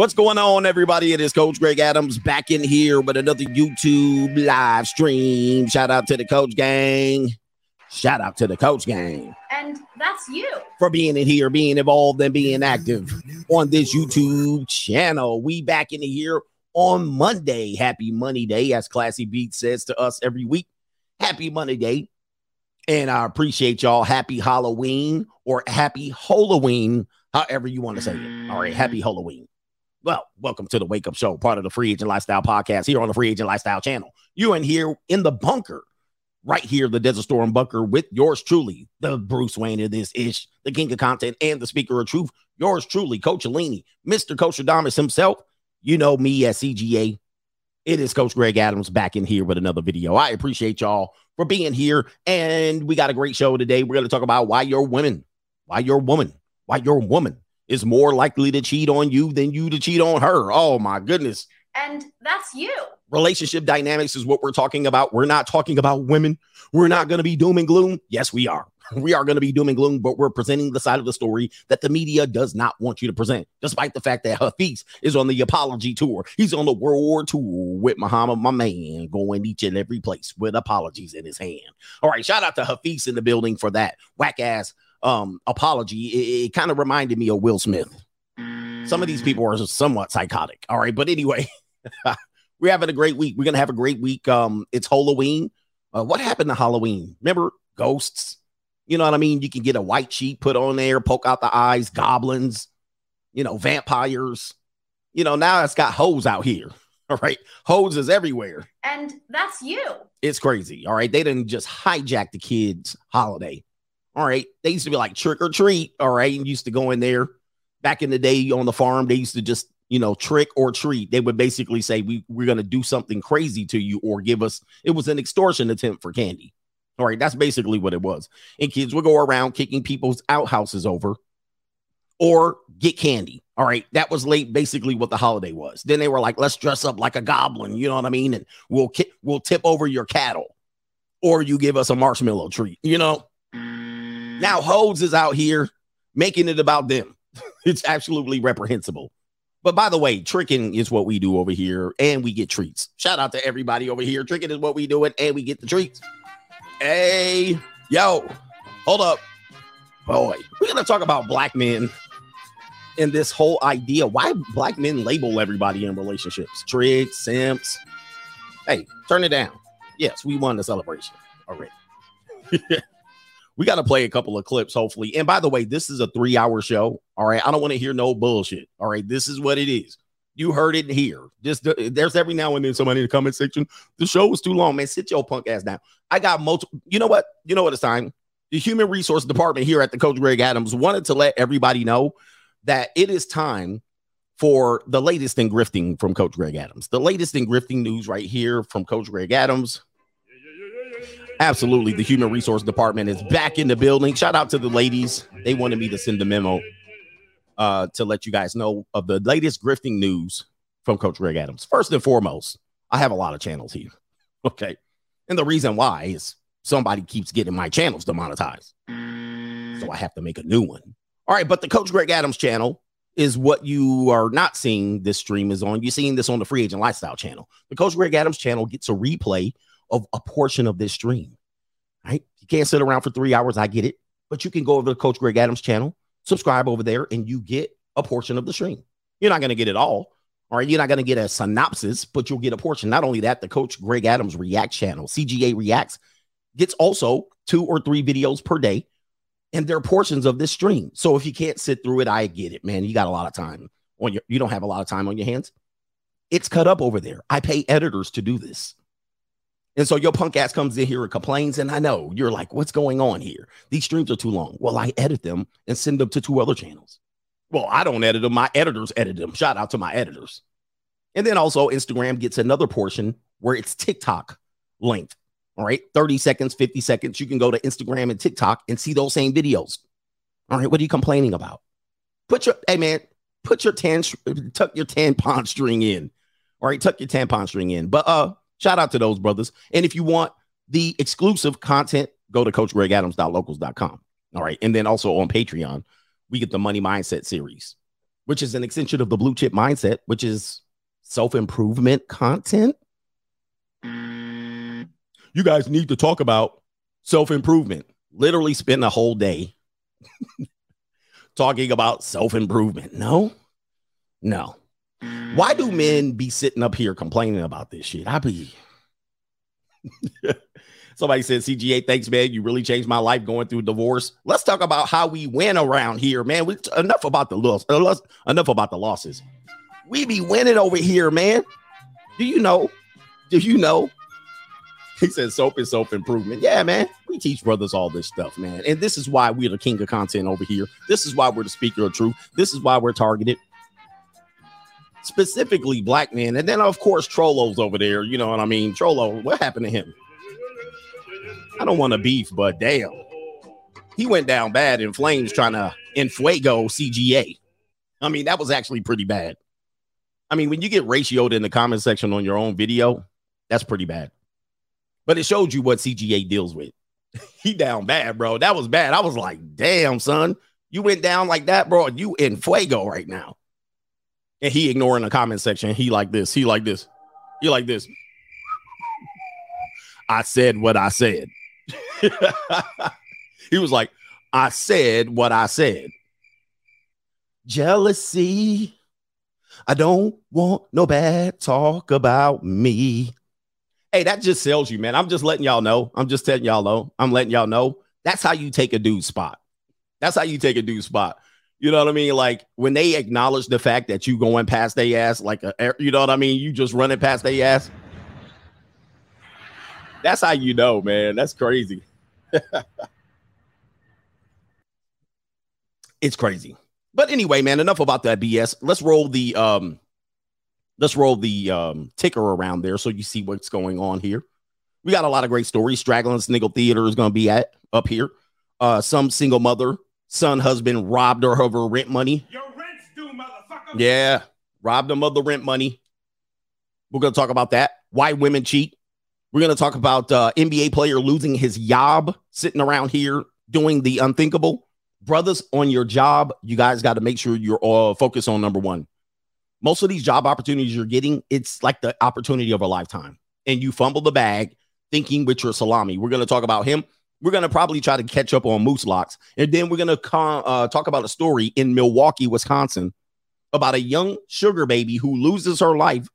What's going on, everybody? It is Coach Greg Adams back in here with another YouTube live stream. Shout out to the Coach Gang. Shout out to the Coach Gang. And that's you. For being in here, being involved, and being active on this YouTube channel. We back in here on Monday. Happy Money Day, as Classy Beat says to us every week. Happy Monday Day. And I appreciate y'all. Happy Halloween or happy Halloween, however you want to say it. All right, happy Halloween. Well, welcome to the Wake Up Show, part of the Free Agent Lifestyle podcast here on the Free Agent Lifestyle channel. You in here in the bunker, right here, the Desert Storm bunker with yours truly, the Bruce Wayne of this ish, the king of content, and the speaker of truth. Yours truly, Coach Alini, Mr. Coach Adamas himself. You know me as CGA. It is Coach Greg Adams back in here with another video. I appreciate y'all for being here. And we got a great show today. We're going to talk about why you're women, why your woman, why your woman is more likely to cheat on you than you to cheat on her. Oh my goodness. And that's you. Relationship dynamics is what we're talking about. We're not talking about women. We're not going to be doom and gloom. Yes, we are. We are going to be doom and gloom, but we're presenting the side of the story that the media does not want you to present, despite the fact that Hafiz is on the apology tour. He's on the world war tour with Muhammad, my man, going each and every place with apologies in his hand. All right, shout out to Hafiz in the building for that whack ass um apology, it, it kind of reminded me of Will Smith. Some of these people are somewhat psychotic. All right, but anyway, we're having a great week. We're gonna have a great week. Um, it's Halloween. Uh, what happened to Halloween? Remember ghosts? You know what I mean? You can get a white sheet put on there, poke out the eyes, goblins, you know, vampires. You know, now it's got hoes out here. All right. Hoes is everywhere. And that's you. It's crazy. All right. They didn't just hijack the kids' holiday. All right. They used to be like trick or treat. All right. And used to go in there back in the day on the farm. They used to just, you know, trick or treat. They would basically say, we, We're going to do something crazy to you or give us, it was an extortion attempt for candy. All right. That's basically what it was. And kids would go around kicking people's outhouses over or get candy. All right. That was late, basically what the holiday was. Then they were like, let's dress up like a goblin. You know what I mean? And we'll, ki- we'll tip over your cattle or you give us a marshmallow treat, you know? Now Hodes is out here making it about them. it's absolutely reprehensible. But by the way, tricking is what we do over here, and we get treats. Shout out to everybody over here. Tricking is what we do and we get the treats. Hey, yo, hold up. Boy, we're gonna talk about black men and this whole idea. Why black men label everybody in relationships? Tricks, simps. Hey, turn it down. Yes, we won the celebration already. we got to play a couple of clips, hopefully. And by the way, this is a three hour show. All right. I don't want to hear no bullshit. All right. This is what it is. You heard it here. Just uh, there's every now and then somebody in the comment section. The show was too long, man. Sit your punk ass down. I got multiple. You know what? You know what it's time. The human resource department here at the Coach Greg Adams wanted to let everybody know that it is time for the latest in grifting from Coach Greg Adams. The latest in grifting news right here from Coach Greg Adams. Absolutely. The human resource department is back in the building. Shout out to the ladies. They wanted me to send a memo uh, to let you guys know of the latest grifting news from Coach Greg Adams. First and foremost, I have a lot of channels here. Okay. And the reason why is somebody keeps getting my channels demonetized. So I have to make a new one. All right. But the Coach Greg Adams channel is what you are not seeing this stream is on. You're seeing this on the Free Agent Lifestyle channel. The Coach Greg Adams channel gets a replay of a portion of this stream. Right? You can't sit around for three hours. I get it. But you can go over to Coach Greg Adams channel, subscribe over there, and you get a portion of the stream. You're not going to get it all. All right. You're not going to get a synopsis, but you'll get a portion. Not only that, the Coach Greg Adams React channel, CGA Reacts, gets also two or three videos per day. And they're portions of this stream. So if you can't sit through it, I get it, man. You got a lot of time on your you don't have a lot of time on your hands. It's cut up over there. I pay editors to do this. And so your punk ass comes in here and complains. And I know you're like, what's going on here? These streams are too long. Well, I edit them and send them to two other channels. Well, I don't edit them. My editors edit them. Shout out to my editors. And then also Instagram gets another portion where it's TikTok length. All right. 30 seconds, 50 seconds. You can go to Instagram and TikTok and see those same videos. All right. What are you complaining about? Put your, hey man, put your tan, tuck your tampon string in. All right. Tuck your tampon string in. But uh, Shout out to those brothers. And if you want the exclusive content, go to coachgregadams.locals.com. All right. And then also on Patreon, we get the Money Mindset series. which is an extension of the blue chip mindset, which is self improvement content. You guys need to talk about self improvement. Literally spend a whole day talking about self improvement. No, no. Why do men be sitting up here complaining about this shit? I be. Somebody said, CGA, thanks, man. You really changed my life going through divorce. Let's talk about how we win around here, man. We, enough about the loss, uh, enough about the losses. We be winning over here, man. Do you know? Do you know? He said soap is soap improvement. Yeah, man. We teach brothers all this stuff, man. And this is why we're the king of content over here. This is why we're the speaker of truth. This is why we're targeted specifically black men. And then, of course, Trollo's over there. You know what I mean? Trollo, what happened to him? I don't want to beef, but damn, he went down bad in flames trying to infuego CGA. I mean, that was actually pretty bad. I mean, when you get ratioed in the comment section on your own video, that's pretty bad. But it showed you what CGA deals with. he down bad, bro. That was bad. I was like, damn, son, you went down like that, bro. You in fuego right now. And he ignoring the comment section. He like this. He like this. He like this. I said what I said. he was like, I said what I said. Jealousy. I don't want no bad talk about me. Hey, that just sells you, man. I'm just letting y'all know. I'm just telling y'all know. I'm letting y'all know. That's how you take a dude spot. That's how you take a dude spot. You know what I mean? Like when they acknowledge the fact that you going past their ass, like a, you know what I mean? You just running past their ass. That's how you know, man. That's crazy. it's crazy. But anyway, man, enough about that BS. Let's roll the um let's roll the um ticker around there so you see what's going on here. We got a lot of great stories. Straggling Sniggle Theater is going to be at up here. Uh some single mother, son, husband robbed her of her rent money. Your rent's due, motherfucker. Yeah, robbed them of the rent money. We're going to talk about that. Why women cheat. We're going to talk about uh, NBA player losing his job, sitting around here doing the unthinkable. Brothers, on your job, you guys got to make sure you're all focused on number one. Most of these job opportunities you're getting, it's like the opportunity of a lifetime. And you fumble the bag thinking with your salami. We're going to talk about him. We're going to probably try to catch up on moose locks. And then we're going to con- uh, talk about a story in Milwaukee, Wisconsin about a young sugar baby who loses her life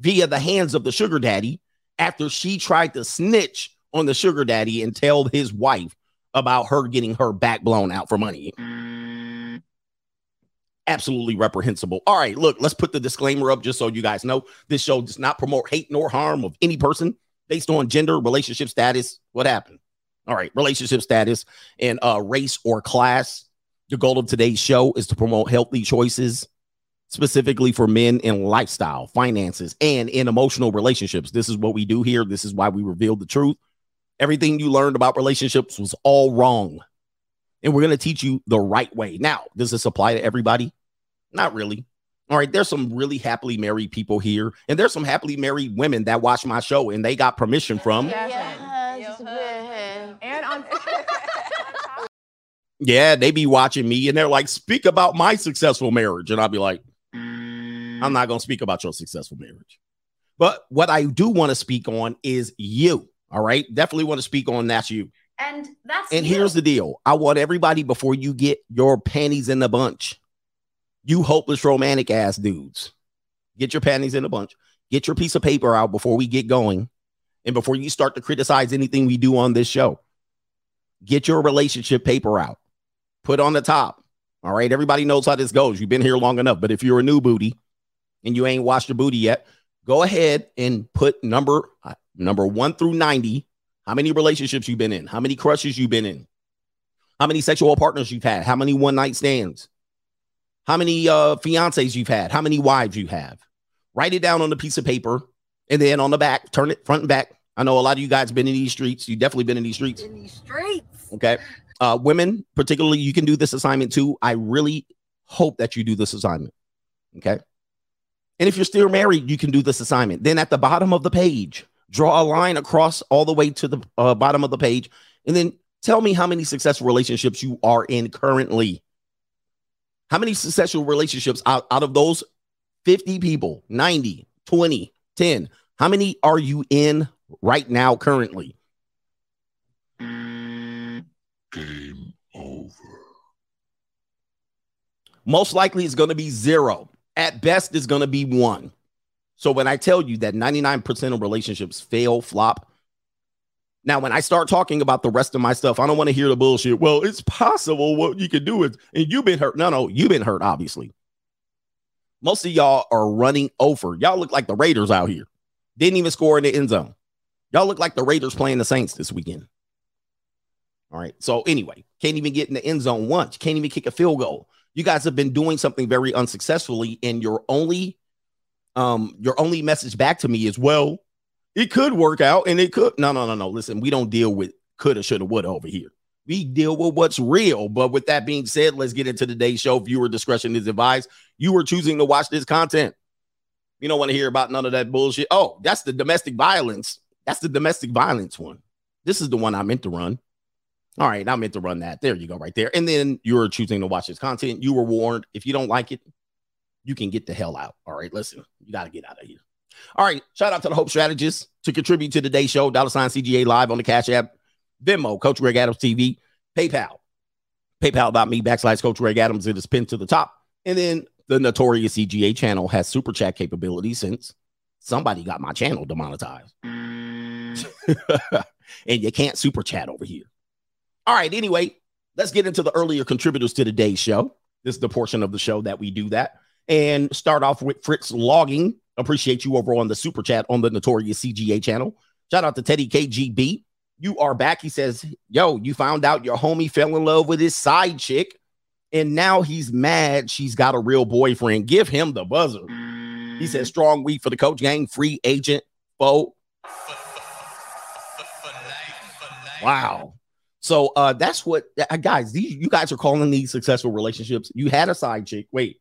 via the hands of the sugar daddy after she tried to snitch on the sugar daddy and tell his wife about her getting her back blown out for money. Absolutely reprehensible. All right, look, let's put the disclaimer up just so you guys know this show does not promote hate nor harm of any person based on gender, relationship status. What happened? All right, relationship status and uh, race or class. The goal of today's show is to promote healthy choices specifically for men in lifestyle, finances, and in emotional relationships. This is what we do here. This is why we reveal the truth. Everything you learned about relationships was all wrong. And we're going to teach you the right way. Now, does this apply to everybody? Not really. All right, there's some really happily married people here, and there's some happily married women that watch my show and they got permission from. And on yeah, they be watching me and they're like, speak about my successful marriage. And I'll be like, I'm not going to speak about your successful marriage. But what I do want to speak on is you. All right. Definitely want to speak on that's you. And that's and you. here's the deal. I want everybody before you get your panties in a bunch. You hopeless romantic ass dudes. Get your panties in a bunch. Get your piece of paper out before we get going. And before you start to criticize anything we do on this show. Get your relationship paper out. Put on the top. All right. Everybody knows how this goes. You've been here long enough. But if you're a new booty, and you ain't washed your booty yet, go ahead and put number uh, number one through 90. How many relationships you've been in? How many crushes you've been in? How many sexual partners you've had? How many one night stands? How many uh, fiancés you've had? How many wives you have? Write it down on a piece of paper and then on the back, turn it front and back. I know a lot of you guys been in these streets. You definitely been in these streets. In these streets. Okay. Uh, women, particularly, you can do this assignment too. I really hope that you do this assignment. Okay. And if you're still married, you can do this assignment. Then at the bottom of the page, draw a line across all the way to the uh, bottom of the page. And then tell me how many successful relationships you are in currently. How many successful relationships out, out of those 50 people, 90, 20, 10, how many are you in right now currently? Game over. Most likely it's going to be zero. At best, it's going to be one. So when I tell you that 99% of relationships fail, flop, now when I start talking about the rest of my stuff, I don't want to hear the bullshit. Well, it's possible what you could do is, and you've been hurt. No, no, you've been hurt, obviously. Most of y'all are running over. Y'all look like the Raiders out here. Didn't even score in the end zone. Y'all look like the Raiders playing the Saints this weekend. All right. So anyway, can't even get in the end zone once. Can't even kick a field goal. You guys have been doing something very unsuccessfully, and your only um your only message back to me is, well, it could work out and it could. No, no, no, no. Listen, we don't deal with coulda, shoulda, woulda over here. We deal with what's real. But with that being said, let's get into today's show. Viewer discretion is advised. You were choosing to watch this content. You don't want to hear about none of that bullshit. Oh, that's the domestic violence. That's the domestic violence one. This is the one I meant to run. All right, I meant to run that. There you go, right there. And then you're choosing to watch this content. You were warned. If you don't like it, you can get the hell out. All right, listen, you got to get out of here. All right, shout out to the Hope Strategists to contribute to today's show. Dollar sign CGA live on the Cash App, Venmo, Coach Greg Adams TV, PayPal, PayPal.me backslash Coach Greg Adams. It is pinned to the top. And then the notorious CGA channel has super chat capability since somebody got my channel demonetized. and you can't super chat over here. All right, anyway, let's get into the earlier contributors to today's show. This is the portion of the show that we do that. And start off with Fritz Logging. Appreciate you over on the super chat on the Notorious CGA channel. Shout out to Teddy KGB. You are back. He says, Yo, you found out your homie fell in love with his side chick, and now he's mad she's got a real boyfriend. Give him the buzzer. He says, Strong week for the coach gang, free agent, foe. Wow. So uh that's what uh, guys, these you guys are calling these successful relationships. You had a side chick. Wait,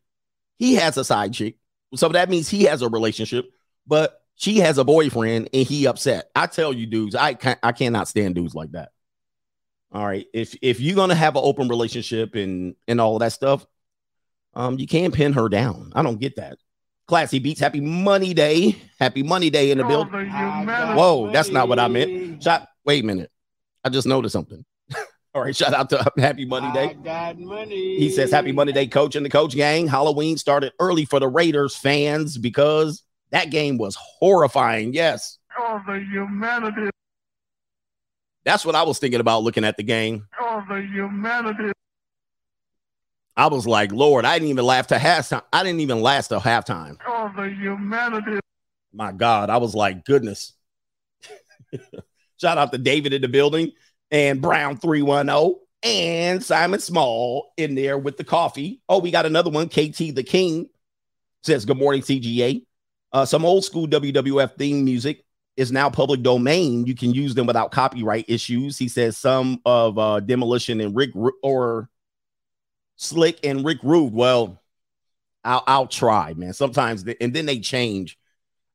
he has a side chick. So that means he has a relationship, but she has a boyfriend and he upset. I tell you, dudes, I can't I cannot stand dudes like that. All right. If if you're gonna have an open relationship and and all of that stuff, um, you can't pin her down. I don't get that. Classy beats. Happy Money Day. Happy Money Day in the building. Whoa, that's not what I meant. Shot. Wait a minute. I just noticed something. All right, shout out to Happy Money Day. got money. He says, Happy Money Day, coach and the coach gang. Halloween started early for the Raiders fans because that game was horrifying. Yes. Oh, the humanity. That's what I was thinking about looking at the game. Oh, the humanity. I was like, Lord, I didn't even laugh to halftime. I didn't even last to halftime. Oh, the humanity. My God, I was like, goodness. Shout out to David in the building and Brown 310 and Simon Small in there with the coffee. Oh, we got another one. KT the King says, Good morning, CGA. Uh, some old school WWF theme music is now public domain. You can use them without copyright issues. He says some of uh, Demolition and Rick or Slick and Rick Rude. Well, I'll, I'll try, man. Sometimes, and then they change.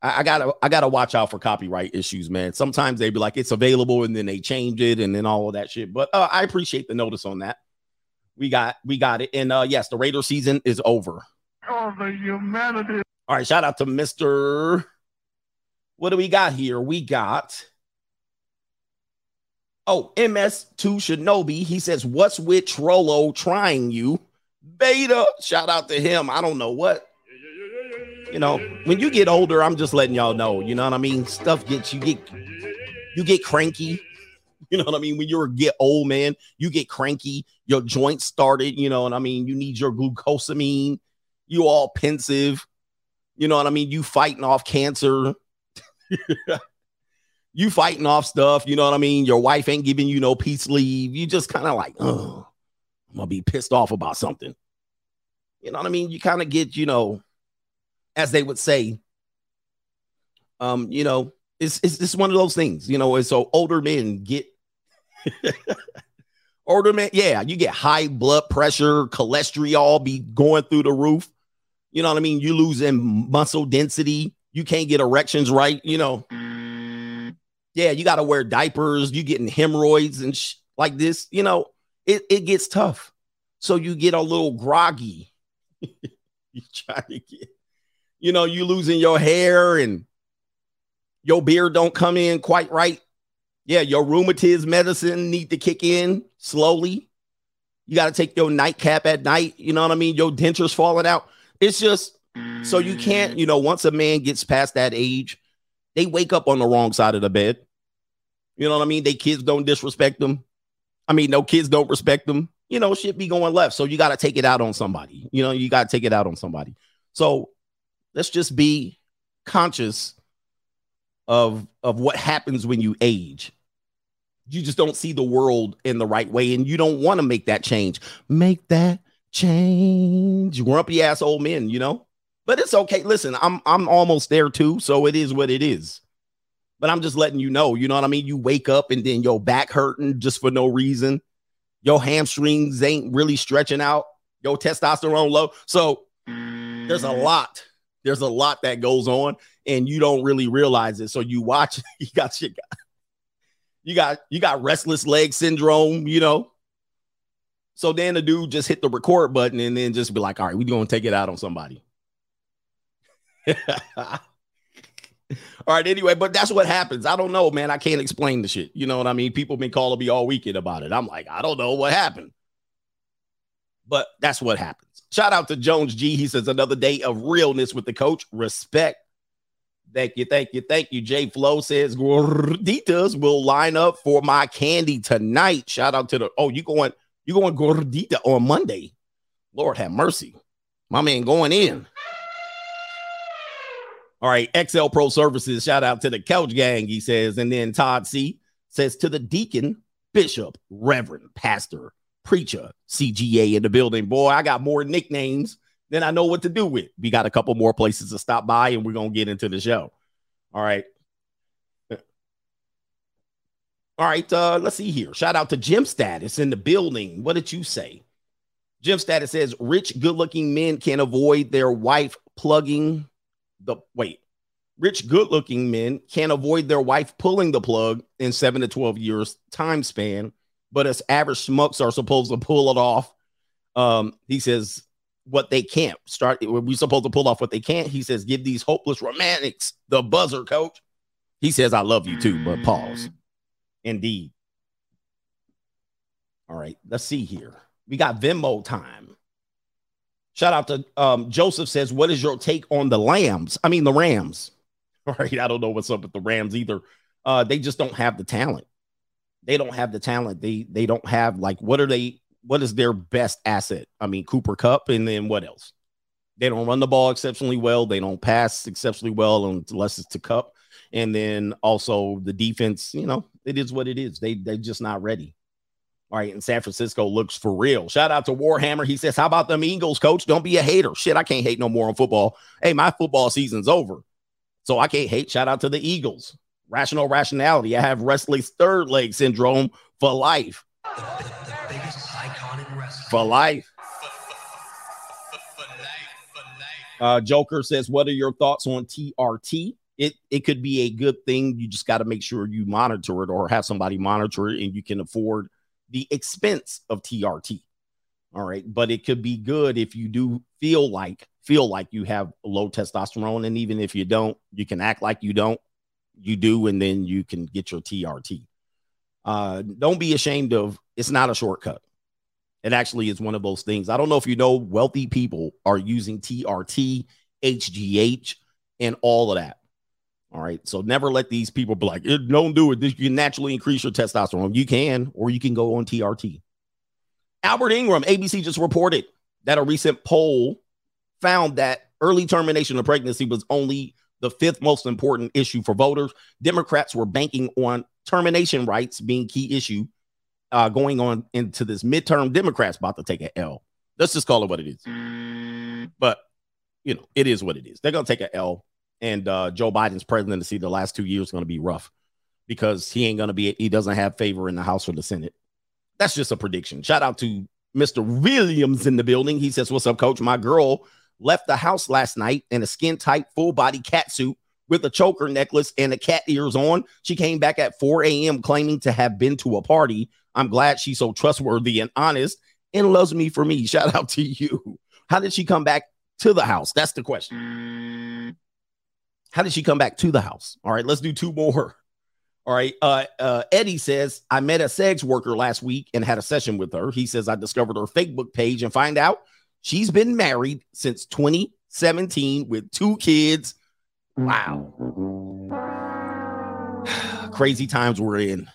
I, I, gotta, I gotta watch out for copyright issues, man. Sometimes they be like it's available, and then they change it, and then all of that shit. But uh, I appreciate the notice on that. We got, we got it, and uh, yes, the Raider season is over. Oh, the humanity. All right, shout out to Mr. What do we got here? We got Oh, MS2 Shinobi. He says, What's with Trollo trying you? Beta. Shout out to him. I don't know what. You know, when you get older, I'm just letting y'all know. You know what I mean? Stuff gets you get you get cranky. You know what I mean? When you're get old, man, you get cranky. Your joints started. You know what I mean? You need your glucosamine. You all pensive. You know what I mean? You fighting off cancer. you fighting off stuff. You know what I mean? Your wife ain't giving you no peace leave. You just kind of like, oh, I'm gonna be pissed off about something. You know what I mean? You kind of get, you know, as they would say, um, you know, it's it's one of those things, you know. And so older men get older men, yeah, you get high blood pressure, cholesterol be going through the roof. You know what I mean? You losing muscle density. You can't get erections right. You know, yeah, you got to wear diapers. You getting hemorrhoids and sh- like this. You know, it, it gets tough. So you get a little groggy. you try to get, you know, you losing your hair and your beard don't come in quite right. Yeah, your rheumatism medicine need to kick in slowly. You got to take your nightcap at night. You know what I mean? Your dentures falling out. It's just so you can't, you know, once a man gets past that age, they wake up on the wrong side of the bed. You know what I mean? They kids don't disrespect them. I mean, no kids don't respect them. You know, shit be going left. So you got to take it out on somebody. You know, you got to take it out on somebody. So let's just be conscious of of what happens when you age. You just don't see the world in the right way, and you don't want to make that change. Make that change, grumpy ass old men. You know, but it's okay. Listen, I'm I'm almost there too, so it is what it is. But I'm just letting you know, you know what I mean? You wake up and then your back hurting just for no reason. Your hamstrings ain't really stretching out. Your testosterone low. So there's a lot. There's a lot that goes on, and you don't really realize it. So you watch, you got shit. You got you got restless leg syndrome, you know. So then the dude just hit the record button and then just be like, all right, we're gonna take it out on somebody. All right, anyway, but that's what happens. I don't know, man. I can't explain the shit. You know what I mean? People been calling me all weekend about it. I'm like, I don't know what happened. But that's what happens. Shout out to Jones G. He says another day of realness with the coach. Respect. Thank you, thank you, thank you. Jay Flo says gorditas will line up for my candy tonight. Shout out to the oh, you going you going gordita on Monday. Lord have mercy. My man going in. All right, XL Pro Services. Shout out to the Couch Gang, he says. And then Todd C says to the deacon, bishop, reverend, pastor, preacher, CGA in the building. Boy, I got more nicknames than I know what to do with. We got a couple more places to stop by, and we're going to get into the show. All right. All right, uh, let's see here. Shout out to Jim Status in the building. What did you say? Jim Status says rich, good looking men can avoid their wife plugging the wait. Rich, good looking men can't avoid their wife pulling the plug in seven to 12 years time span, but us average schmucks are supposed to pull it off. Um, he says what they can't start. We're supposed to pull off what they can't. He says, give these hopeless romantics the buzzer, coach. He says, I love you too, but pause. Indeed. All right, let's see here. We got Venmo time. Shout out to um, Joseph says, What is your take on the Lambs? I mean, the Rams. All right. I don't know what's up with the Rams either. Uh, they just don't have the talent. They don't have the talent. They they don't have like what are they? What is their best asset? I mean, Cooper Kupp, and then what else? They don't run the ball exceptionally well. They don't pass exceptionally well unless it's to Kupp, And then also the defense, you know, it is what it is. They they're just not ready. All right, and San Francisco looks for real. Shout out to Warhammer. He says, How about them Eagles, coach? Don't be a hater. Shit, I can't hate no more on football. Hey, my football season's over. So I can't hate. Shout out to the Eagles. Rational rationality. I have Wesley's third leg syndrome for life. For life. Uh, Joker says, What are your thoughts on TRT? It it could be a good thing. You just got to make sure you monitor it or have somebody monitor it and you can afford the expense of TRT. All right. But it could be good if you do feel like feel like you have low testosterone. And even if you don't, you can act like you don't, you do, and then you can get your TRT. Uh, don't be ashamed of it's not a shortcut. It actually is one of those things. I don't know if you know wealthy people are using TRT, HGH, and all of that. All right. So never let these people be like, don't do it. You can naturally increase your testosterone. You can, or you can go on TRT. Albert Ingram, ABC just reported that a recent poll found that early termination of pregnancy was only the fifth most important issue for voters. Democrats were banking on termination rights being key issue uh, going on into this midterm. Democrats about to take an L. Let's just call it what it is. But you know, it is what it is. They're gonna take an L and uh, Joe Biden's presidency the last two years to be rough because he ain't to be, he doesn't have favor in the House or the Senate. That's just a prediction. Shout out to Mr. Williams in the building. He says, What's up, coach? My girl left the house last night in a skin tight, full body cat suit with a choker necklace and a cat ears on. She came back at 4 a.m. claiming to have been to a party. I'm glad she's so trustworthy and honest and loves me for me. Shout out to you. How did she come back to the house? That's the question. How did she come back to the house? All right, let's do two more. All right. Uh, uh, Eddie says, I met a sex worker last week and had a session with her. He says, I discovered her Facebook page and find out she's been married since 2017 with two kids. Wow. Crazy times we're in.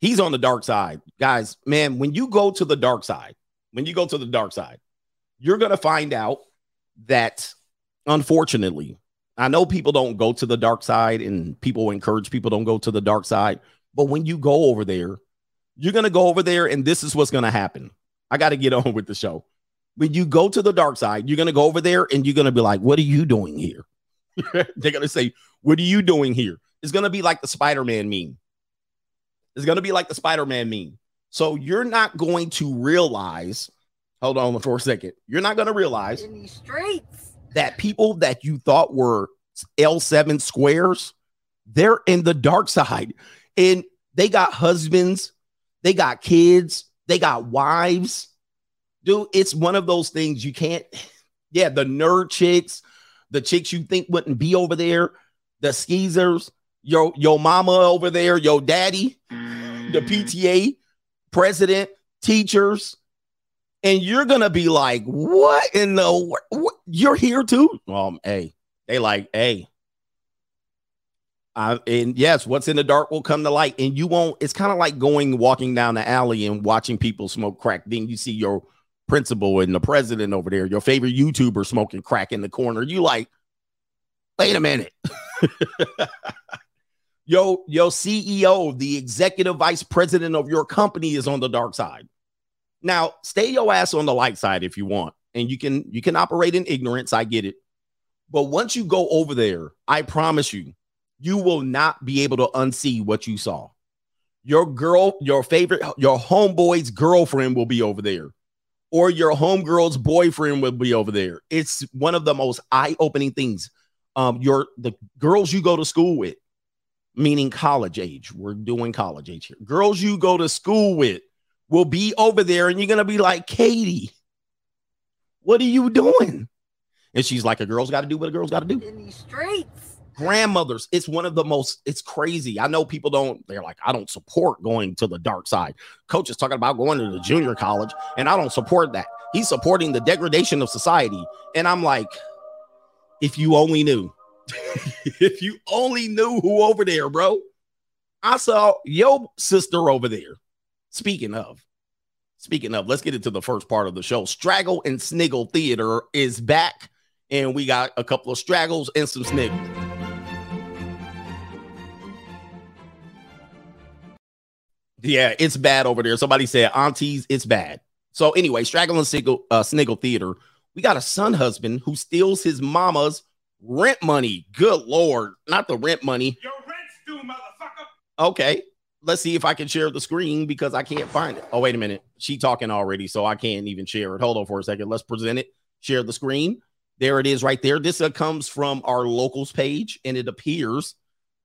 He's on the dark side. Guys, man, when you go to the dark side, when you go to the dark side, you're going to find out that unfortunately, I know people don't go to the dark side and people encourage people don't go to the dark side, but when you go over there, you're going to go over there and this is what's going to happen. I got to get on with the show. When you go to the dark side, you're going to go over there and you're going to be like, "What are you doing here?" They're going to say, "What are you doing here?" It's going to be like the Spider-Man meme. It's going to be like the Spider-Man meme. So you're not going to realize, hold on for a second. You're not going to realize in these streets. that people that you thought were L7 squares, they're in the dark side. And they got husbands, they got kids, they got wives. Dude, it's one of those things you can't. Yeah, the nerd chicks, the chicks you think wouldn't be over there, the skeezers, your your mama over there, your daddy, the mm. PTA president, teachers, and you're gonna be like, "What in the? wor- What? You're here too?" Well, hey, they like, hey, I, and yes, what's in the dark will come to light, and you won't. It's kind of like going walking down the alley and watching people smoke crack. Then you see your principal and the president over there, your favorite YouTuber smoking crack in the corner. You like, wait a minute. Yo, your CEO, the executive vice president of your company is on the dark side. Now, stay your ass on the light side if you want. And you can you can operate in ignorance, I get it. But once you go over there, I promise you, you will not be able to unsee what you saw. Your girl, your favorite, your homeboy's girlfriend will be over there, or your homegirl's boyfriend will be over there. It's one of the most eye-opening things. Um, your the girls you go to school with, meaning college age. We're doing college age here. Girls you go to school with will be over there, and you're gonna be like, Katie, what are you doing? And she's like, a girl's got to do what a girl's got to do In these streets. Grandmothers it's one of the most it's crazy. I know people don't they're like i don't support going to the dark side. Coach is talking about going to the junior college and i don't support that. He's supporting the degradation of society. And i'm like if you only knew. If you only knew who over there bro. I saw your sister over there. Speaking of speaking of let's get into the first part of the show. Straggle and sniggle theater is back and we got a couple of straggles and some sniggles Yeah, it's bad over there. Somebody said, Aunties, it's bad. So, anyway, Straggling Sniggle, uh, Sniggle Theater, we got a son husband who steals his mama's rent money. Good Lord, not the rent money. Your rent's due, motherfucker. Okay, let's see if I can share the screen because I can't find it. Oh, wait a minute. She talking already, so I can't even share it. Hold on for a second. Let's present it. Share the screen. There it is right there. This uh, comes from our locals page, and it appears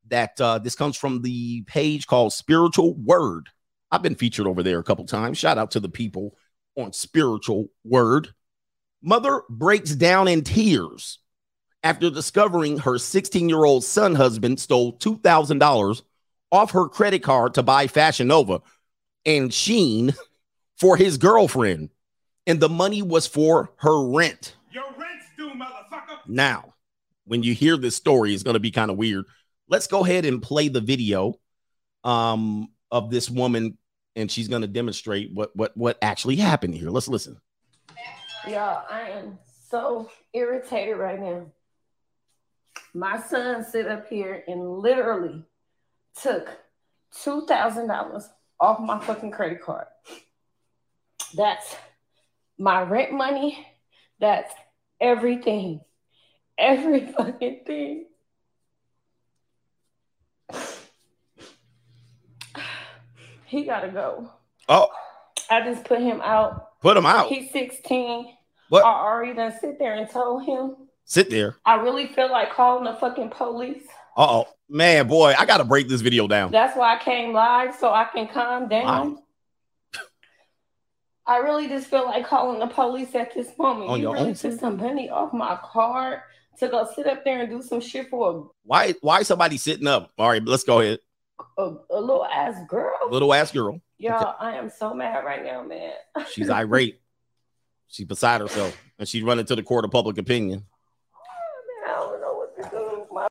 that uh, this comes from the page called Spiritual Word. I've been featured over there a couple times. Shout out to the people on Spiritual Word. Mother breaks down in tears after discovering her 16 year old son husband stole $2,000 off her credit card to buy Fashion Nova and Shein for his girlfriend. And the money was for her rent. Your rent's due, motherfucker. Now, when you hear this story, it's going to be kind of weird. Let's go ahead and play the video um, of this woman, and she's going to demonstrate what what what actually happened here. Let's listen. Y'all, I am so irritated right now. My son sit up here and literally took two thousand dollars off my fucking credit card. That's my rent money. That's everything. Every fucking thing. He gotta go. Oh, I just put him out. put him out. He's 16. What? I already done sit there and told him. Sit there. I really feel like calling the fucking police. Uh oh, man, boy, I got to break this video down. That's why I came live so I can calm down. I really just feel like calling the police at this moment. On you really own took some money off my card to go sit up there and do some shit for a Why why somebody sitting up? All right, let's go ahead. A, a, a little ass girl. Little ass girl. Y'all, I am so mad right now, man. She's irate. She's beside herself. And she's running to the court of public opinion. Man, I don't know what to do. My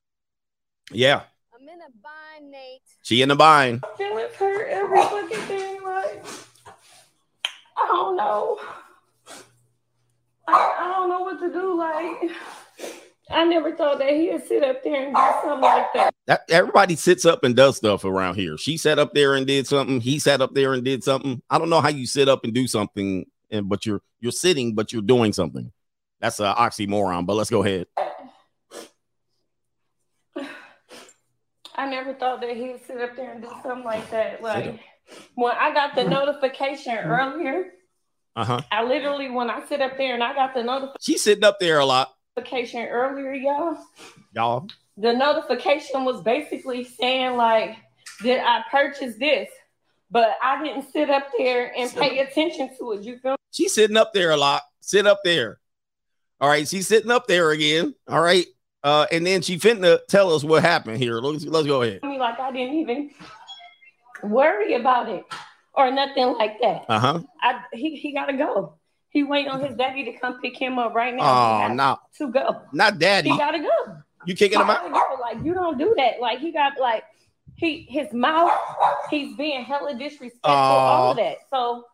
Yeah. I'm in a bind, Nate. She in the bind. feelings hurt every fucking thing. Like, I don't know. I, I don't know what to do. Like, I never thought that he'd sit up there and do something like that. That everybody sits up and does stuff around here. She sat up there and did something. He sat up there and did something. I don't know how you sit up and do something, and but you're you're sitting, but you're doing something. That's an oxymoron. But let's go ahead. I never thought that he'd sit up there and do something like that. Like when I got the notification earlier, Uh huh. I literally when I sit up there and I got the notification. She's sitting up there a lot, notification earlier, y'all. y'all. The notification was basically saying like, did I purchase this? But I didn't sit up there and pay attention to it. You feel She's sitting up there a lot. Sit up there. All right, she's sitting up there again. All right. Uh, and then she finna tell us what happened here. Let's, let's go ahead. me like I didn't even worry about it or nothing like that. Uh huh. I he, he gotta go. He waiting on his daddy to come pick him up right now. Oh, no, to go. not daddy. He gotta go. You kicking him out? go. Like you don't do that. Like he got like he his mouth. He's being hella disrespectful. All of that. So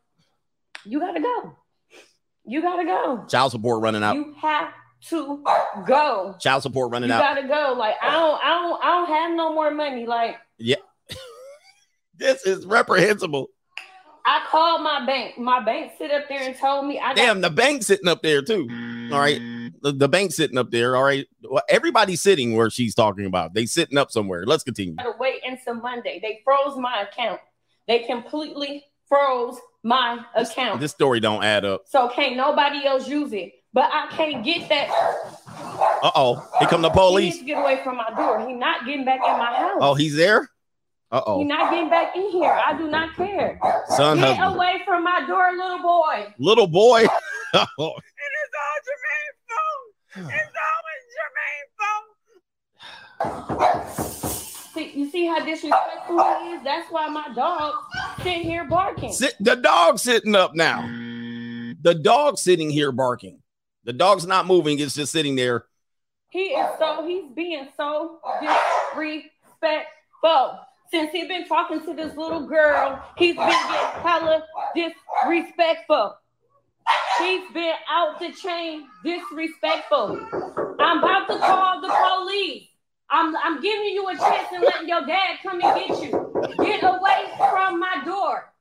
you gotta go. You gotta go. Child support running out. You have to go. Child support running You out. You gotta go. Like I don't, I don't, I don't have no more money. Like yeah, This is reprehensible. I called my bank. My bank sit up there and told me I got Damn, the bank sitting up there too. All right. The, the bank's sitting up there. All right. Well, everybody's sitting where she's talking about. They sitting up somewhere. Let's continue. to wait until Monday. They froze my account. They completely froze my account. This story don't add up. so can't nobody else use it. But I can't get that. Uh oh. Here come the He needs police. to get away from my door. He not getting back in my house. Oh, he's there. Uh He oh. not getting back in here. I do not care. Son Get husband. away from my door, little boy. Little boy. It is all Jermaine's fault. It's always Jermaine's fault. See, you see how disrespectful he is? That's why my dog sitting here barking. Sit, the dog's sitting up now. The dog's sitting here barking. The dog's not moving. It's just sitting there. He is so he's being so disrespectful. Since he's been talking to this little girl, he's been getting hella disrespectful. He's been out the chain disrespectful. I'm about to call the police. I'm, I'm giving you a chance and letting your dad come and get you. Get away from my door.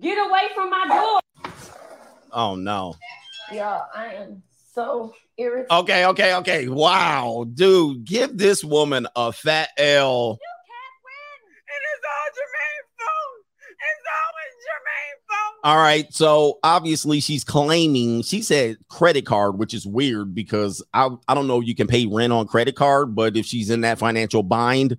Get away from my door. Oh no. Y'all, I am so irritated. Okay, okay, okay. Wow, dude, give this woman a fat L. It is all Jermaine's fault. It's always Jermaine's fault. All right, so obviously she's claiming she said credit card, which is weird because I I don't know you can pay rent on credit card, but if she's in that financial bind,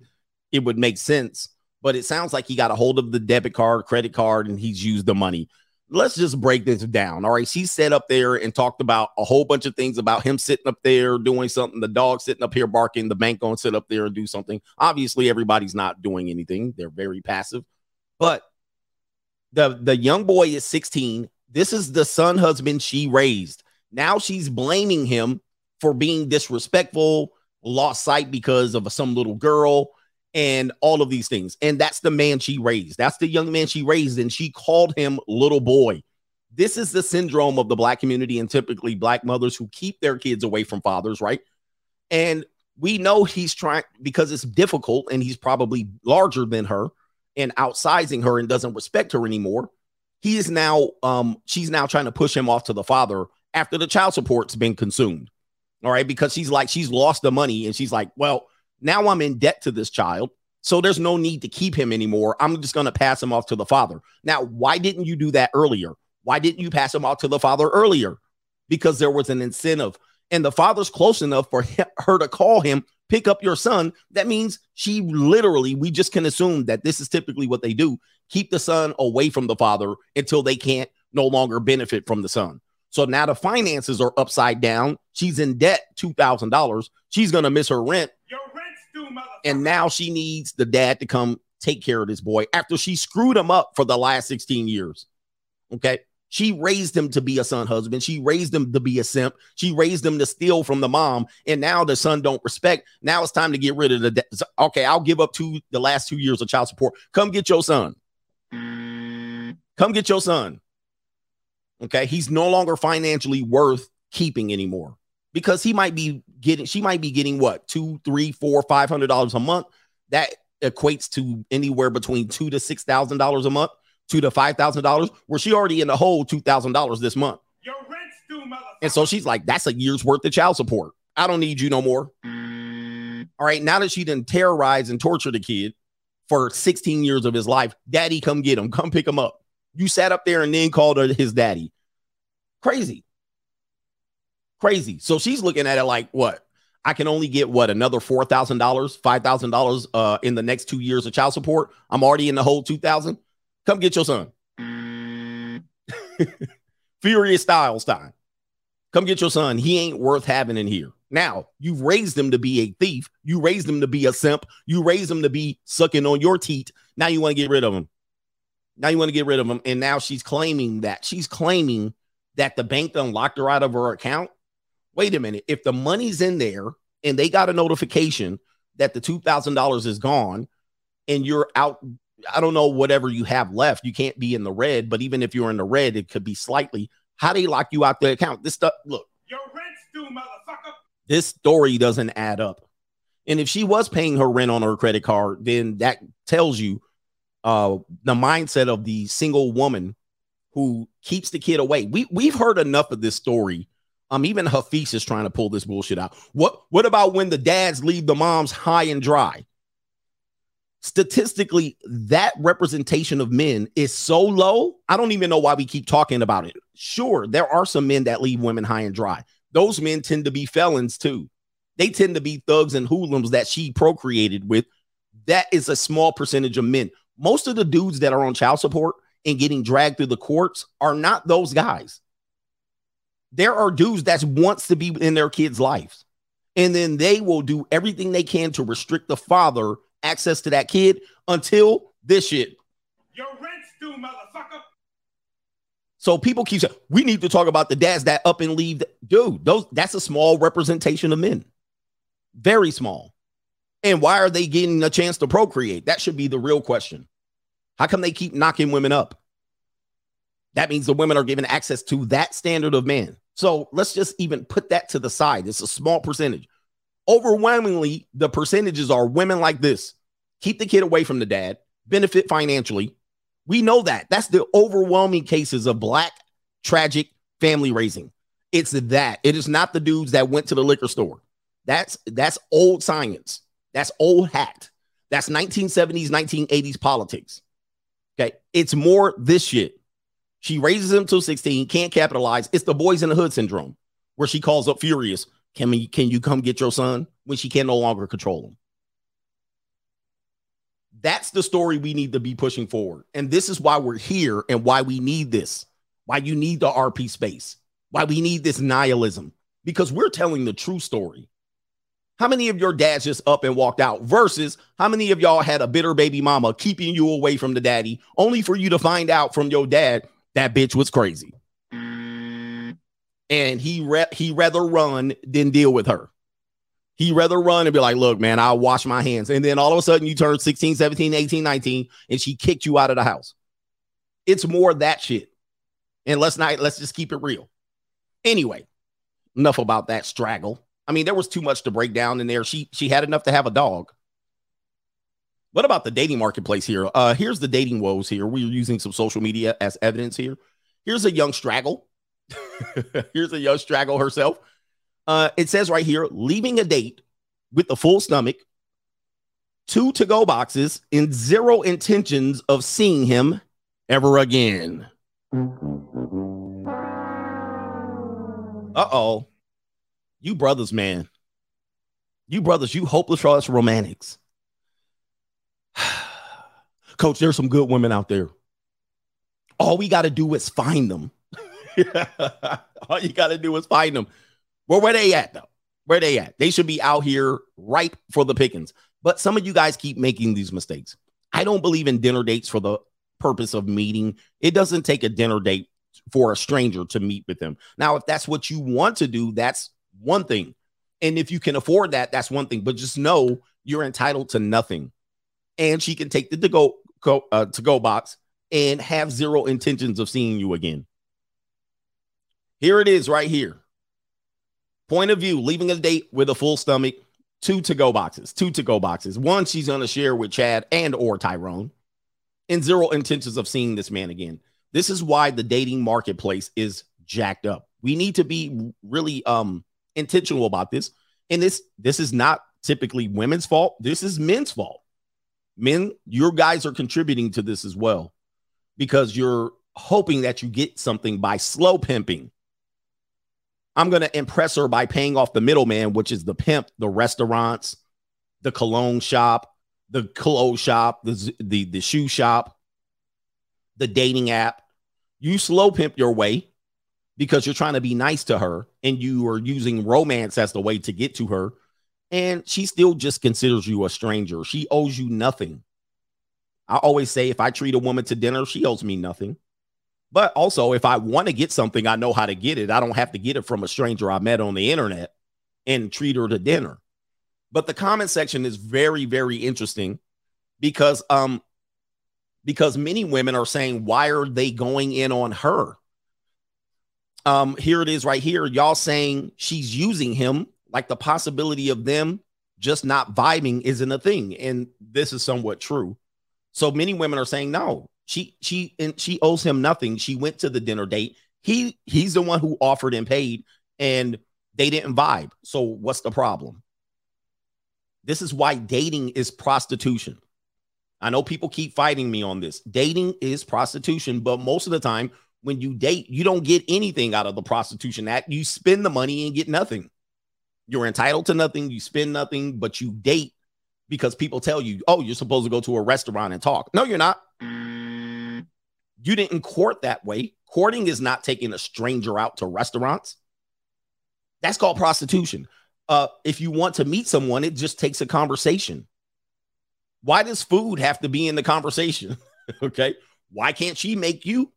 it would make sense. But it sounds like he got a hold of the debit card, credit card, and he's used the money. Let's just break this down. All right, she sat up there and talked about a whole bunch of things about him sitting up there doing something, the dog sitting up here barking, the bank going to sit up there and do something. Obviously, everybody's not doing anything; they're very passive. But the the young boy is 16 this is the son husband she raised. Now she's blaming him for being disrespectful lost sight because of some little girl and all of these things. And that's the man she raised. That's the young man she raised and she called him little boy. This is the syndrome of the black community and typically black mothers who keep their kids away from fathers right? And we know he's trying because it's difficult and he's probably larger than her and outsizing her and doesn't respect her anymore. He is now, um, she's now trying to push him off to the father after the child support's been consumed. All right, because she's like, she's lost the money and she's like, well, now I'm in debt to this child. So there's no need to keep him anymore. I'm just going to pass him off to the father. Now, why didn't you do that earlier? Why didn't you pass him off to the father earlier? Because there was an incentive and the father's close enough for her to call him pick up your son, that means she literally, we just can assume that this is typically what they do keep the son away from the father until they can't no longer benefit from the son. So now the finances are upside down. She's in debt $2,000. She's going to miss her rent. Your rent's due, motherfucker. And now she needs the dad to come take care of this boy after she screwed him up for the last 16 years. Okay. She raised him to be a son husband. She raised him to be a simp. She raised him to steal from the mom. And now the son don't respect. Now it's time to get rid of the. Okay, I'll give up to the last two years of child support. Come get your son. Come get your son. Okay, he's no longer financially worth keeping anymore because he might be getting. She might be getting what two, three, four, five hundred dollars a month. That equates to anywhere between two to six thousand dollars a month, two to five thousand dollars. Where she already in the hole two thousand dollars this month. Your rent's due, motherfucker. And so she's like, that's a year's worth of child support. I don't need you no more. All right. Now that she didn't terrorize and torture the kid for 16 years of his life, daddy, come get him. Come pick him up. You sat up there and then called her his daddy. Crazy. Crazy. So she's looking at it like, what? I can only get what another four thousand dollars, five thousand dollars uh in the next two years of child support. I'm already in the whole two thousand. Come get your son. Furious Styles time. Come get your son. He ain't worth having in here. Now, you've raised him to be a thief. You raised him to be a simp. You raised him to be sucking on your teat. Now you want to get rid of him. Now you want to get rid of him. And now she's claiming that she's claiming that the bank done locked her out of her account. Wait a minute. If the money's in there and they got a notification that the $2,000 is gone and you're out, I don't know, whatever you have left, you can't be in the red. But even if you're in the red, it could be slightly. How they lock you out the account? This stuff, look, Your rent's due, motherfucker. this story doesn't add up. And if she was paying her rent on her credit card, then that tells you uh, the mindset of the single woman who keeps the kid away. We we've heard enough of this story. Um, even Hafiz is trying to pull this bullshit out. What what about when the dads leave the moms high and dry? Statistically, that representation of men is so low. I don't even know why we keep talking about it. Sure, there are some men that leave women high and dry. Those men tend to be felons too. They tend to be thugs and hoodlums that she procreated with. That is a small percentage of men. Most of the dudes that are on child support and getting dragged through the courts are not those guys. There are dudes that wants to be in their kids' lives. And then they will do everything they can to restrict the father access to that kid until this shit. Your rent's due, motherfucker. So people keep saying we need to talk about the dads that up and leave. Dude, those that's a small representation of men. Very small. And why are they getting a chance to procreate? That should be the real question. How come they keep knocking women up? That means the women are given access to that standard of man. So let's just even put that to the side. It's a small percentage. Overwhelmingly, the percentages are women like this keep the kid away from the dad, benefit financially. We know that. That's the overwhelming cases of black tragic family raising. It's that. It is not the dudes that went to the liquor store. That's that's old science. That's old hat. That's 1970s, 1980s politics. Okay. It's more this shit. She raises him to 16, can't capitalize. It's the boys in the hood syndrome where she calls up furious. Can we can you come get your son when she can no longer control him? That's the story we need to be pushing forward. And this is why we're here and why we need this. Why you need the RP space. Why we need this nihilism. Because we're telling the true story. How many of your dads just up and walked out versus how many of y'all had a bitter baby mama keeping you away from the daddy only for you to find out from your dad that bitch was crazy. And he re- he rather run than deal with her. He rather run and be like, "Look, man, I'll wash my hands." And then all of a sudden you turn 16, 17, 18, 19 and she kicked you out of the house. It's more that shit. And let's not let's just keep it real. Anyway, enough about that straggle. I mean, there was too much to break down in there. She she had enough to have a dog. What about the dating marketplace here? Uh, here's the dating woes here. We're using some social media as evidence here. Here's a young straggle. here's a young straggle herself. Uh, it says right here, leaving a date with a full stomach, two to go boxes, and zero intentions of seeing him ever again. Uh oh. You brothers, man. You brothers, you hopeless us romantics. Coach, there's some good women out there. all we got to do is find them. all you got to do is find them. Well, where they at though? Where they at? They should be out here ripe for the pickings. But some of you guys keep making these mistakes. I don't believe in dinner dates for the purpose of meeting. It doesn't take a dinner date for a stranger to meet with them. Now, if that's what you want to do, that's one thing. And if you can afford that, that's one thing. But just know you're entitled to nothing. And she can take the to go, go uh, to go box and have zero intentions of seeing you again. Here it is right here. Point of view, leaving a date with a full stomach, two to go boxes, two to go boxes. One she's going to share with Chad and or Tyrone and zero intentions of seeing this man again. This is why the dating marketplace is jacked up. We need to be really um intentional about this. And this this is not typically women's fault. This is men's fault. Men, your guys are contributing to this as well because you're hoping that you get something by slow pimping. I'm going to impress her by paying off the middleman, which is the pimp, the restaurants, the cologne shop, the clothes shop, the, the, the shoe shop, the dating app. You slow pimp your way because you're trying to be nice to her and you are using romance as the way to get to her. And she still just considers you a stranger. She owes you nothing. I always say if I treat a woman to dinner, she owes me nothing. But also, if I want to get something, I know how to get it. I don't have to get it from a stranger I met on the internet and treat her to dinner. But the comment section is very, very interesting because um because many women are saying, why are they going in on her? Um, here it is right here. Y'all saying she's using him, like the possibility of them just not vibing isn't a thing. And this is somewhat true. So many women are saying, no, she she and she owes him nothing. She went to the dinner date. He he's the one who offered and paid, and they didn't vibe. So what's the problem? This is why dating is prostitution. I know people keep fighting me on this. Dating is prostitution, but most of the time, when you date, you don't get anything out of the prostitution act. You spend the money and get nothing. You're entitled to nothing. You spend nothing, but you date because people tell you, oh, you're supposed to go to a restaurant and talk. No, you're not. You didn't court that way. Courting is not taking a stranger out to restaurants. That's called prostitution. Uh, if you want to meet someone, it just takes a conversation. Why does food have to be in the conversation? okay. Why can't she make you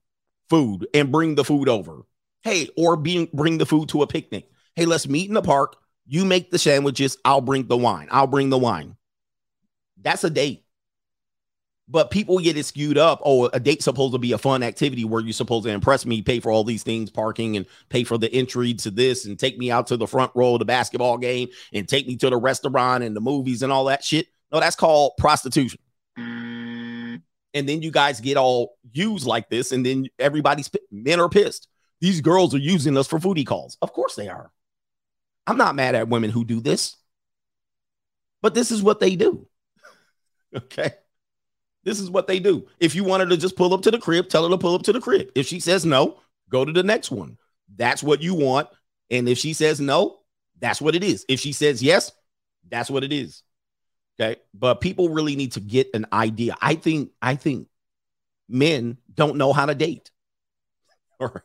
food and bring the food over? Hey, or being bring the food to a picnic. Hey, let's meet in the park. You make the sandwiches. I'll bring the wine. I'll bring the wine. That's a date. But people get it skewed up. Oh, a date's supposed to be a fun activity where you're supposed to impress me, pay for all these things, parking, and pay for the entry to this, and take me out to the front row of the basketball game, and take me to the restaurant and the movies and all that shit. No, that's called prostitution. And then you guys get all used like this, and then everybody's men are pissed. These girls are using us for foodie calls. Of course they are. I'm not mad at women who do this, but this is what they do. okay. This is what they do. If you wanted to just pull up to the crib, tell her to pull up to the crib. If she says no, go to the next one. That's what you want. And if she says no, that's what it is. If she says yes, that's what it is. Okay. But people really need to get an idea. I think, I think men don't know how to date. All right.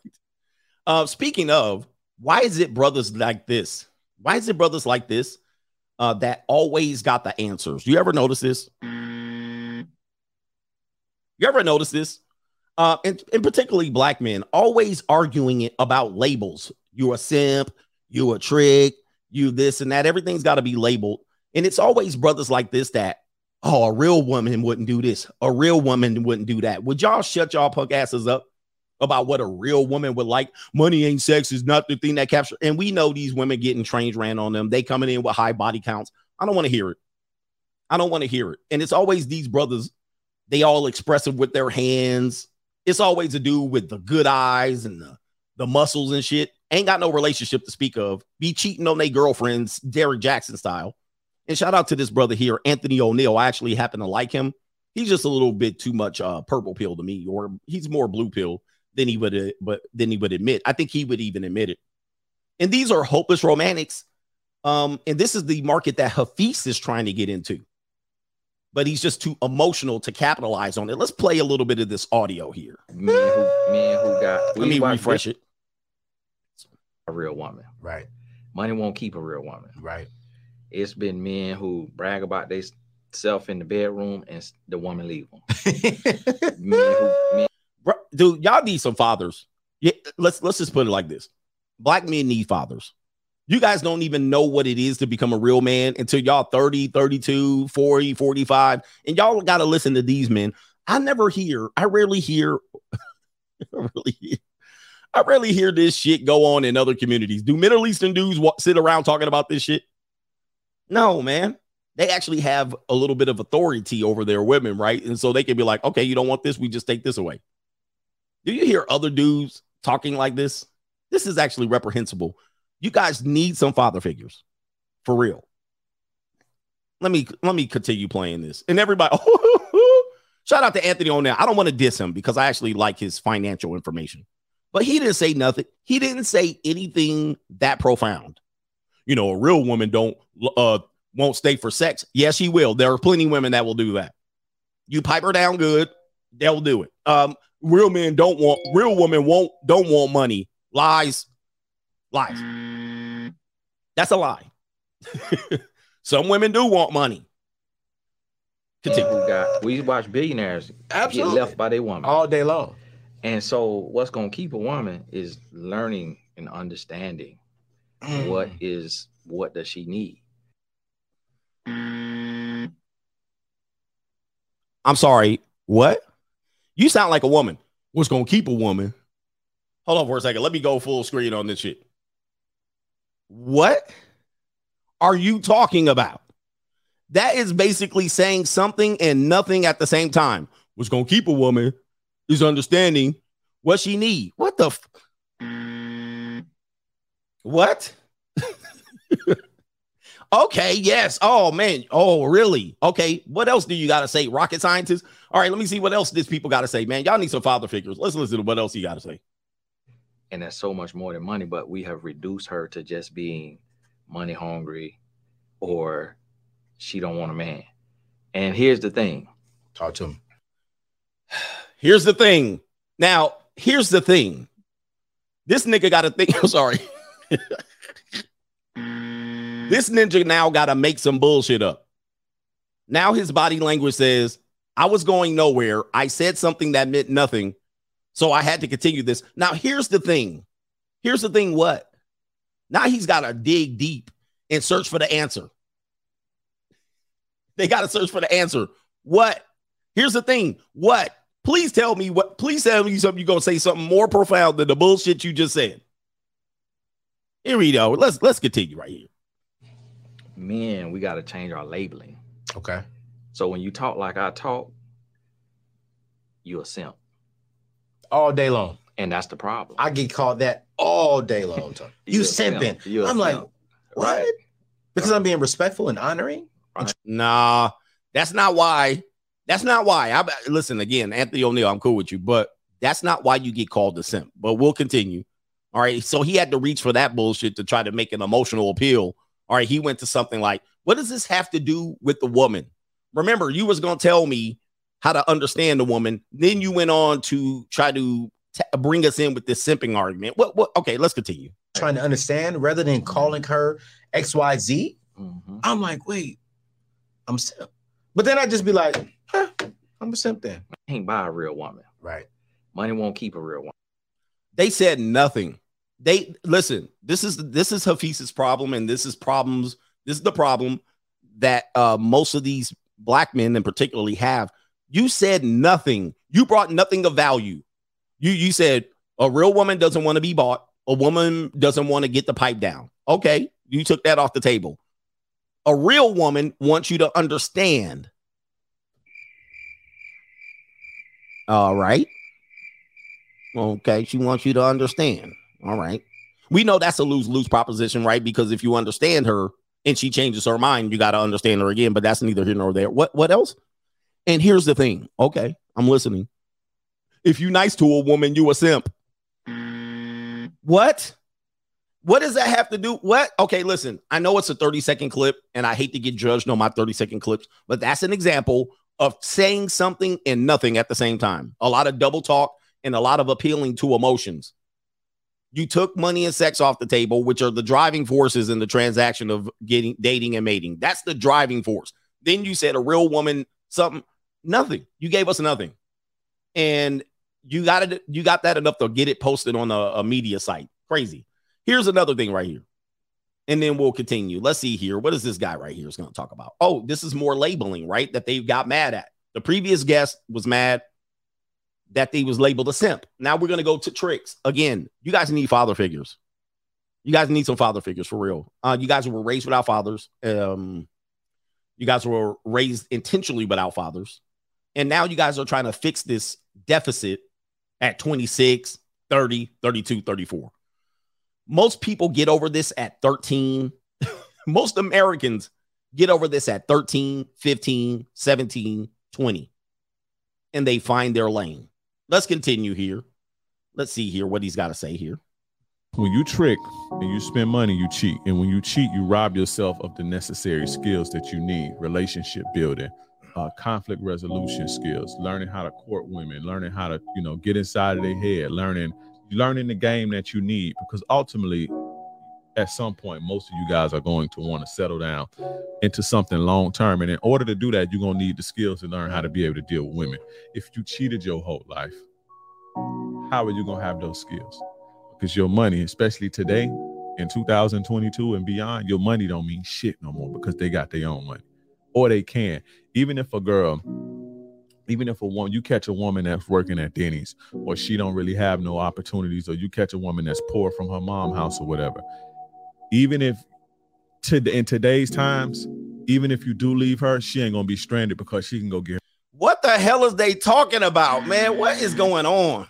Uh, speaking of, why is it brothers like this? Why is it brothers like this uh, that always got the answers? You ever notice this? You ever notice this? Uh, and, and particularly black men always arguing it about labels. You a simp, you a trick, you this and that. Everything's got to be labeled. And it's always brothers like this that, oh, a real woman wouldn't do this. A real woman wouldn't do that. Would y'all shut y'all punk asses up about what a real woman would like? Money ain't sex is not the thing that captures. And we know these women getting trains ran on them. They coming in with high body counts. I don't want to hear it. I don't want to hear it. And it's always these brothers, they all expressive with their hands. It's always a dude with the good eyes and the, the muscles and shit. Ain't got no relationship to speak of. Be cheating on their girlfriends, Derrick Jackson style. And shout out to this brother here, Anthony ONeal. I actually happen to like him. He's just a little bit too much uh, purple pill to me, or he's more blue pill than he would, uh, but than he would admit. I think he would even admit it. And these are hopeless romantics. Um, and this is the market that Hafiz is trying to get into. But he's just too emotional to capitalize on it. Let's play a little bit of this audio here. Men who who got Let me refresh it. a real woman. Right, Money won't keep a real woman. right. It's been men who brag about they self in the bedroom and the woman leave them. men who men dude, y'all need some fathers. Yeah, let's let's just put it like this. Black men need fathers. You guys don't even know what it is to become a real man until y'all 30, 32, 40, 45. And y'all got to listen to these men. I never hear, I rarely hear, I rarely hear, I rarely hear this shit go on in other communities. Do Middle Eastern dudes sit around talking about this shit? No, man. They actually have a little bit of authority over their women, right? And so they can be like, okay, you don't want this, we just take this away. Do you hear other dudes talking like this? This is actually reprehensible. You guys need some father figures. For real. Let me let me continue playing this. And everybody shout out to Anthony on that. I don't want to diss him because I actually like his financial information. But he didn't say nothing. He didn't say anything that profound. You know, a real woman don't uh won't stay for sex. Yes, she will. There are plenty of women that will do that. You pipe her down good, they'll do it. Um, real men don't want real women won't don't want money. Lies, lies. That's a lie. Some women do want money. Continue. who got we watch billionaires Absolutely. get left by their woman. All day long. And so what's gonna keep a woman is learning and understanding Mm. what is what does she need. I'm sorry. What? You sound like a woman. What's gonna keep a woman? Hold on for a second. Let me go full screen on this shit. What are you talking about? That is basically saying something and nothing at the same time. What's gonna keep a woman is understanding what she need. What the f- what? okay, yes. Oh man. Oh, really? Okay. What else do you got to say? Rocket scientist? All right, let me see what else these people got to say, man. Y'all need some father figures. Let's listen to what else you got to say. And that's so much more than money, but we have reduced her to just being money hungry or she don't want a man. And here's the thing. Talk to him. Here's the thing. Now, here's the thing. This nigga got to think. I'm sorry. this ninja now got to make some bullshit up. Now his body language says, I was going nowhere. I said something that meant nothing. So I had to continue this. Now, here's the thing. Here's the thing what? Now he's got to dig deep and search for the answer. They got to search for the answer. What? Here's the thing. What? Please tell me what. Please tell me something. You're gonna say something more profound than the bullshit you just said. Here we go. Let's let's continue right here. Man, we got to change our labeling. Okay. So when you talk like I talk, you a simp. All day long. And that's the problem. I get called that all day long. You simping. You I'm like, what? Right. Because I'm being respectful and honoring. Nah, that's not why. That's not why. I listen again, Anthony ONeal. I'm cool with you, but that's not why you get called a simp. But we'll continue. All right. So he had to reach for that bullshit to try to make an emotional appeal. All right. He went to something like, "What does this have to do with the woman?" Remember, you was gonna tell me how to understand the woman. Then you went on to try to t- bring us in with this simping argument. What? What? Okay, let's continue. Trying to understand rather than calling her XYZ. Mhm. I'm like, wait, I'm simp. But then I just be like, huh, I'm a simp then. I can't buy a real woman. Right. Money won't keep a real woman. They said nothing. They listen. This is this is Hafiz's problem, and this is problems. This is the problem that uh, most of these black men, and particularly, have. You said nothing. You brought nothing of value. You you said a real woman doesn't want to be bought. A woman doesn't want to get the pipe down. Okay, you took that off the table. A real woman wants you to understand. All right. Okay, she wants you to understand. All right. We know that's a lose lose proposition, right? Because if you understand her and she changes her mind, you got to understand her again. But that's neither here nor there. What what else? And here's the thing. Okay, I'm listening. If you nice to a woman, you a simp. What? What does that have to do? What? Okay, listen. I know it's a 30 second clip, and I hate to get judged on my 30 second clips, but that's an example of saying something and nothing at the same time. A lot of double talk and a lot of appealing to emotions. You took money and sex off the table, which are the driving forces in the transaction of getting dating and mating. That's the driving force. Then you said a real woman, something, nothing. You gave us nothing. And you got it, you got that enough to get it posted on a, a media site. Crazy. Here's another thing right here. And then we'll continue. Let's see here. What is this guy right here is going to talk about? Oh, this is more labeling, right? That they got mad at. The previous guest was mad that they was labeled a simp. Now we're going to go to tricks. Again, you guys need father figures. You guys need some father figures for real. Uh, you guys were raised without fathers. Um, you guys were raised intentionally without fathers. And now you guys are trying to fix this deficit at 26, 30, 32, 34. Most people get over this at 13. Most Americans get over this at 13, 15, 17, 20. And they find their lane. Let's continue here. Let's see here what he's got to say here. When you trick and you spend money, you cheat. And when you cheat, you rob yourself of the necessary skills that you need relationship building, uh, conflict resolution skills, learning how to court women, learning how to, you know, get inside of their head, learning learning the game that you need because ultimately at some point most of you guys are going to want to settle down into something long term and in order to do that you're going to need the skills to learn how to be able to deal with women. If you cheated your whole life how are you going to have those skills? Because your money especially today in 2022 and beyond your money don't mean shit no more because they got their own money or they can even if a girl even if a woman you catch a woman that's working at Denny's or she don't really have no opportunities or you catch a woman that's poor from her mom house or whatever even if to in today's times even if you do leave her she ain't gonna be stranded because she can go get What the hell is they talking about, man? What is going on?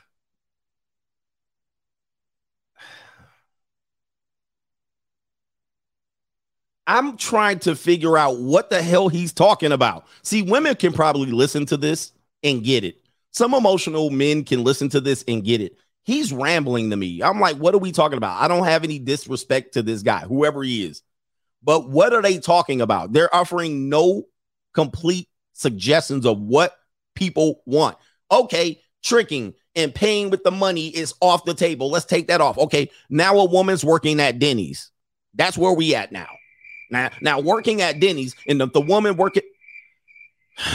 I'm trying to figure out what the hell he's talking about. See, women can probably listen to this and get it. Some emotional men can listen to this and get it. He's rambling to me. I'm like, what are we talking about? I don't have any disrespect to this guy, whoever he is. But what are they talking about? They're offering no complete suggestions of what people want. Okay, tricking and paying with the money is off the table. Let's take that off. Okay, now a woman's working at Denny's. That's where we at now. Now, now working at Denny's and the, the woman working.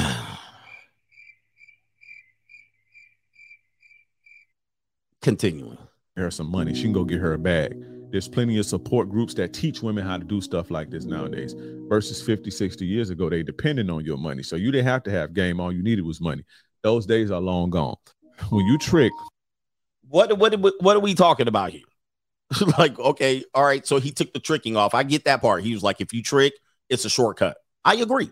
Continuing. her some money she can go get her a bag there's plenty of support groups that teach women how to do stuff like this nowadays versus 50 60 years ago they depended on your money so you didn't have to have game all you needed was money those days are long gone when you trick What what what are we talking about here? like, okay, all right. So he took the tricking off. I get that part. He was like, if you trick, it's a shortcut. I agree.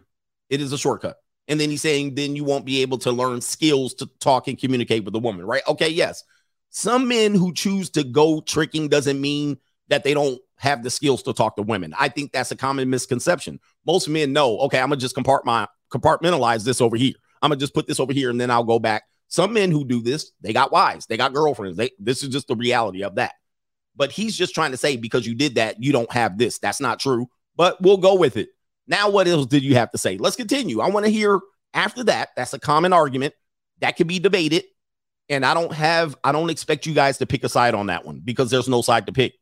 It is a shortcut. And then he's saying, then you won't be able to learn skills to talk and communicate with a woman, right? Okay, yes. Some men who choose to go tricking doesn't mean that they don't have the skills to talk to women. I think that's a common misconception. Most men know, okay, I'm gonna just compartment compartmentalize this over here. I'm gonna just put this over here and then I'll go back. Some men who do this, they got wives, they got girlfriends. They this is just the reality of that. But he's just trying to say because you did that, you don't have this. That's not true. But we'll go with it. Now, what else did you have to say? Let's continue. I want to hear after that. That's a common argument that can be debated. And I don't have, I don't expect you guys to pick a side on that one because there's no side to pick.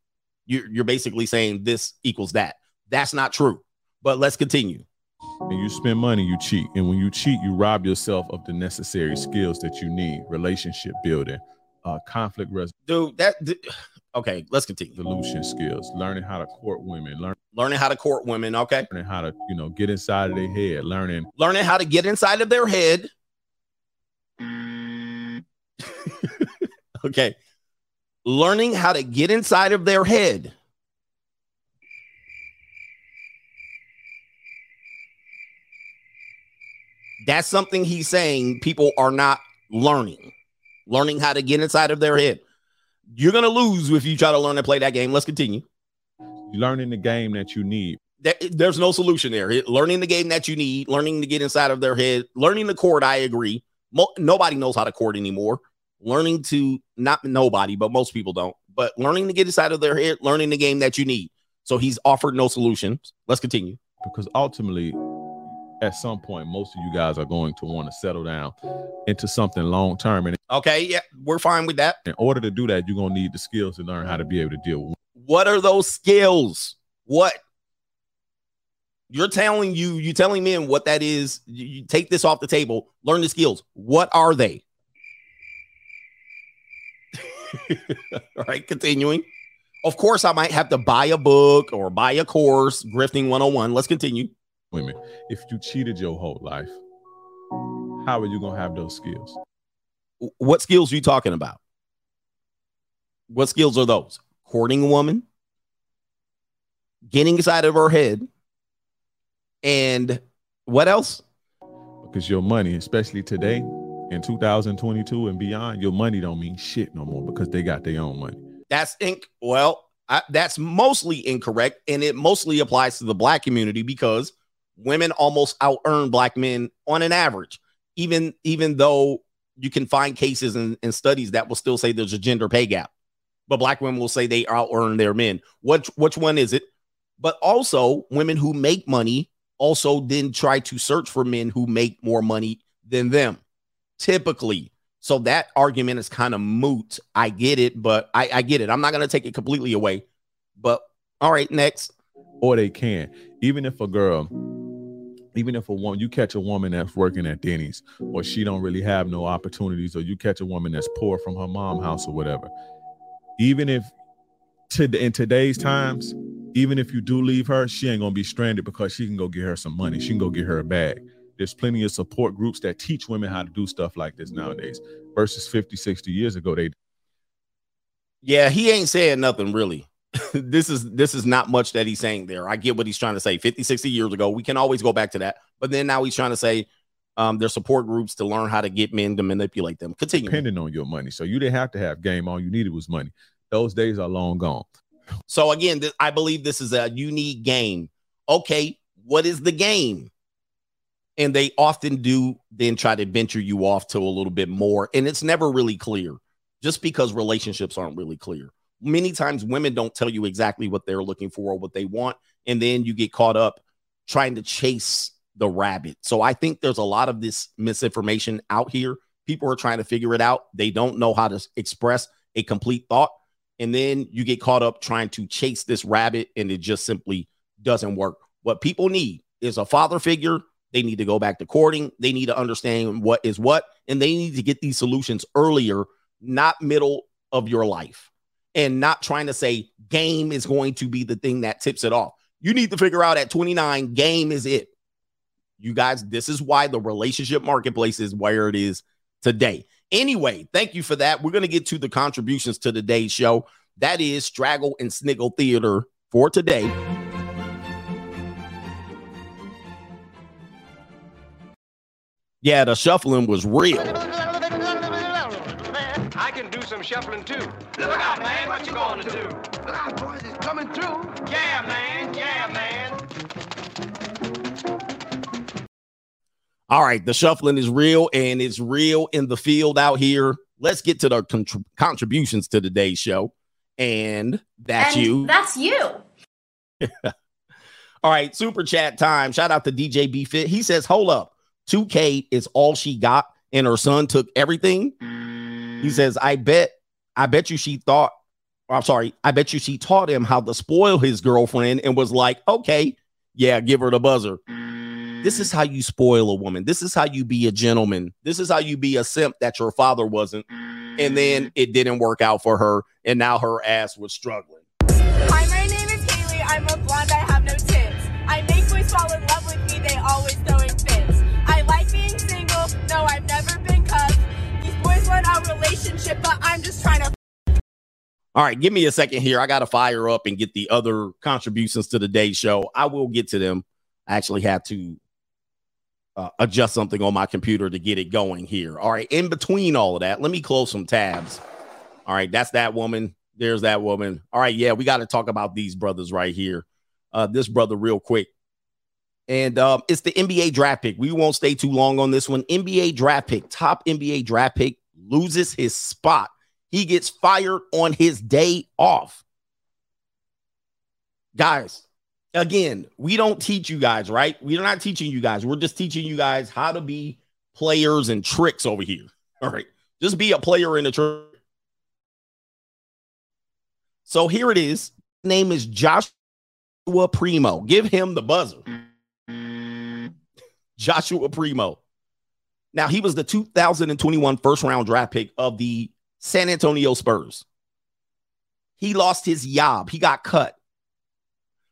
You're, you're basically saying this equals that. That's not true. But let's continue. and you spend money you cheat and when you cheat you rob yourself of the necessary skills that you need relationship building uh, conflict resolution. Dude, that, th- okay, let's continue. resolution skills learning how to court women learn, Learning how to court women. Okay. learning how to you know get inside of their head learning Learning how to get inside of their head. okay. Learning how to get inside of their head. That's something he's saying people are not learning. Learning how to get inside of their head. You're to lose if you try to learn to play that game. Let's continue. learning the game that you need There- there's no solution there. Learning the game that you need, learning to get inside of their head, learning the court. I agree. Mo- nobody knows how to court anymore. Learning to not nobody, but most people don't. but learning to get inside of their head, learning the game that you need. So he's offered no solutions. Let's continue. because ultimately at some point most of you guys are going to want to settle down into something long term and Okay, yeah, we're fine with that. in order to do that you're going to need the skills to learn how to be able to deal with What are those skills? What? You're telling you, you're telling men what that is. You, you take this off the table, learn the skills. What are they? All right, continuing. Of course, I might have to buy a book or buy a course, Grifting 101. Let's continue. Women if you cheated your whole life how are you going to have those skills What skills are you talking about? What skills are those? Courting a woman, getting inside of her head, and what else? because your money especially today in 2022 and beyond your money don't mean shit no more because they got their own money That's inc. Well, I, that's mostly incorrect, and it mostly applies to the black community because women almost out earn black men on an average. Even even though you can find cases and, studies that will still say there's a gender pay gap, but black women will say they out earn their men. Which which one is it? But also, women who make money also then try to search for men who make more money than them, typically. So that argument is kind of moot. I get it, but I, I get it. I'm not to take it completely away. But all right, next. or they can even if a girl even if a woman you catch a woman that's working at denny's or she don't really have no opportunities or you catch a woman that's poor from her mom house or whatever even if to in today's times even if you do leave her she ain't gonna be stranded because she can go get her some money. She can go get her a bag. There's plenty of support groups that teach women how to do stuff like this nowadays. Versus 50 60 years ago they Yeah, he ain't saying nothing really. this is this is not much that he's saying there. I get what he's trying to say. 50, 60 years ago, we can always go back to that. But then now he's trying to say um, there's support groups to learn how to get men to manipulate them. Continue. depending on your money so you didn't have to have game all you needed was money those days are long gone So again, th- I believe this is a unique game. Okay, what is the game? And they often do then try to venture you off to a little bit more, and it's never really clear. Just because relationships aren't really clear. Many times women don't tell you exactly what they're looking for or what they want, and then you get caught up trying to chase the rabbit. So I think there's a lot of this misinformation out here. People are trying to figure it out. They don't know how to express a complete thought and then you get caught up trying to chase this rabbit and it just simply doesn't work. What people need is a father figure. They need to go back to courting. They need to understand what is what, and they need to get these solutions earlier, not middle of your life, and not trying to say game is going to be the thing that tips it off. You need to figure out at 29, game is it. You guys, this is why the relationship marketplace is where it is today. Anyway, thank you for that. We're going to get to the contributions to today's show. That is Straggle and Sniggle Theater for today. Yeah, the shuffling was real. I can do some shuffling too. Look out, man, what you gonna do? Look out, boys, it's coming through. Yeah, man, yeah, man. All right, the shuffling is real and it's real in the field out here. Let's get to the contr- contributions to today's show. And that's and you. That's you. All right, super chat time. Shout out to DJ B Fit. He says, Hold up, 2K is all she got, and her son took everything. He says, I bet, I bet you she thought, I'm sorry, I bet you she taught him how to spoil his girlfriend and was like, okay, yeah, give her the buzzer. This is how you spoil a woman. This is how you be a gentleman. This is how you be a simp that your father wasn't. And then it didn't work out for her, and now her ass was struggling. Hi, my name is Haley. I'm a blonde. I have relationship, but I'm just trying to. All right, give me a second here. I got to fire up and get the other contributions to the day show. I will get to them. I actually had to uh, adjust something on my computer to get it going here. All right, in between all of that, let me close some tabs. All right, that's that woman. There's that woman. All right, yeah, we got to talk about these brothers right here. Uh, this brother, real quick. And um, it's the NBA draft pick. We won't stay too long on this one. NBA draft pick, top NBA draft pick, loses his spot He gets fired on his day off. Guys, again, we don't teach you guys, right? We're not teaching you guys. We're just teaching you guys how to be players and tricks over here. All right. Just be a player in a trick. So here it is. Name is Joshua Primo. Give him the buzzer. Mm-hmm. Joshua Primo. Now, he was the 2021 first round draft pick of the San Antonio Spurs. He lost his job. He got cut.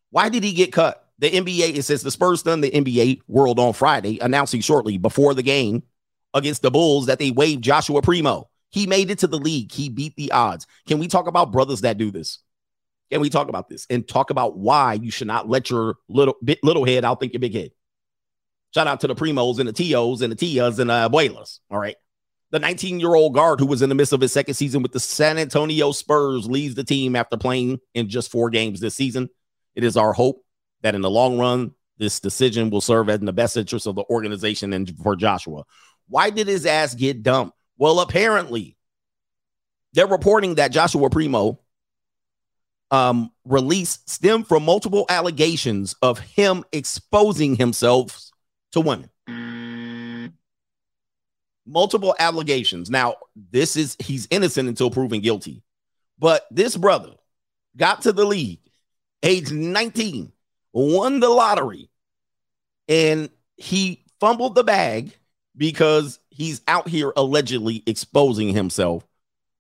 Why did he get cut? The NBA, it says the Spurs done the NBA World on Friday, announcing shortly before the game against the Bulls that they waived Joshua Primo. He made it to the league. He beat the odds. Can we talk about brothers that do this? Can we talk about this and talk about why you should not let your little bit little head outthink your big head? Shout out to the Primos and the Tios and the Tias and the Abuelas. All right. The 19 year old guard who was in the midst of his second season with the San Antonio Spurs leaves the team after playing in just four games this season. It is our hope that in the long run, this decision will serve as in the best interest of the organization and for Joshua. Why did his ass get dumped? Well, apparently, they're reporting that Joshua Primo um, release stemmed from multiple allegations of him exposing himself to women. Multiple allegations. Now, this is he's innocent until proven guilty. But this brother got to the league, age 19, won the lottery, and he fumbled the bag because he's out here allegedly exposing himself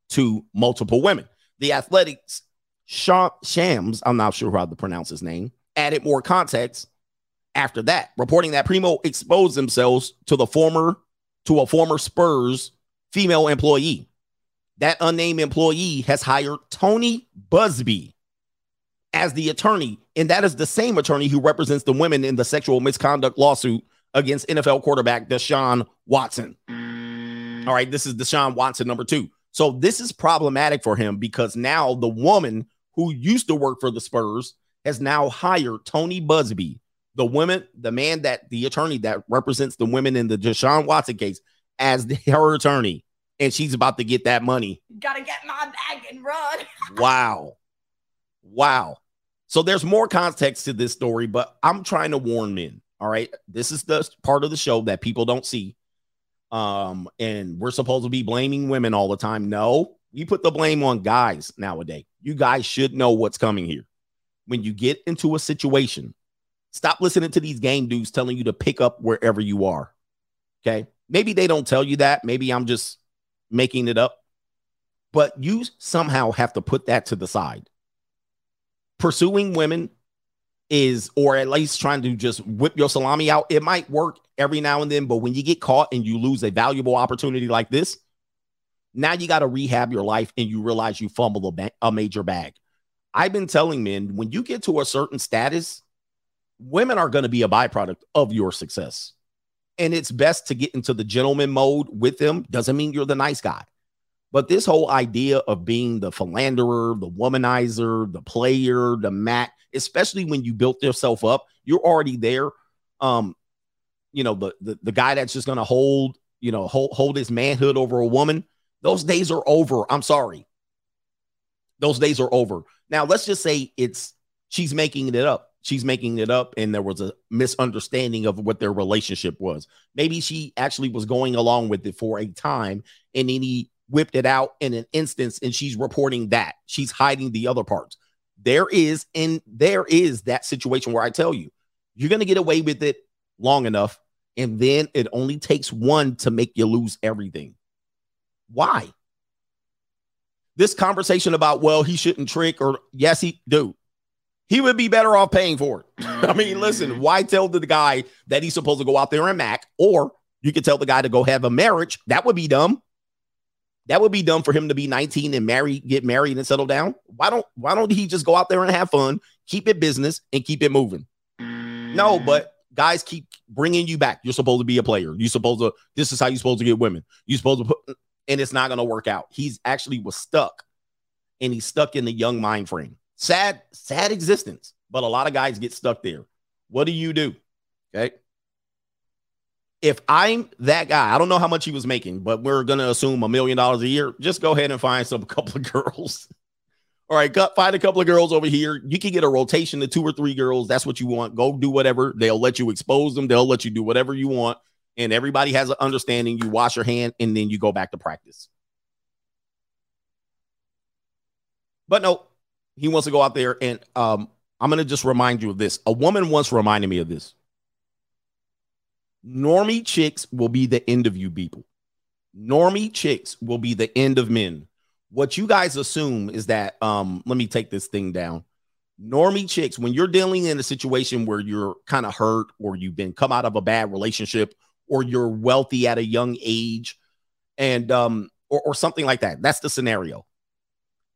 to multiple women. The Athletic's Shams, I'm not sure how to pronounce his name, added more context after that, reporting that Primo exposed themselves to the former to a former Spurs female employee. That unnamed employee has hired Tony Buzbee as the attorney, and that is the same attorney who represents the women in the sexual misconduct lawsuit against NFL quarterback Deshaun Watson. All right, this is Deshaun Watson number two. So this is problematic for him because now the woman who used to work for the Spurs has now hired Tony Buzbee, the women, the man that the attorney that represents the women in the Deshaun Watson case, as the, her attorney, and she's about to get that money. Gotta get my bag and run. Wow, wow. So there's more context to this story, but I'm trying to warn men. All right, this is the part of the show that people don't see. Um, and we're supposed to be blaming women all the time. No, we put the blame on guys nowadays. You guys should know what's coming here. When you get into a situation, stop listening to these game dudes telling you to pick up wherever you are. Okay. Maybe they don't tell you that. Maybe I'm just making it up. But you somehow have to put that to the side. Pursuing women is, or at least trying to just whip your salami out, it might work every now and then. But when you get caught and you lose a valuable opportunity like this, now you got to rehab your life and you realize you fumbled a, ba- a major bag. I've been telling men when you get to a certain status, women are going to be a byproduct of your success. And it's best to get into the gentleman mode with them. Doesn't mean you're the nice guy. But this whole idea of being the philanderer, the womanizer, the player, the mat, especially when you built yourself up, you're already there. Um, you know, the the, the guy that's just gonna hold, you know, hold hold his manhood over a woman. Those days are over. I'm sorry. Those days are over. Now, let's just say it's she's making it up. She's making it up, and there was a misunderstanding of what their relationship was. Maybe she actually was going along with it for a time, and then he whipped it out in an instance, and she's reporting that she's hiding the other parts. There is, and there is that situation where I tell you, you're going to get away with it long enough, and then it only takes one to make you lose everything. Why? This conversation about, well, he shouldn't trick, or yes, he do. He would be better off paying for it. I mean, listen, mm. why tell the guy that he's supposed to go out there and mac? Or you could tell the guy to go have a marriage. That would be dumb. That would be dumb for him to be 19 and marry, get married and settle down. Why don't why don't he just go out there and have fun, keep it business, and keep it moving? No, mm. but guys keep bringing you back. You're supposed to be a player. You're supposed to. This is how you're supposed to get women. You're supposed to put, and it's not going to work out. He's actually was stuck, and he's stuck in the young mind frame. Sad, sad existence. But a lot of guys get stuck there. What do you do? Okay. if I'm that guy, I don't know how much he was making, but we're gonna assume a million dollars a year. Just go ahead and find some couple of girls. All right, find a couple of girls over here. You can get a rotation of two or three girls. That's what you want. Go do whatever. They'll let you expose them. They'll let you do whatever you want. And everybody has an understanding. You wash your hand and then you go back to practice. But no, he wants to go out there and um, I'm gonna just remind you of this. A woman once reminded me of this. Normie chicks will be the end of you people. Normie chicks will be the end of men. What you guys assume is that um let me take this thing down. Normie chicks, when you're dealing in a situation where you're kind of hurt or you've been come out of a bad relationship or you're wealthy at a young age and um or, or something like that. That's the scenario.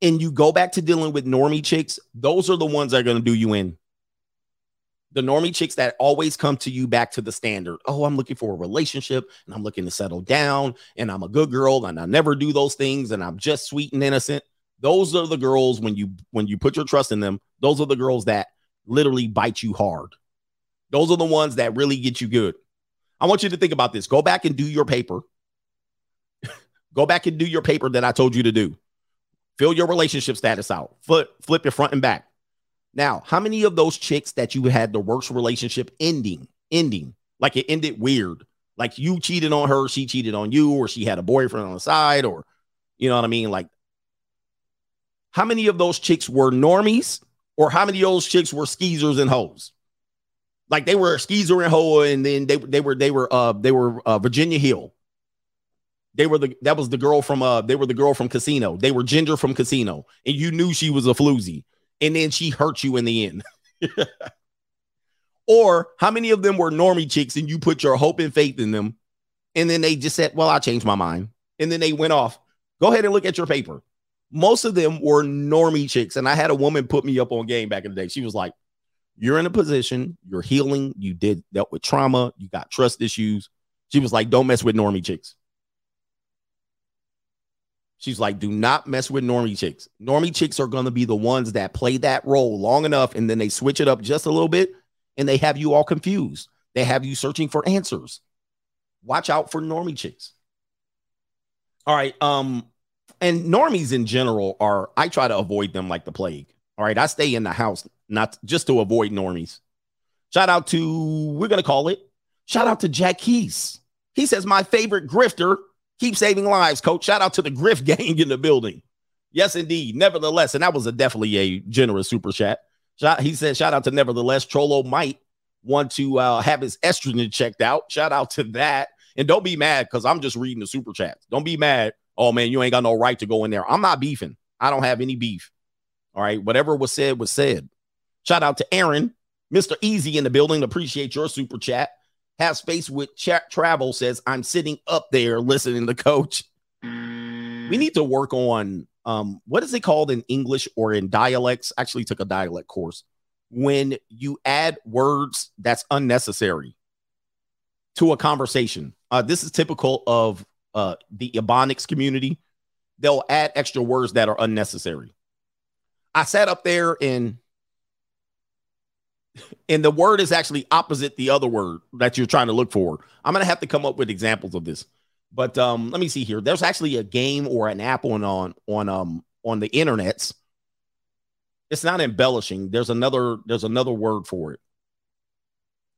And you go back to dealing with normie chicks, those are the ones that are going to do you in the normie chicks that always come to you back to the standard. Oh, I'm looking for a relationship and I'm looking to settle down and I'm a good girl and I never do those things and I'm just sweet and innocent. Those are the girls when you when you put your trust in them, those are the girls that literally bite you hard. Those are the ones that really get you good. I want you to think about this. Go back and do your paper. Go back and do your paper that I told you to do. Fill your relationship status out. Flip flip your front and back. Now, how many of those chicks that you had the worst relationship ending, ending, like it ended weird, like you cheated on her, she cheated on you, or she had a boyfriend on the side, or you know what I mean? Like, how many of those chicks were normies, or how many of those chicks were skeezers and hoes? Like they were a skeezer and hoe, and then they they were they were uh they were uh, Virginia Hill. They were the that was the girl from uh they were the girl from Casino. They were Ginger from Casino, and you knew she was a floozy and then she hurt you in the end. or how many of them were normie chicks and you put your hope and faith in them and then they just said, Well, I changed my mind. And then they went off. Go ahead and look at your paper. Most of them were normie chicks. And I had a woman put me up on game back in the day. She was like, You're in a position, you're healing, you did dealt with trauma, you got trust issues. She was like, Don't mess with normie chicks. She's like, do not mess with normie chicks. Normie chicks are going to be the ones that play that role long enough and then they switch it up just a little bit and they have you all confused. They have you searching for answers. Watch out for normie chicks. All right. Um, and normies in general are, I try to avoid them like the plague. All right. I stay in the house, not just to avoid normies. Shout out to, we're going to call it, shout out to Jack Keys. He says, my favorite grifter Keep saving lives, coach. Shout out to the Griff gang in the building. Yes, indeed. Nevertheless, and that was a definitely a generous super chat. Shout, he said, shout out to nevertheless. Trollo might want to uh, have his estrogen checked out. Shout out to that. And don't be mad because I'm just reading the super chats. Don't be mad. Oh man, you ain't got no right to go in there. I'm not beefing. I don't have any beef. All right. Whatever was said was said. Shout out to Aaron, Mr. Easy in the building. Appreciate your super chat have space with chat travel says i'm sitting up there listening to coach. We need to work on um what is it called in english or in dialects? Actually took a dialect course. When you add words that's unnecessary to a conversation. Uh this is typical of uh the ebonics community. They'll add extra words that are unnecessary. I sat up there and and the word is actually opposite the other word that you're trying to look for. I'm gonna have to come up with examples of this. But um, let me see here. There's actually a game or an app on on on um on the internets. It's not embellishing. There's another there's another word for it.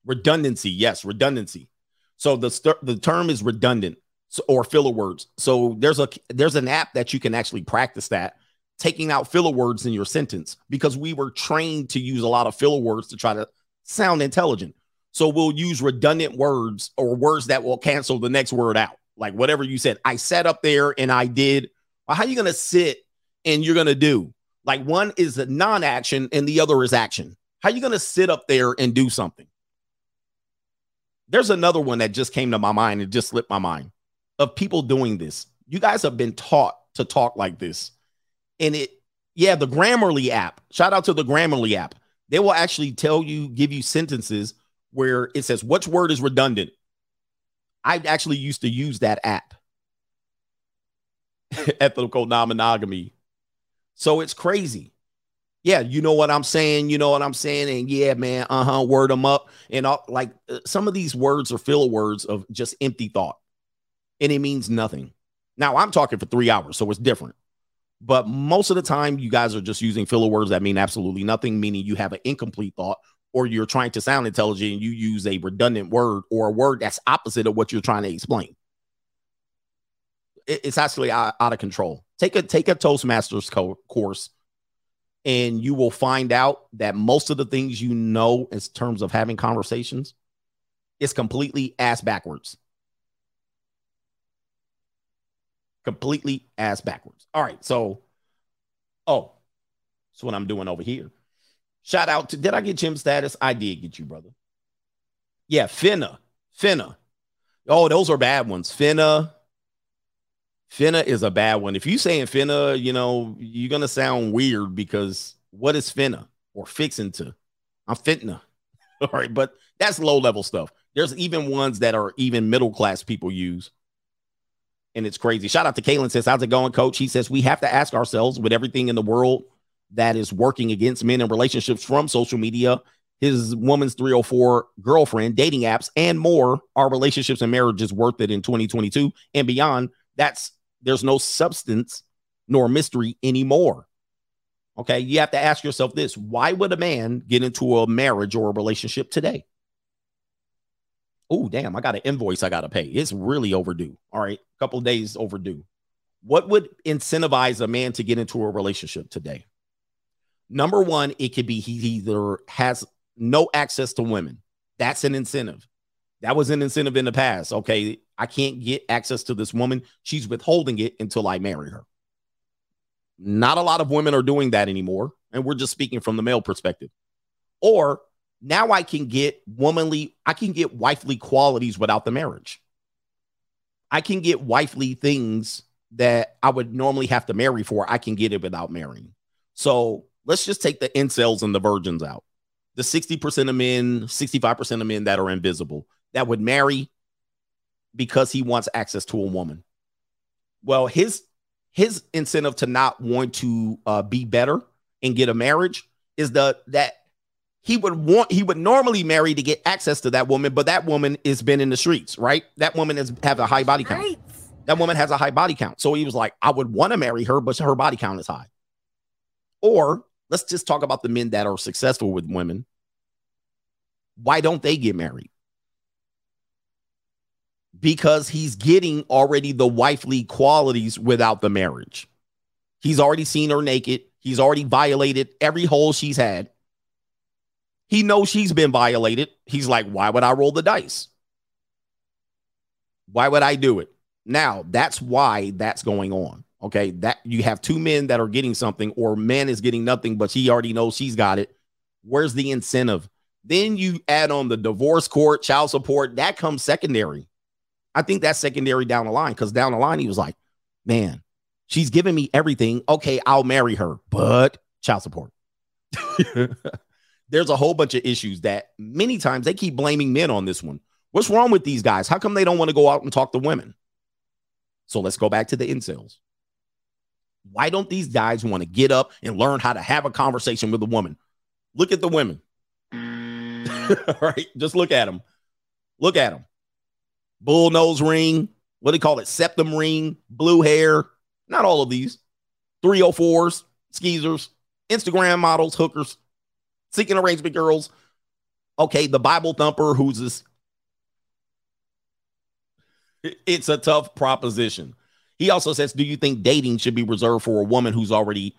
Redundancy. Yes, redundancy. So the st- the term is redundant so, or filler words. So there's a there's an app that you can actually practice that taking out filler words in your sentence because we were trained to use a lot of filler words to try to sound intelligent. So we'll use redundant words or words that will cancel the next word out. Like whatever you said, I sat up there and I did. Well, how are you going to sit and you're going to do? Like one is a non action and the other is action. How are you going to sit up there and do something? There's another one that just came to my mind and just slipped my mind of people doing this. You guys have been taught to talk like this and it yeah the grammarly app shout out to the grammarly app they will actually tell you give you sentences where it says which word is redundant i actually used to use that app ethical non-monogamy so it's crazy Yeah, you know what I'm saying. You know what I'm saying. And yeah, man, uh huh. Word them up. And all, like uh, some of these words are filler words of just empty thought, and it means nothing. Now I'm talking for three hours, so it's different. But most of the time, you guys are just using filler words that mean absolutely nothing, meaning you have an incomplete thought, or you're trying to sound intelligent and you use a redundant word or a word that's opposite of what you're trying to explain. It's actually out, of control. Take a take a Toastmasters co- course, and you will find out that most of the things you know in terms of having conversations is completely ass backwards. Completely ass backwards. All right, so oh, that's what I'm doing over here. Shout out to did I get Jim status? I did get you, brother. Yeah, Finna. Finna. Oh, those are bad ones. Finna. Finna is a bad one. If you saying finna, you know, you're gonna sound weird because what is finna or fixing to? I'm fitna. All right, but that's low level stuff. There's even ones that are even middle class people use. And it's crazy. Shout out to Kalen says, How's it going, coach? He says, We have to ask ourselves with everything in the world that is working against men and relationships from social media, his woman's 304 girlfriend, dating apps, and more. Are relationships and marriages worth it in 2022 and beyond? That's there's no substance nor mystery anymore. Okay, you have to ask yourself this why would a man get into a marriage or a relationship today? Oh, damn, I got an invoice I got to pay. It's really overdue. All right, a couple days overdue. What would incentivize a man to get into a relationship today? Number one, it could be he either has no access to women. That's an incentive. That was an incentive in the past. Okay, I can't get access to this woman. She's withholding it until I marry her. Not a lot of women are doing that anymore. And we're just speaking from the male perspective. Or now I can get womanly, I can get wifely qualities without the marriage. I can get wifely things that I would normally have to marry for. I can get it without marrying. So let's just take the incels and the virgins out. The 60% of men, 65% of men that are invisible that would marry because he wants access to a woman. Well, his his incentive to not want to uh, be better and get a marriage is the that he would want he would normally marry to get access to that woman, but that woman has been in the streets, right? That woman has have a high body count. That woman has a high body count. So he was like, I would want to marry her, but her body count is high. Or let's just talk about the men that are successful with women. Why don't they get married? Because he's getting already the wifely qualities without the marriage. He's already seen her naked. He's already violated every hole she's had. He knows she's been violated. He's like, why would I roll the dice? Why would I do it? Now, that's why that's going on. Okay. That you have two men that are getting something, or man is getting nothing, but she already knows she's got it. Where's the incentive? Then you add on the divorce court, child support, that comes secondary. I think that's secondary down the line because down the line, he was like, man, she's giving me everything. Okay, I'll marry her, but child support. There's a whole bunch of issues that many times they keep blaming men on this one. What's wrong with these guys? How come they don't want to go out and talk to women? So let's go back to the incels. Why don't these guys want to get up and learn how to have a conversation with a woman? Look at the women. All right, just look at them. Look at them. Bull nose ring. What do they call it? Septum ring, blue hair. Not all of these. 304s, skeezers, Instagram models, hookers, seeking arrangement girls. Okay, the Bible thumper, who's this? It's a tough proposition. He also says, Do you think dating should be reserved for a woman who's already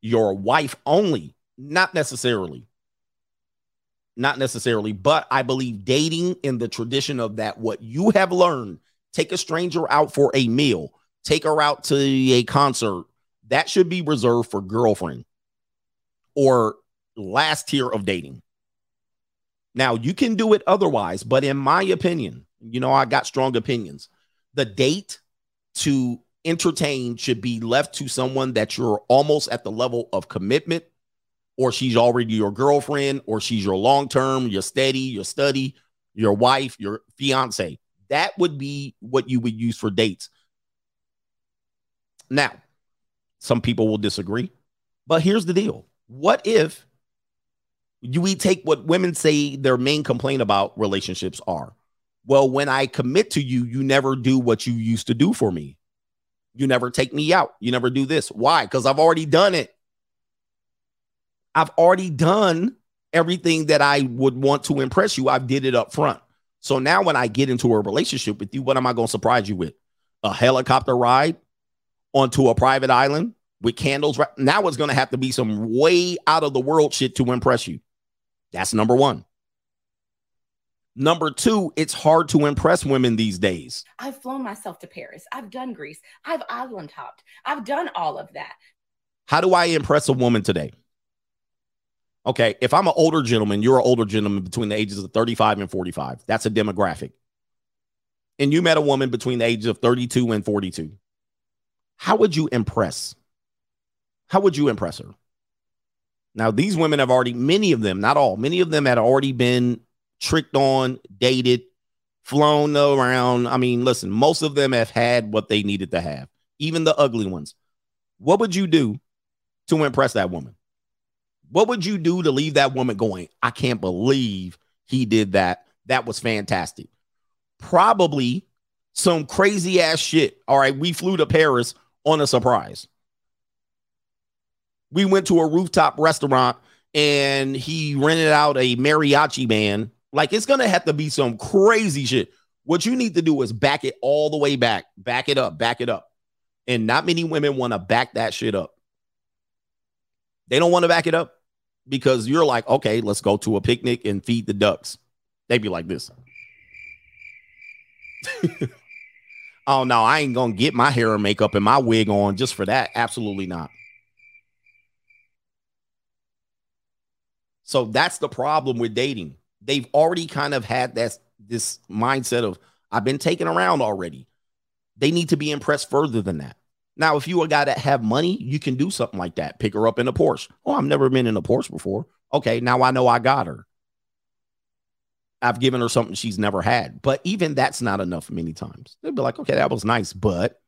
your wife only? Not necessarily. Not necessarily, but I believe dating in the tradition of that, what you have learned, take a stranger out for a meal, take her out to a concert, that should be reserved for girlfriend or last tier of dating. Now, you can do it otherwise, but in my opinion, you know, I got strong opinions. The date to entertain should be left to someone that you're almost at the level of commitment, or she's already your girlfriend, or she's your long term, your steady, your study, your wife, your fiance. That would be what you would use for dates. Now, some people will disagree, but here's the deal What if we take what women say their main complaint about relationships are? Well, when I commit to you, you never do what you used to do for me. You never take me out. You never do this. Why? Because I've already done it. I've already done everything that I would want to impress you. I've did it up front. So now when I get into a relationship with you, what am I going to surprise you with? A helicopter ride onto a private island with candles. Now it's going to have to be some way out of the world shit to impress you. That's number one. Number two, it's hard to impress women these days. I've flown myself to Paris. I've done Greece. I've island hopped. I've done all of that. How do I impress a woman today? Okay, if I'm an older gentleman, you're an older gentleman between the ages of 35 and 45. That's a demographic. And you met a woman between the ages of 32 and 42. How would you impress? How would you impress her? Now, these women have already, many of them, not all, many of them had already been tricked on, dated, flown around. I mean, listen, most of them have had what they needed to have, even the ugly ones. What would you do to impress that woman? What would you do to leave that woman going? I can't believe he did that. That was fantastic. Probably some crazy ass shit. All right, we flew to Paris on a surprise. We went to a rooftop restaurant and he rented out a mariachi band like it's gonna have to be some crazy shit. What you need to do is back it all the way back, back it up, back it up. And not many women want to back that shit up. They don't want to back it up because you're like, okay, let's go to a picnic and feed the ducks. They'd be like this. oh no, I ain't gonna get my hair and makeup and my wig on just for that. Absolutely not. So that's the problem with dating they've already kind of had that this mindset of I've been taken around already. They need to be impressed further than that. Now, if you a guy that have money, you can do something like that. Pick her up in a Porsche. Oh, I've never been in a Porsche before. Okay, now I know I got her. I've given her something she's never had. But even that's not enough many times. They'd be like, okay, that was nice, but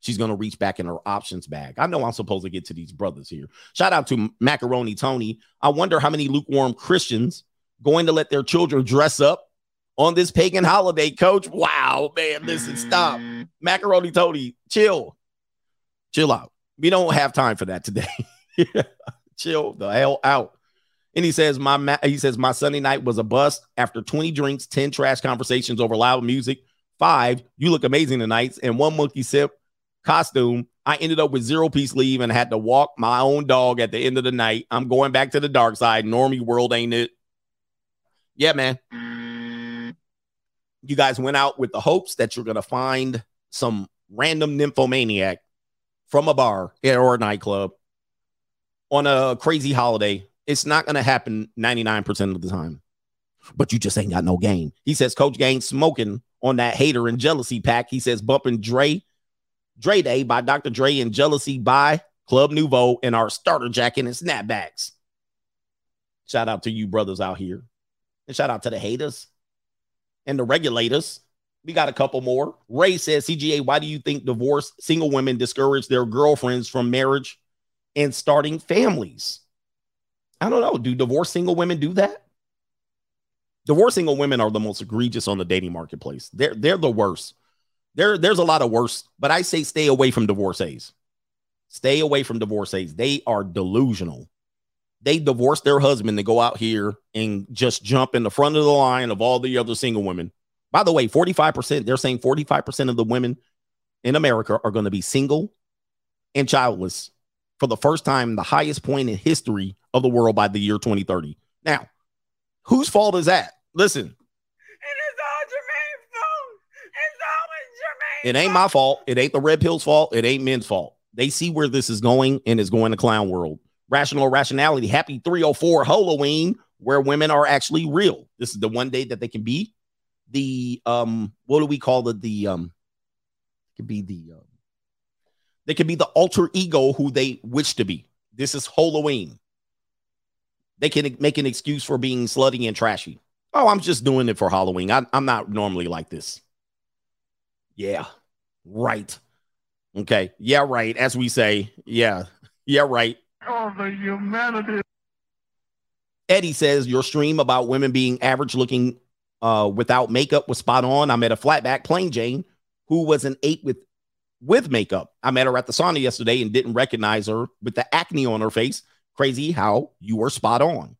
she's going to reach back in her options bag. I know I'm supposed to get to these brothers here. Shout out to Macaroni Tony. I wonder how many lukewarm Christians going to let their children dress up on this pagan holiday, coach. Wow, man, listen, stop. Macaroni Tony, chill. Chill out. We don't have time for that today. chill the hell out. And he says, my he says, my Sunday night was a bust after 20 drinks, 10 trash conversations over loud music. Five, you look amazing tonight, and one monkey sip costume. I ended up with zero piece leave and had to walk my own dog at the end of the night. I'm going back to the dark side. Normie world ain't it? yeah, man. You guys went out with the hopes that you're going to find some random nymphomaniac from a bar or a nightclub on a crazy holiday. It's not going to happen 99% of the time, but you just ain't got no game. He says Coach Gaines smoking on that hater and jealousy pack. He says bumping Dre, Dre Day by Dr. Dre and Jealousy by Club Nouveau and our starter jacket and snapbacks. Shout out to you brothers out here. And shout out to the haters and the regulators. We got a couple more. Ray says, CGA, why do you think divorced single women discourage their girlfriends from marriage and starting families? I don't know. Do divorced single women do that? Divorced single women are the most egregious on the dating marketplace. They're they're the worst. There, there's a lot of worse, but I say stay away from divorcees. Stay away from divorcees. They are delusional they divorce their husband to go out here and just jump in the front of the line of all the other single women. By the way, 45%, they're saying 45% of the women in America are going to be single and childless for the first time, the highest point in history of the world by the year 2030. Now, whose fault is that? Listen. It ain't my fault. It ain't the red pill's fault. It ain't men's fault. They see where this is going and is going to clown world. Rational Rationality, Happy 304 Halloween, where women are actually real. This is the one day that they can be the um what do we call it the um could be the um they could be the alter ego who they wish to be. This is Halloween. They can make an excuse for being slutty and trashy. Oh, I'm just doing it for Halloween. I, I'm not normally like this. Yeah, right. Okay. Yeah, right. As we say, yeah, yeah, right. Oh, the humanity. Eddie says your stream about women being average looking uh, without makeup was spot on. I met a flatback plain Jane who was an eight with with makeup. I met her at the sauna yesterday and didn't recognize her with the acne on her face. Crazy how you were spot on.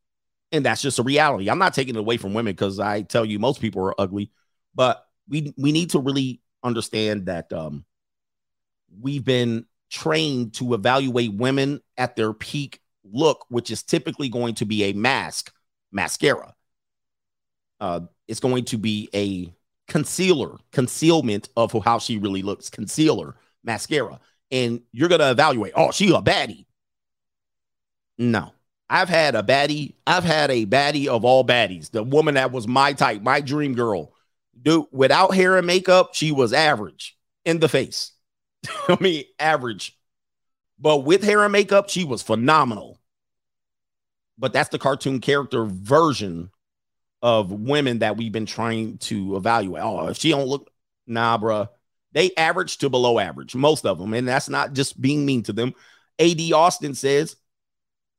And that's just a reality. I'm not taking it away from women because I tell you most people are ugly, but we we need to really understand that um we've been trained to evaluate women at their peak look, which is typically going to be a mask, mascara. Uh, it's going to be a concealer, concealment of how she really looks, concealer, mascara. And you're going to evaluate, oh, she a baddie. No, I've had a baddie. I've had a baddie of all baddies. The woman that was my type, my dream girl. Dude, without hair and makeup, she was average in the face. I mean, average. But with hair and makeup, she was phenomenal. But that's the cartoon character version of women that we've been trying to evaluate. Oh, if she don't look, nah, bruh. They average to below average, most of them. And that's not just being mean to them. AD Austin says,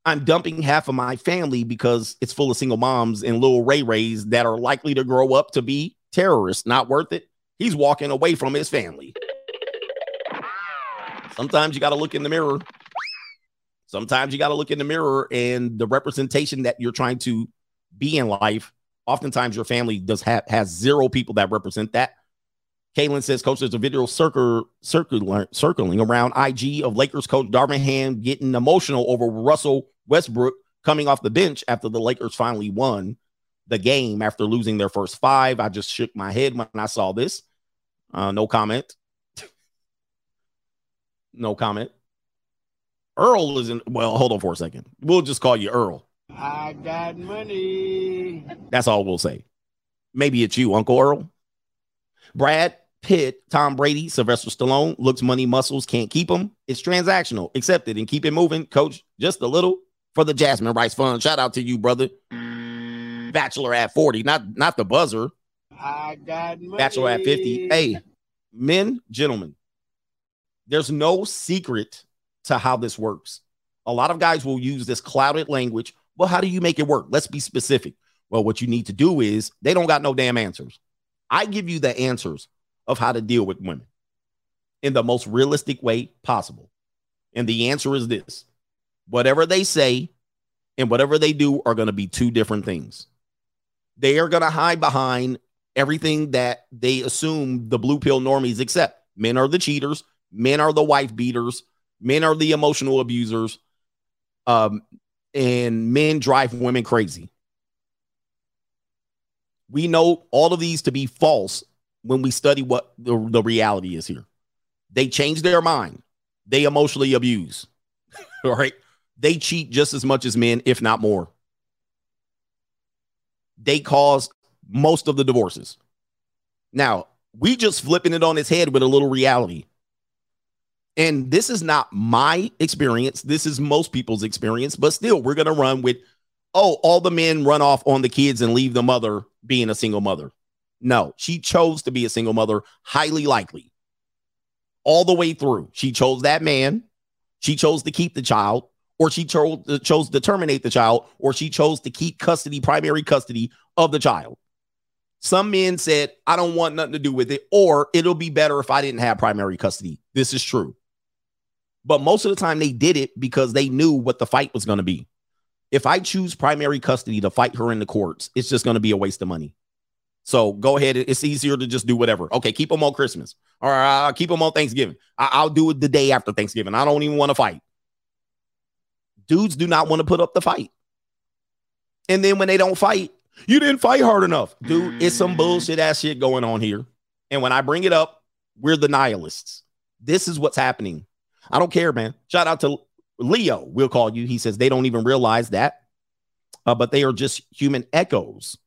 I'm dumping half of my family because it's full of single moms and little Ray Rays that are likely to grow up to be terrorists. Not worth it. He's walking away from his family. Sometimes you got to look in the mirror. Sometimes you got to look in the mirror and the representation that you're trying to be in life. Oftentimes, your family does have has zero people that represent that. Kaylin says, Coach, there's a video circle, circling, circling around IG of Lakers coach Darvin Ham getting emotional over Russell Westbrook coming off the bench after the Lakers finally won the game after losing their first five. I just shook my head when I saw this. Uh, no comment. no comment. Earl isn't, well, hold on for a second. We'll just call you Earl. I got money. That's all we'll say. Maybe it's you, Uncle Earl. Brad Pitt, Tom Brady, Sylvester Stallone, looks money muscles, can't keep them. It's transactional. Accept it and keep it moving. Coach, just a little for the Jasmine Rice Fund. Shout out to you, brother. Bachelor at 40, not not the buzzer. I got money. Bachelor at 50. Hey, men, gentlemen, there's no secret to how this works. A lot of guys will use this clouded language. Well, how do you make it work? Let's be specific. Well, what you need to do is they don't got no damn answers. I give you the answers of how to deal with women in the most realistic way possible. And the answer is this whatever they say and whatever they do are going to be two different things. They are going to hide behind everything that they assume the blue pill normies accept. Men are the cheaters, men are the wife beaters, men are the emotional abusers, um, and men drive women crazy. We know all of these to be false when we study what the, the reality is here. They change their mind. They emotionally abuse. all right. They cheat just as much as men, if not more. They cause most of the divorces. Now, we just flipping it on its head with a little reality. And this is not my experience. This is most people's experience, but still, we're going to run with, oh, all the men run off on the kids and leave the mother being a single mother. No, she chose to be a single mother, highly likely. All the way through. She chose that man. She chose to keep the child, or she chose, chose to terminate the child, or she chose to keep custody, primary custody of the child. Some men said, I don't want nothing to do with it, or it'll be better if I didn't have primary custody. This is true. But most of the time, they did it because they knew what the fight was going to be. If I choose primary custody to fight her in the courts, it's just going to be a waste of money. So go ahead. It's easier to just do whatever. Okay, keep them on Christmas or I'll keep them on Thanksgiving. I- will do it the day after Thanksgiving. I don't even want to fight. Dudes do not want to put up the fight. And then when they don't fight, you didn't fight hard enough. Dude, it's some bullshit ass shit going on here. And when I bring it up, we're the nihilists. This is what's happening. I don't care, man. Shout out to Leo, we'll call you. He says they don't even realize that, uh, but they are just human echoes.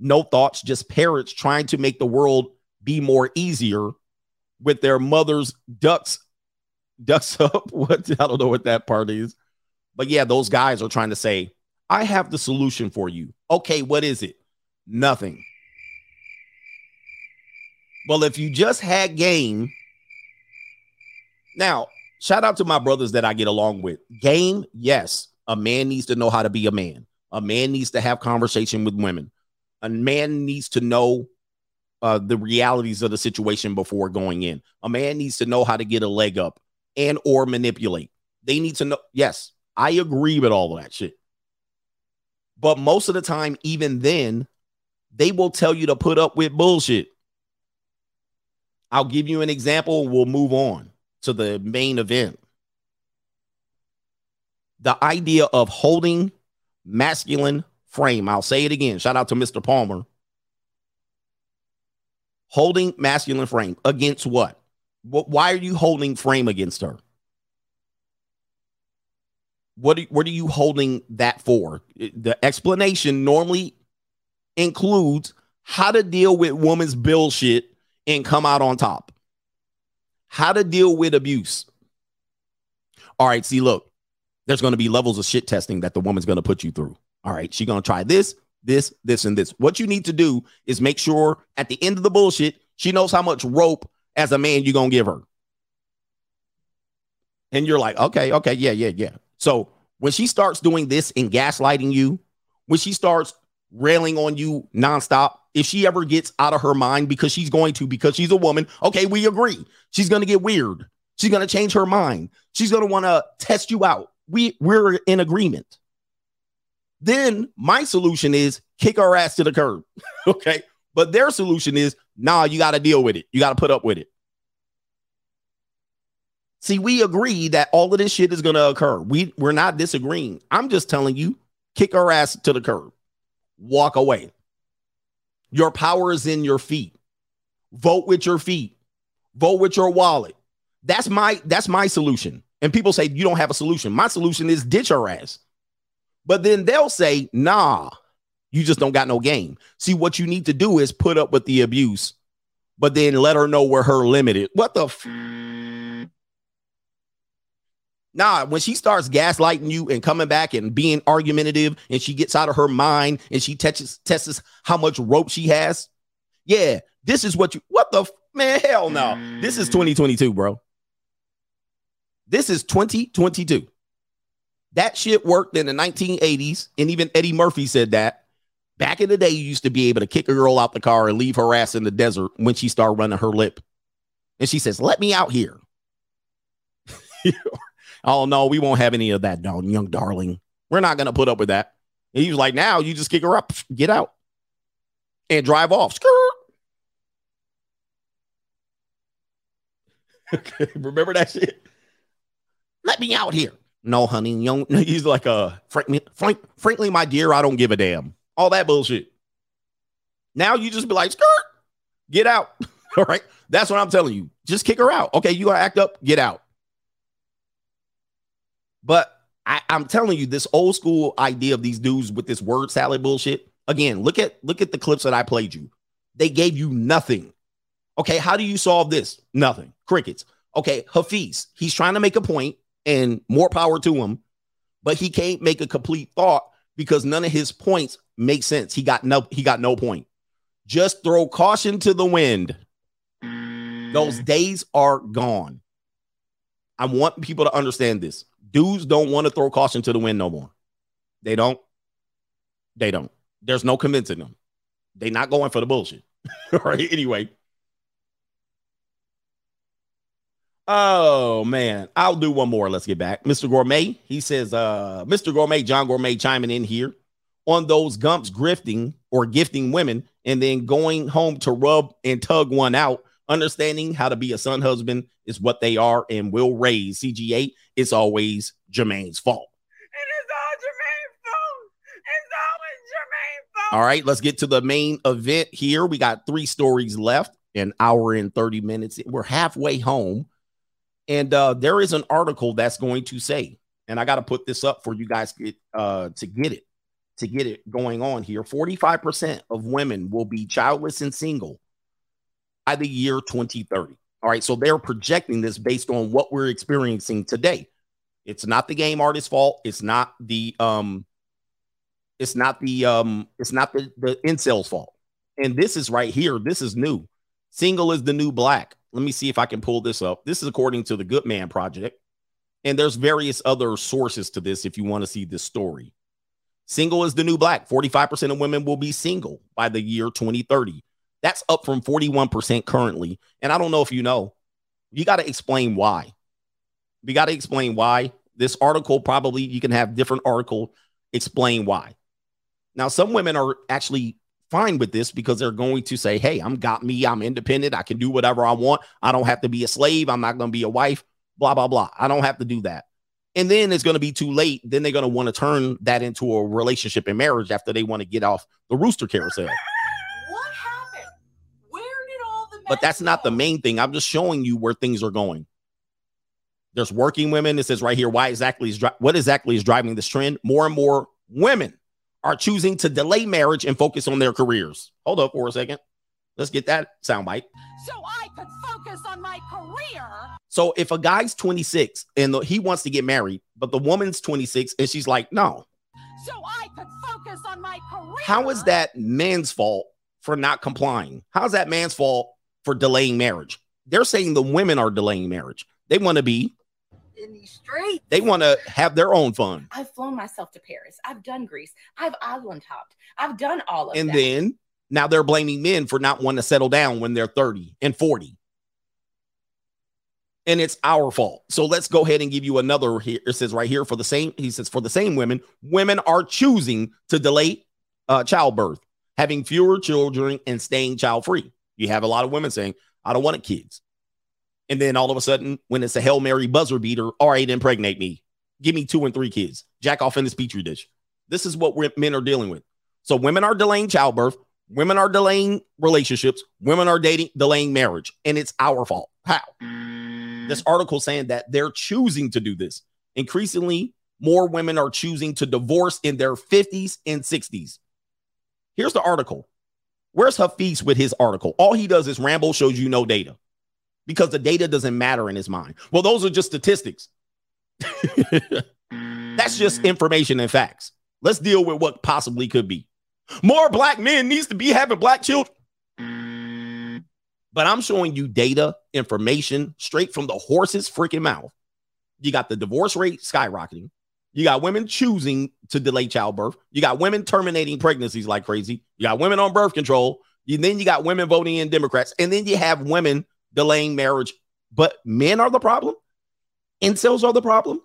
No thoughts, just parrots trying to make the world be more easier with their mother's ducks, ducks up. What I don't know what that part is, but yeah, those guys are trying to say, I have the solution for you. Okay, what is it? Nothing. Well, if you just had game, now shout out to my brothers that I get along with. Game, yes. A man needs to know how to be a man. A man needs to have conversation with women. A man needs to know uh, the realities of the situation before going in. A man needs to know how to get a leg up and or manipulate. They need to know. Yes, I agree with all of that shit. But most of the time, even then, they will tell you to put up with bullshit. I'll give you an example. We'll move on to the main event. The idea of holding masculine frame. I'll say it again. Shout out to Mr. Palmer. Holding masculine frame against what? Why are you holding frame against her? What are, what are you holding that for? The explanation normally includes how to deal with woman's bullshit and come out on top. How to deal with abuse. All right, see, look, there's going to be levels of shit testing that the woman's going to put you through. All right, she's going to try this, this, this, and this. What you need to do is make sure at the end of the bullshit, she knows how much rope as a man you're going to give her. And you're like, okay, okay, yeah, yeah, yeah. So when she starts doing this and gaslighting you, when she starts railing on you nonstop, if she ever gets out of her mind because she's going to, because she's a woman, okay, we agree. She's going to get weird. She's going to change her mind. She's going to want to test you out. We we're in agreement. Then my solution is kick her ass to the curb. okay. But their solution is nah, you got to deal with it. You got to put up with it. See, we agree that all of this shit is going to occur. We we're not disagreeing. I'm just telling you, kick her ass to the curb. Walk away. Your power is in your feet. Vote with your feet. Vote with your wallet. That's my that's my solution. And people say you don't have a solution. My solution is ditch her ass. But then they'll say, "Nah, you just don't got no game." See, what you need to do is put up with the abuse, but then let her know where her limit is. What the f- Nah, when she starts gaslighting you and coming back and being argumentative and she gets out of her mind and she tests tests how much rope she has. Yeah, this is what you what the f- man hell no. This is mm. 2022, bro. This is 2022. That shit worked in the 1980s and even Eddie Murphy said that. Back in the day you used to be able to kick a girl out the car and leave her ass in the desert when she started running her lip. And she says, "Let me out here." Oh no, we won't have any of that, young darling. We're not gonna put up with that. And he was like, now you just kick her up, get out, and drive off. Skirt. Remember that shit? Let me out here. No, honey, young. He's like, uh, frankly, frank, frankly, my dear, I don't give a damn. All that bullshit. Now you just be like, skirt, get out. All right. That's what I'm telling you. Just kick her out. Okay, you gonna act up, get out. But I, I'm telling you, this old school idea of these dudes with this word salad bullshit. Again, look at look at the clips that I played you. They gave you nothing. Okay, how do you solve this? Nothing. Crickets. Okay, Hafiz, he's trying to make a point, and more power to him, but he can't make a complete thought because none of his points make sense. He got no he got no point. Just throw caution to the wind. Those mm. days are gone. I want people to understand this. Dudes don't want to throw caution to the wind no more. They don't. They don't. There's no convincing them. They're not going for the bullshit. All right. Anyway. Oh man, I'll do one more. Let's get back. Mr. Gourmet, he says, uh, Mr. Gourmet, John Gourmet chiming in here on those gumps grifting or gifting women and then going home to rub and tug one out understanding how to be a son husband is what they are and will raise CGA. It's always Jermaine's fault. It is all Jermaine's fault. It's always Jermaine's fault. All right, let's get to the main event here. We got three stories left, an hour and 30 minutes. We're halfway home. And uh, there is an article that's going to say, and I got to put this up for you guys get, uh, to get it, to get it going on here. 45% of women will be childless and single by the year 2030. All right. So they're projecting this based on what we're experiencing today. It's not the game artist's fault. It's not the um, it's not the um, it's not the, the incel's fault. And this is right here. This is new. Single is the new black. Let me see if I can pull this up. This is according to the Good Men Project. And there's various other sources to this if you want to see this story. Single is the new black. 45% of women will be single by the year 2030. That's up from 41% currently. And I don't know if you know, you got to explain why. We got to explain why. This article probably you can have different article explain why. Now, some women are actually fine with this because they're going to say, Hey, I'm got me, I'm independent, I can do whatever I want. I don't have to be a slave, I'm not going to be a wife, blah, blah, blah. I don't have to do that. And then it's going to be too late. Then they're going to want to turn that into a relationship and marriage after they want to get off the rooster carousel. What happened? Where did all the But that's not the main thing. I'm just showing you where things are going. There's working women. It says right here, why exactly is dri- what exactly is driving this trend? More and more women are choosing to delay marriage and focus on their careers. Hold up for a second. Let's get that soundbite. So I could focus on my career. So if a guy's 26 and the, he wants to get married, but the woman's 26 and she's like, no, So I could focus on my career. how is that man's fault for not complying? How's that man's fault for delaying marriage? They're saying the women are delaying marriage. They want to be, in these streets? they want to have their own fun. I've flown myself to Paris. I've done Greece. I've island hopped. I've done all of And that. then now they're blaming men for not wanting to settle down when they're 30 and 40. And it's our fault. So let's go ahead and give you another here. It says right here for the same, he says, for the same women, women are choosing to delay uh, childbirth, having fewer children and staying child free. You have a lot of women saying, I don't want kids. And then all of a sudden, when it's a Hail Mary buzzer beater, all right, impregnate me. Give me two and three kids. Jack off in this petri dish. This is what men are dealing with. So women are delaying childbirth, women are delaying relationships, women are dating, delaying marriage, and it's our fault. How? This article saying that they're choosing to do this. Increasingly, more women are choosing to divorce in their 50s and 60s. Here's the article. Where's Hafiz with his article? All he does is ramble, shows you no data because the data doesn't matter in his mind. Well, those are just statistics. That's just mm. information and facts. Let's deal with what possibly could be. More black men needs to be having black children. Mm. But I'm showing you data, information straight from the horse's freaking mouth. You got the divorce rate skyrocketing. You got women choosing to delay childbirth. You got women terminating pregnancies like crazy. You got women on birth control. Then you got women voting in Democrats. And then you have women delaying marriage. But men are the problem. Incels are the problem.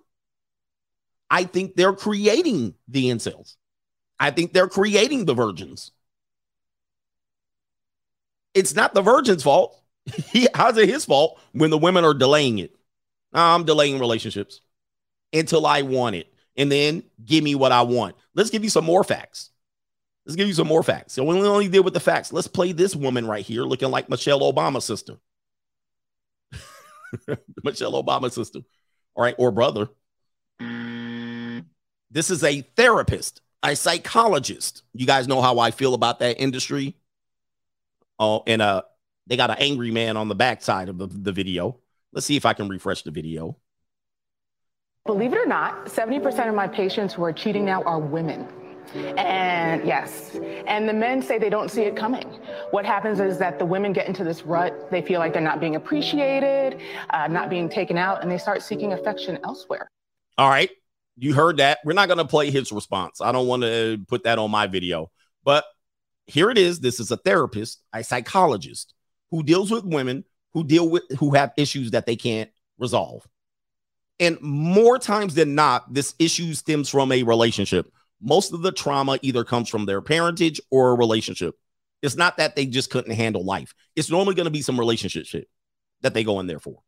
I think they're creating the incels. I think they're creating the virgins. It's not the virgin's fault. How's it his fault when the women are delaying it? I'm delaying relationships until I want it. And then give me what I want. Let's give you some more facts. Let's give you some more facts. So we only deal with the facts. Let's play this woman right here looking like Michelle Obama's sister. Michelle Obama's sister. All right, or brother. This is a therapist, a psychologist. You guys know how I feel about that industry. Oh, and uh, they got an angry man on the backside of the, the video. Let's see if I can refresh the video. Believe it or not, 70% of my patients who are cheating now are women. And yes, and the men say they don't see it coming. What happens is that the women get into this rut. They feel like they're not being appreciated, uh, not being taken out, and they start seeking affection elsewhere. All right. You heard that. We're not going to play his response. I don't want to put that on my video. But here it is. This is a therapist, a psychologist who deals with women who deal with who have issues that they can't resolve. And more times than not, this issue stems from a relationship. Most of the trauma either comes from their parentage or a relationship. It's not that they just couldn't handle life. It's normally going to be some relationship shit that they go in there for.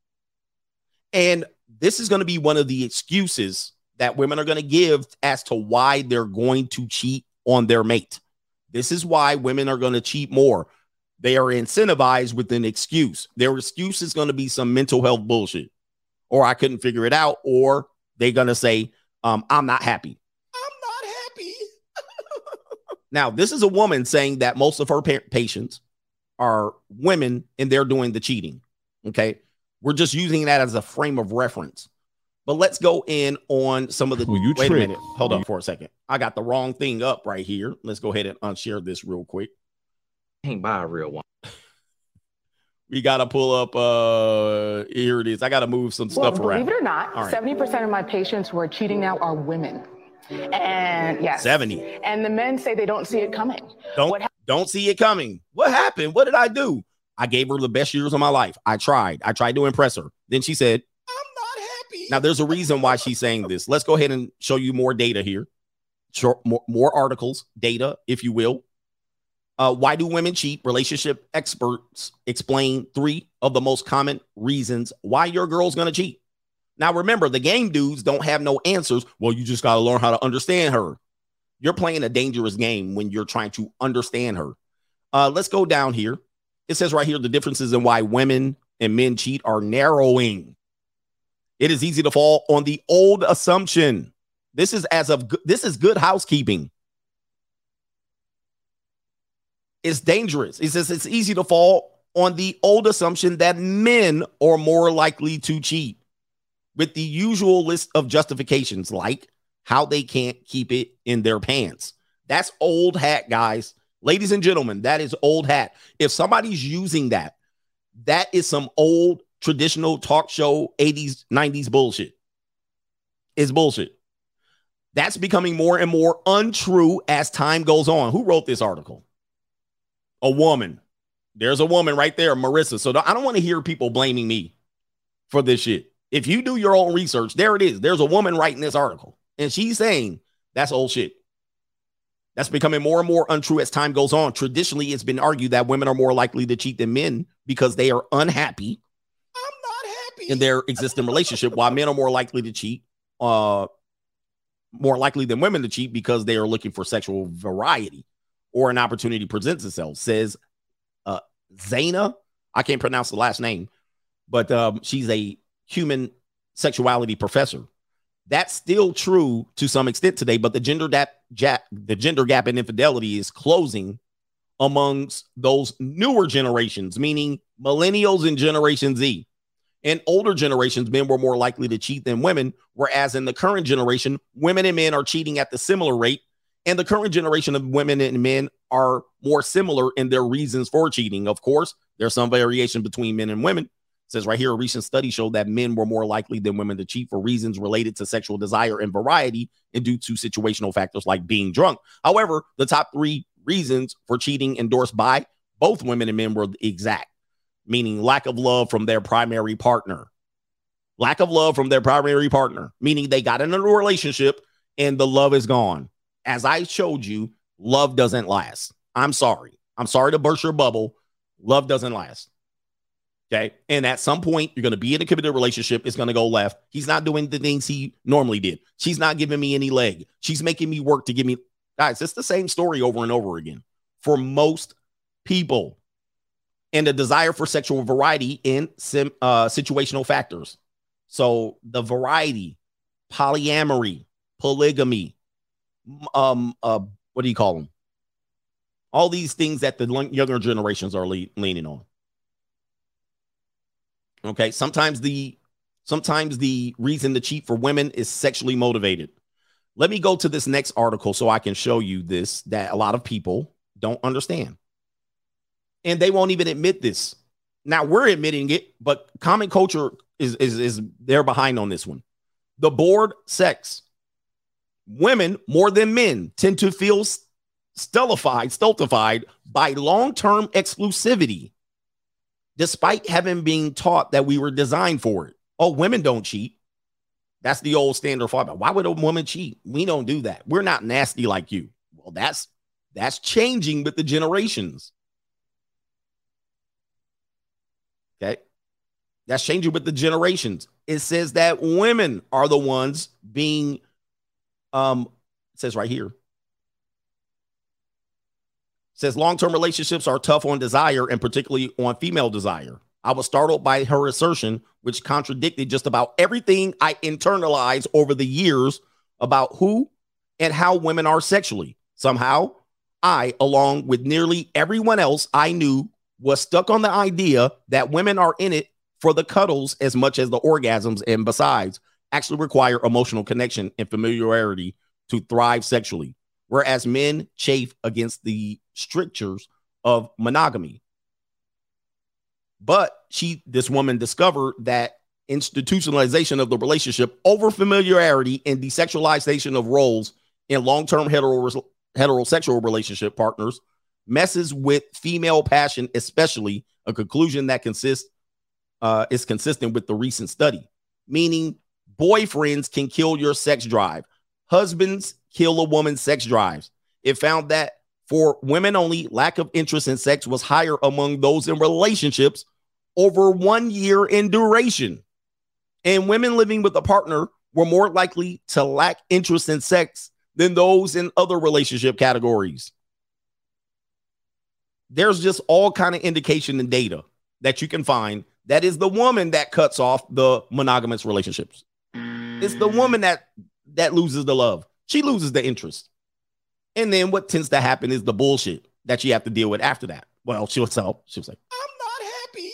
And this is going to be one of the excuses that women are going to give as to why they're going to cheat on their mate. This is why women are going to cheat more. They are incentivized with an excuse. Their excuse is going to be some mental health bullshit, or I couldn't figure it out, or they're going to say, um, I'm not happy. I'm not happy. now, this is a woman saying that most of her pa- patients are women and they're doing the cheating. Okay. We're just using that as a frame of reference. But let's go in on some of the. When you wait trick- a minute. Hold on for a second. I got the wrong thing up right here. Let's go ahead and unshare this real quick. Can't buy a real one. We gotta pull up. Uh, here it is. I gotta move some Well, stuff believe around. it or not, All right. 70% of my patients who are cheating now are women. And yes. 70. And the men say they don't see it coming. Don't don't see it coming. What happened? What did I do? I gave her the best years of my life. I tried. I tried to impress her. Then she said, "I'm not happy." Now there's a reason why she's saying this. Let's go ahead and show you more data here. More, more articles, data, if you will. Uh, why do women cheat? Relationship experts explain three of the most common reasons why your girl's gonna cheat. Now remember, the game dudes don't have no answers. Well, you just gotta learn how to understand her. You're playing a dangerous game when you're trying to understand her. Uh, let's go down here. It says right here the differences in why women and men cheat are narrowing. It is easy to fall on the old assumption. This is as of this is good housekeeping. It's dangerous. It says it's easy to fall on the old assumption that men are more likely to cheat with the usual list of justifications like how they can't keep it in their pants. That's old hat, guys. Ladies and gentlemen, that is old hat. If somebody's using that, that is some old traditional talk show 80s, 90s bullshit. It's bullshit. That's becoming more and more untrue as time goes on. Who wrote this article? A woman. There's a woman right there, Marissa. So I don't want to hear people blaming me for this shit. If you do your own research, there it is. There's a woman writing this article, and she's saying that's old shit. That's becoming more and more untrue as time goes on. Traditionally, it's been argued that women are more likely to cheat than men because they are unhappy. I'm not happy in their existing relationship, while men are more likely to cheat, uh, more likely than women to cheat because they are looking for sexual variety or an opportunity presents itself. Says uh, Zaina. I can't pronounce the last name, but um, she's a human sexuality professor. That's still true to some extent today, but the gender gap, ja- the gender gap in infidelity is closing amongst those newer generations, meaning millennials and Generation Z. In older generations, men were more likely to cheat than women, whereas in the current generation, women and men are cheating at the similar rate. And the current generation of women and men are more similar in their reasons for cheating. Of course, there's some variation between men and women. It says right here, a recent study showed that men were more likely than women to cheat for reasons related to sexual desire and variety and due to situational factors like being drunk. However, the top three reasons for cheating endorsed by both women and men were exact, meaning lack of love from their primary partner. Lack of love from their primary partner, meaning they got into a relationship and the love is gone. As I showed you, love doesn't last. I'm sorry. I'm sorry to burst your bubble. Love doesn't last. Okay. And at some point, you're going to be in a committed relationship. It's going to go left. He's not doing the things he normally did. She's not giving me any leg. She's making me work to give me. Guys, it's the same story over and over again for most people. And a desire for sexual variety in sim, uh, situational factors. So the variety, polyamory, polygamy, um, uh, what do you call them? All these things that the younger generations are le- leaning on. Okay. Sometimes the sometimes the reason to cheat for women is sexually motivated. Let me go to this next article so I can show you this that a lot of people don't understand. And they won't even admit this. Now we're admitting it, but common culture is is is they're behind on this one. The board sex. Women more than men tend to feel stultified, stultified by long-term exclusivity despite having been taught that we were designed for it. Oh, women don't cheat. That's the old standard thought. Why would a woman cheat? We don't do that. We're not nasty like you. Well, that's that's changing with the generations. Okay. That's changing with the generations. It says that women are the ones being um says right here. Says long-term relationships are tough on desire and particularly on female desire. I was startled by her assertion, which contradicted just about everything I internalized over the years about who and how women are sexually. Somehow, I, along with nearly everyone else I knew, was stuck on the idea that women are in it for the cuddles as much as the orgasms, and besides, actually require emotional connection and familiarity to thrive sexually, whereas men chafe against the strictures of monogamy. But she, this woman discovered that institutionalization of the relationship over familiarity and desexualization of roles in long-term hetero, heterosexual relationship partners messes with female passion, especially a conclusion that consists uh, is consistent with the recent study, meaning boyfriends can kill your sex drive, husbands kill a woman's sex drives. It found that for women only, lack of interest in sex was higher among those in relationships over one year in duration. And women living with a partner were more likely to lack interest in sex than those in other relationship categories. There's just all kind of indication and data that you can find that is the woman that cuts off the monogamous relationships. It's the woman that that loses the love. She loses the interest. And then what tends to happen is the bullshit that you have to deal with after that. Well, she'll tell, she was like, I'm not happy.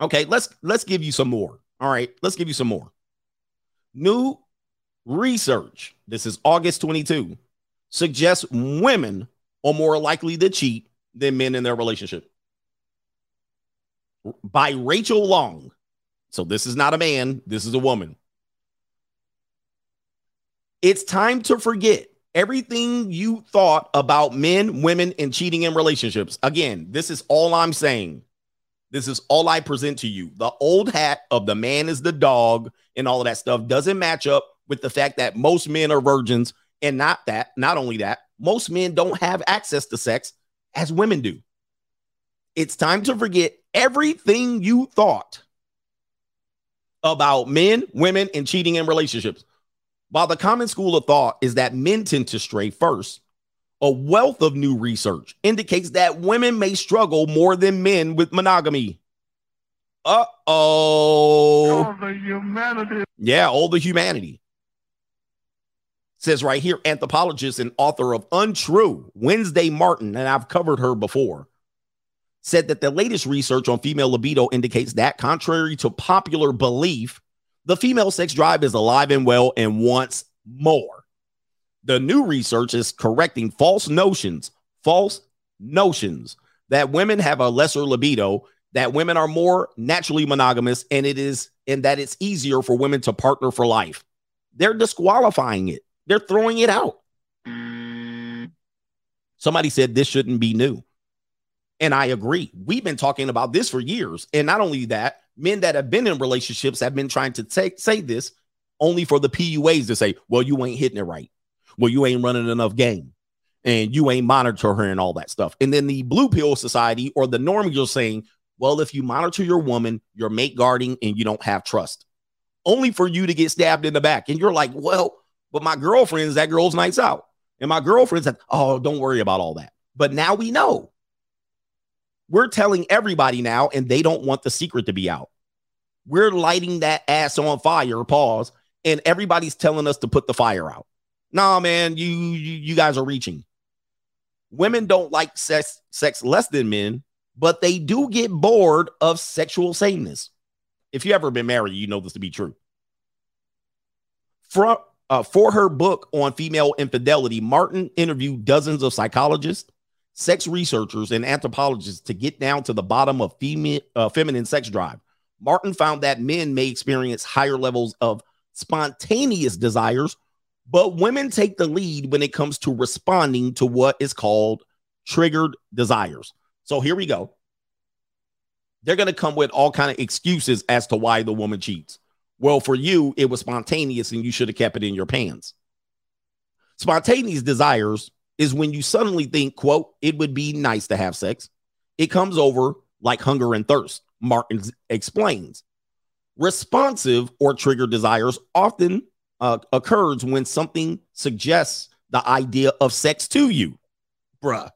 okay, let's let's give you some more. All right, let's give you some more. New research, this is August 22, suggests women are more likely to cheat than men in their relationship. By Rachel Long. So this is not a man, this is a woman. It's time to forget everything you thought about men, women, and cheating in relationships. Again, this is all I'm saying. This is all I present to you. The old hat of the man is the dog and all of that stuff doesn't match up with the fact that most men are virgins. And not that, not only that, most men don't have access to sex as women do. It's time to forget everything you thought about men, women, and cheating in relationships. While the common school of thought is that men tend to stray first, a wealth of new research indicates that women may struggle more than men with monogamy. Uh oh. The humanity. Yeah, all the humanity. Says right here, anthropologist and author of Untrue, Wednesday Martin, and I've covered her before, said that the latest research on female libido indicates that, contrary to popular belief, the female sex drive is alive and well and wants more. The new research is correcting false notions, false notions that women have a lesser libido, that women are more naturally monogamous, and it is and that it's easier for women to partner for life. They're disqualifying it. They're throwing it out. Somebody said this shouldn't be new. And I agree. We've been talking about this for years. And not only that, men that have been in relationships have been trying to take, say this only for the PUAs to say, well, you ain't hitting it right well, you ain't running enough game and you ain't monitoring her and all that stuff. And then the blue pill society or the norm you're saying, well, if you monitor your woman, you're mate guarding and you don't have trust, only for you to get stabbed in the back. And you're like, well, but my girlfriend's that girl's nights out. And my girlfriend's like, oh, don't worry about all that. But now we know. We're telling everybody now, and they don't want the secret to be out. We're lighting that ass on fire, pause, and everybody's telling us to put the fire out nah, man, you, you you guys are reaching. Women don't like sex sex less than men, but they do get bored of sexual sameness. If you ever been married, you know this to be true. For, uh, for her book on female infidelity, Martin interviewed dozens of psychologists, sex researchers, and anthropologists to get down to the bottom of female, uh, feminine sex drive. Martin found that men may experience higher levels of spontaneous desires but women take the lead when it comes to responding to what is called triggered desires. So here we go. They're going to come with all kind of excuses as to why the woman cheats. Well, for you, it was spontaneous and you should have kept it in your pants. Spontaneous desires is when you suddenly think, quote, it would be nice to have sex. It comes over like hunger and thirst, Martin explains. Responsive or triggered desires often uh, occurs when something suggests the idea of sex to you, bruh.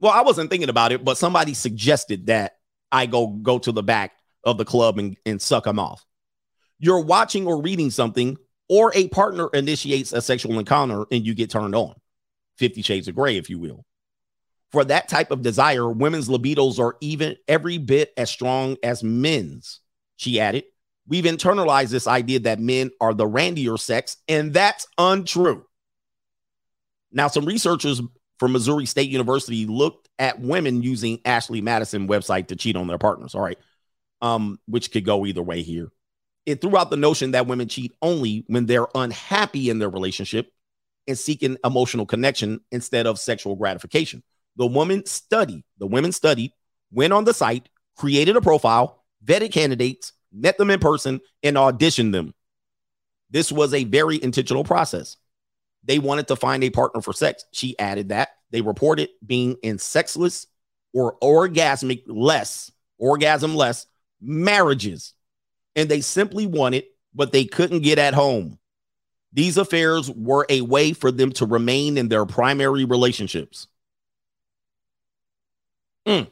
Well, I wasn't thinking about it, but somebody suggested that I go go to the back of the club and, and suck them off. You're watching or reading something, or a partner initiates a sexual encounter and you get turned on. 50 shades of gray, if you will. For that type of desire, women's libidos are even every bit as strong as men's, she added. We've internalized this idea that men are the randier sex, and that's untrue. Now, some researchers from Missouri State University looked at women using Ashley Madison website to cheat on their partners. All right. Um, which could go either way here. It threw out the notion that women cheat only when they're unhappy in their relationship and seeking emotional connection instead of sexual gratification. The woman studied, the women studied, went on the site, created a profile, vetted candidates, met them in person, and auditioned them. This was a very intentional process. They wanted to find a partner for sex. She added that they reported being in sexless or orgasmic less, orgasm less marriages. And they simply wanted what they couldn't get at home. These affairs were a way for them to remain in their primary relationships. Mm.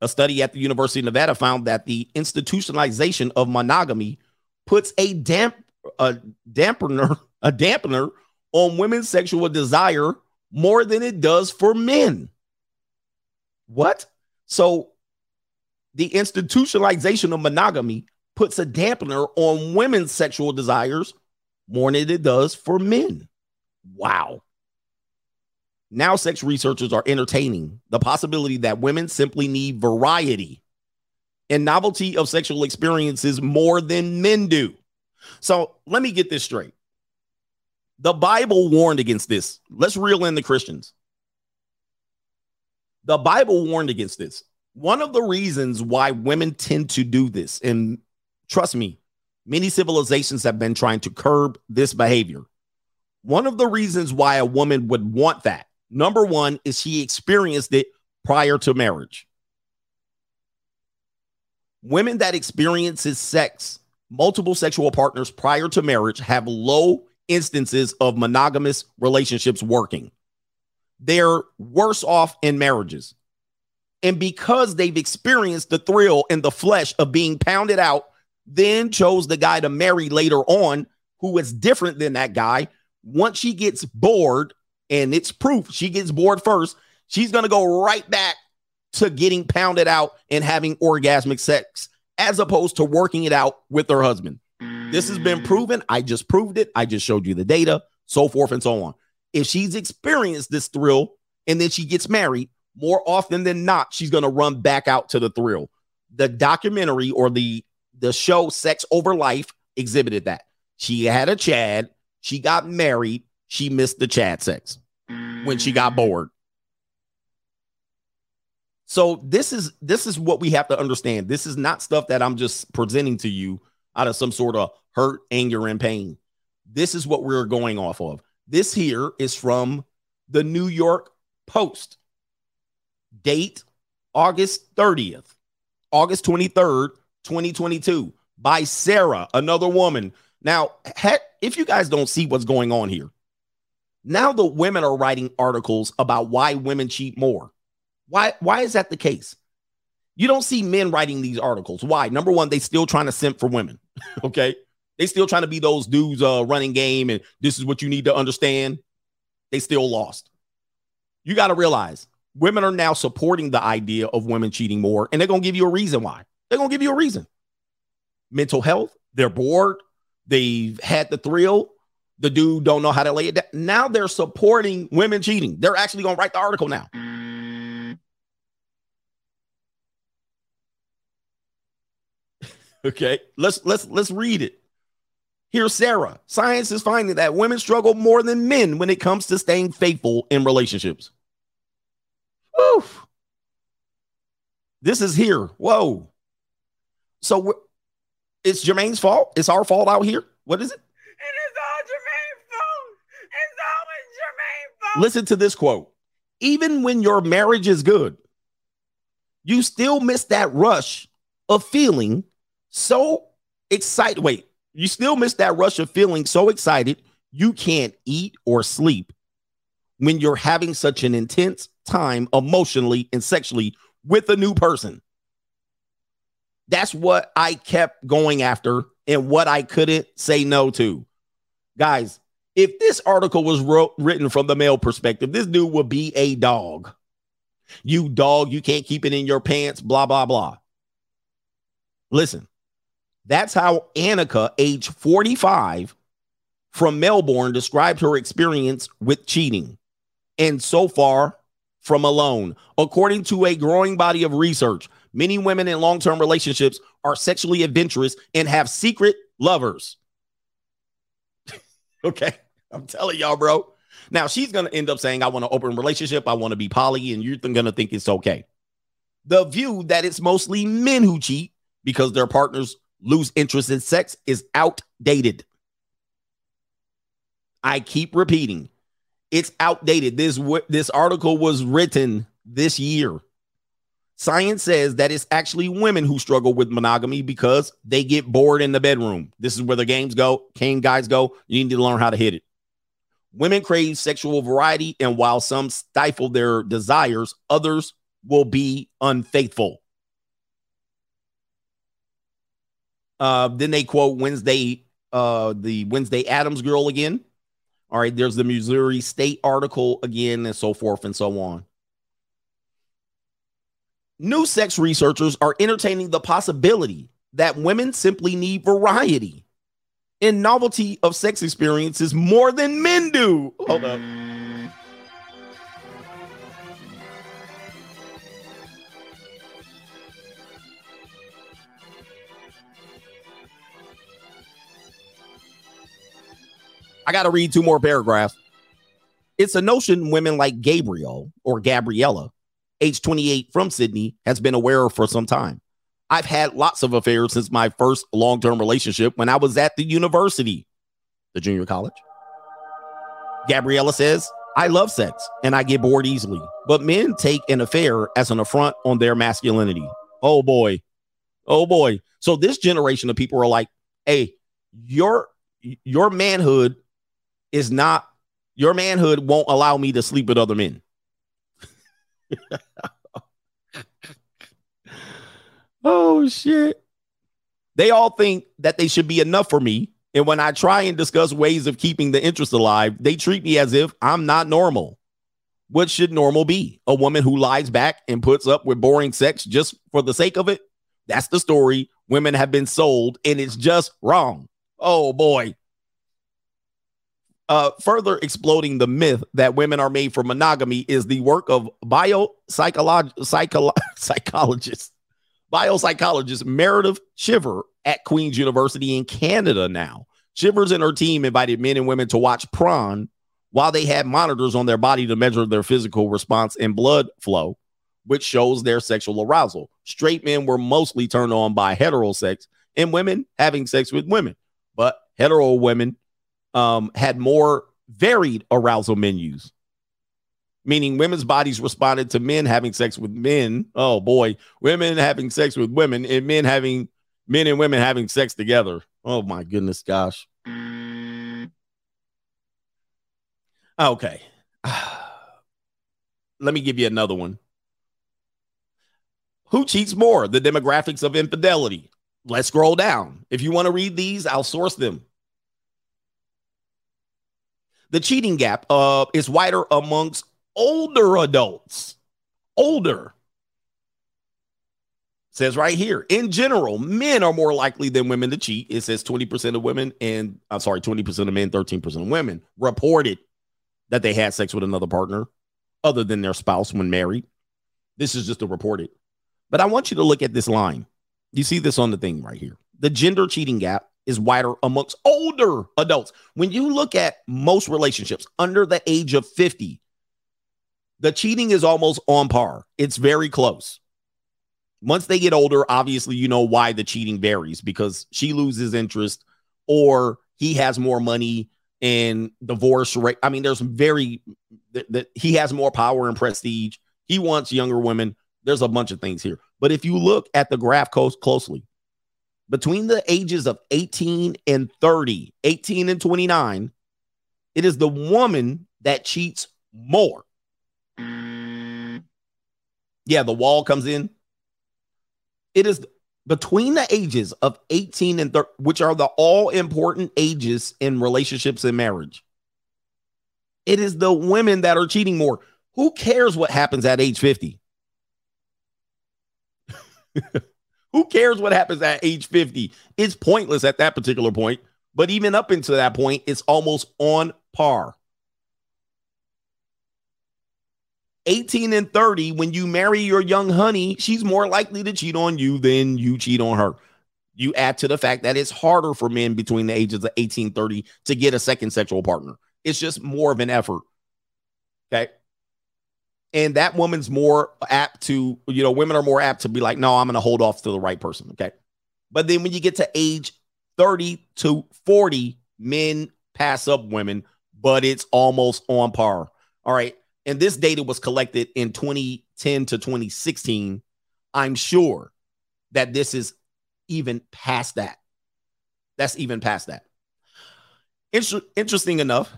A study at the University of Nevada found that the institutionalization of monogamy puts a damp a dampener a dampener on women's sexual desire more than it does for men. What? So the institutionalization of monogamy puts a dampener on women's sexual desires more than it does for men. Wow. Now, sex researchers are entertaining the possibility that women simply need variety and novelty of sexual experiences more than men do. So let me get this straight. The Bible warned against this. Let's reel in the Christians. The Bible warned against this. One of the reasons why women tend to do this, and trust me, many civilizations have been trying to curb this behavior. One of the reasons why a woman would want that, number one, is she experienced it prior to marriage. Women that experiences sex, multiple sexual partners prior to marriage have low instances of monogamous relationships working. They're worse off in marriages. And because they've experienced the thrill and the flesh of being pounded out, then chose the guy to marry later on who is different than that guy. Once she gets bored, and it's proof she gets bored first, she's going to go right back to getting pounded out and having orgasmic sex as opposed to working it out with her husband. This has been mm. proven. I just proved it. I just showed you the data, so forth and so on. If she's experienced this thrill and then she gets married, more often than not, she's going to run back out to the thrill. The documentary or the the show Sex Over Life exhibited that. She had a Chad, she got married, she missed the Chad sex when she got mm. bored. So this is this is what we have to understand. This is not stuff that I'm just presenting to you out of some sort of hurt, anger, and pain. This is what we're going off of. This here is from the New York Post. Date August 30th, August 23rd, 2022, by Sarah, another woman. Now, heck, if you guys don't see what's going on here, now the women are writing articles about why women cheat more. Why, why is that the case? You don't see men writing these articles. Why? Number one, they still trying to simp for women. okay. They still trying to be those dudes uh running game and this is what you need to understand. They still lost. You got to realize women are now supporting the idea of women cheating more, and they're gonna give you a reason why. They're gonna give you a reason. Mental health, they're bored, they've had the thrill, the dude don't know how to lay it down. Now they're supporting women cheating. They're actually gonna write the article now. okay, let's let's let's read it. Here's Sarah. Science is finding that women struggle more than men when it comes to staying faithful in relationships. Woo. This is here. Whoa. So it's Jermaine's fault. It's our fault out here. What is it? It is all Jermaine's fault. It's always Jermaine's fault. Listen to this quote. Even when your marriage is good, you still miss that rush of feeling so excited. Wait, you still miss that rush of feeling so excited you can't eat or sleep when you're having such an intense time emotionally and sexually with a new person. That's what I kept going after and what I couldn't say no to. Guys, if this article was wrote, written from the male perspective, this dude would be a dog. You dog, you can't keep it in your pants, blah, blah, blah. Listen, that's how Annika, age 45, from Melbourne, described her experience with cheating. and so far from alone. According to a growing body of research, many women in long term relationships are sexually adventurous and have secret lovers. okay. I'm telling y'all, bro. Now she's going to end up saying, I want an open relationship. I want to be poly, and you're going to think it's okay. The view that it's mostly men who cheat because their partners lose interest in sex is outdated. I keep repeating, it's outdated. This this article was written this year. Science says that it's actually women who struggle with monogamy because they get bored in the bedroom. This is where the games go, game guys go. You need to learn how to hit it. Women crave sexual variety, and while some stifle their desires, others will be unfaithful. Uh, then they quote Wednesday, uh, the Wednesday Addams girl again. All right, there's the Missouri State article again, and so forth and so on. New sex researchers are entertaining the possibility that women simply need variety and novelty of sex experiences more than men do. Hold up. I got to read two more paragraphs. It's a notion women like Gabriel or Gabriella, age 28 from Sydney, has been aware for some time. I've had lots of affairs since my first long term relationship when I was at the university, the junior college. Gabriella says, I love sex and I get bored easily, but men take an affair as an affront on their masculinity. Oh boy. Oh boy. So this generation of people are like, hey, your your manhood is not your manhood won't allow me to sleep with other men. oh shit. They all think that they should be enough for me. And when I try and discuss ways of keeping the interest alive, they treat me as if I'm not normal. What should normal be? A woman who lies back and puts up with boring sex just for the sake of it? That's the story women have been sold, and it's just wrong. Oh boy uh, further exploding the myth that women are made for monogamy is the work of biopsychologist, psycholo- psychologist, biopsychologist Meredith Chivers at Queen's University in Canada now. Chivers and her team invited men and women to watch prawn while they had monitors on their body to measure their physical response and blood flow, which shows their sexual arousal. Straight men were mostly turned on by hetero sex and women having sex with women, but hetero women um, had more varied arousal menus, meaning women's bodies responded to men having sex with men. Oh boy, women having sex with women and men having men and women having sex together. Oh my goodness, gosh. Okay. Let me give you another one. Who cheats more? The demographics of infidelity. Let's scroll down. If you want to read these, I'll source them. The cheating gap uh, is wider amongst older adults. Older. Says right here, in general, men are more likely than women to cheat. It says 20% of women and I'm sorry, 20% of men, 13% of women reported that they had sex with another partner other than their spouse when married. This is just a reported. But I want you to look at this line. You see this on the thing right here. The gender cheating gap is wider amongst older adults. When you look at most relationships under the age of 50, the cheating is almost on par. It's very close. Once they get older, obviously, you know why the cheating varies because she loses interest or he has more money and divorce rate. I mean, there's very that, he has more power and prestige. He wants younger women. There's a bunch of things here. But if you look at the graph closely, between the ages of 18 and 30, 18 and 29, it is the woman that cheats more. Yeah, the wall comes in. It is between the ages of 18 and 30, which are the all important ages in relationships and marriage. It is the women that are cheating more. Who cares what happens at age 50? Who cares what happens at age 50? It's pointless at that particular point. But even up into that point, it's almost on par. 18 and 30, when you marry your young honey, she's more likely to cheat on you than you cheat on her. You add to the fact that it's harder for men between the ages of 18 and 30 to get a second sexual partner. It's just more of an effort. Okay. And that woman's more apt to, you know, women are more apt to be like, no, I'm going to hold off to the right person. Okay. But then when you get to age 30 to 40, men pass up women, but it's almost on par. All right. And this data was collected in 2010 to 2016. I'm sure that this is even past that. That's even past that. Inter- interesting enough,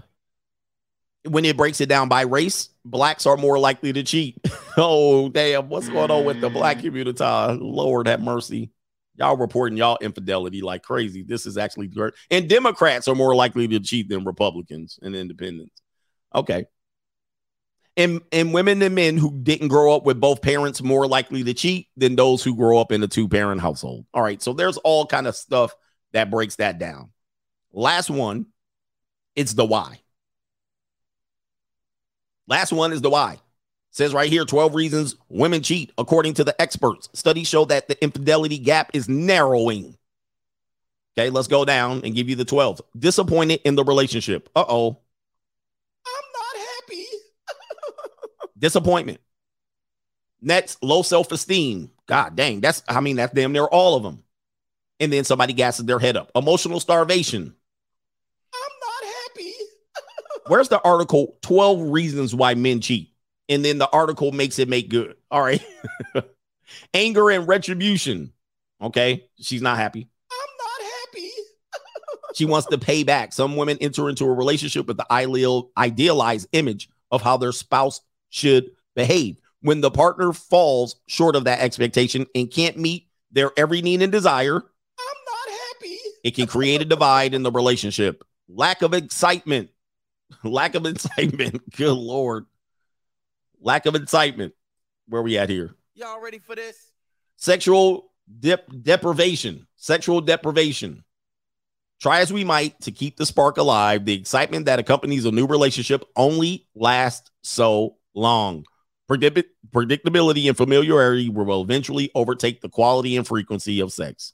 when it breaks it down by race, blacks are more likely to cheat. oh, damn. What's going on with the black mm. community? Lord have mercy. Y'all reporting y'all infidelity like crazy. This is actually great. And Democrats are more likely to cheat than Republicans and independents. Okay. And and women and men who didn't grow up with both parents more likely to cheat than those who grow up in a two-parent household. All right. So there's all kind of stuff that breaks that down. Last one, it's the why. Last one is the why. Says right here 12 reasons women cheat. According to the experts, studies show that the infidelity gap is narrowing. Okay, let's go down and give you the 12. Disappointed in the relationship. Uh oh. I'm not happy. Disappointment. Next, low self esteem. God dang, that's, I mean, that's damn near all of them. And then somebody gasses their head up. Emotional starvation. Where's the article 12 reasons why men cheat? And then the article makes it make good. All right. Anger and retribution. Okay. She's not happy. I'm not happy. she wants to pay back. Some women enter into a relationship with the ideal, idealized image of how their spouse should behave. When the partner falls short of that expectation and can't meet their every need and desire, I'm not happy. It can create a divide in the relationship. Lack of excitement. Lack of excitement. Good lord. Lack of excitement. Where we at here? Y'all ready for this? Sexual dep- deprivation. Sexual deprivation. Try as we might to keep the spark alive, the excitement that accompanies a new relationship only lasts so long. Predict- predictability and familiarity will eventually overtake the quality and frequency of sex.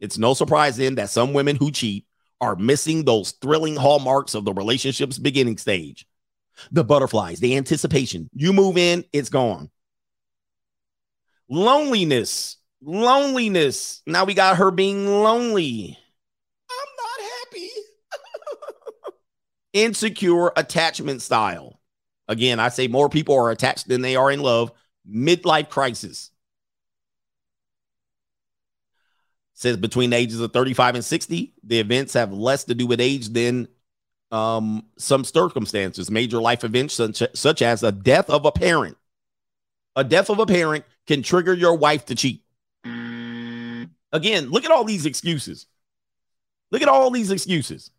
It's no surprise then that some women who cheat are missing those thrilling hallmarks of the relationship's beginning stage. The butterflies, the anticipation. You move in, it's gone. Loneliness, loneliness. Now we got her being lonely. I'm not happy. Insecure attachment style. Again, I say more people are attached than they are in love. Midlife crisis. Says between the ages of 35 and 60, the events have less to do with age than um, some circumstances. Major life events, such, such as a death of a parent. A death of a parent can trigger your wife to cheat. Again, look at all these excuses. Look at all these excuses.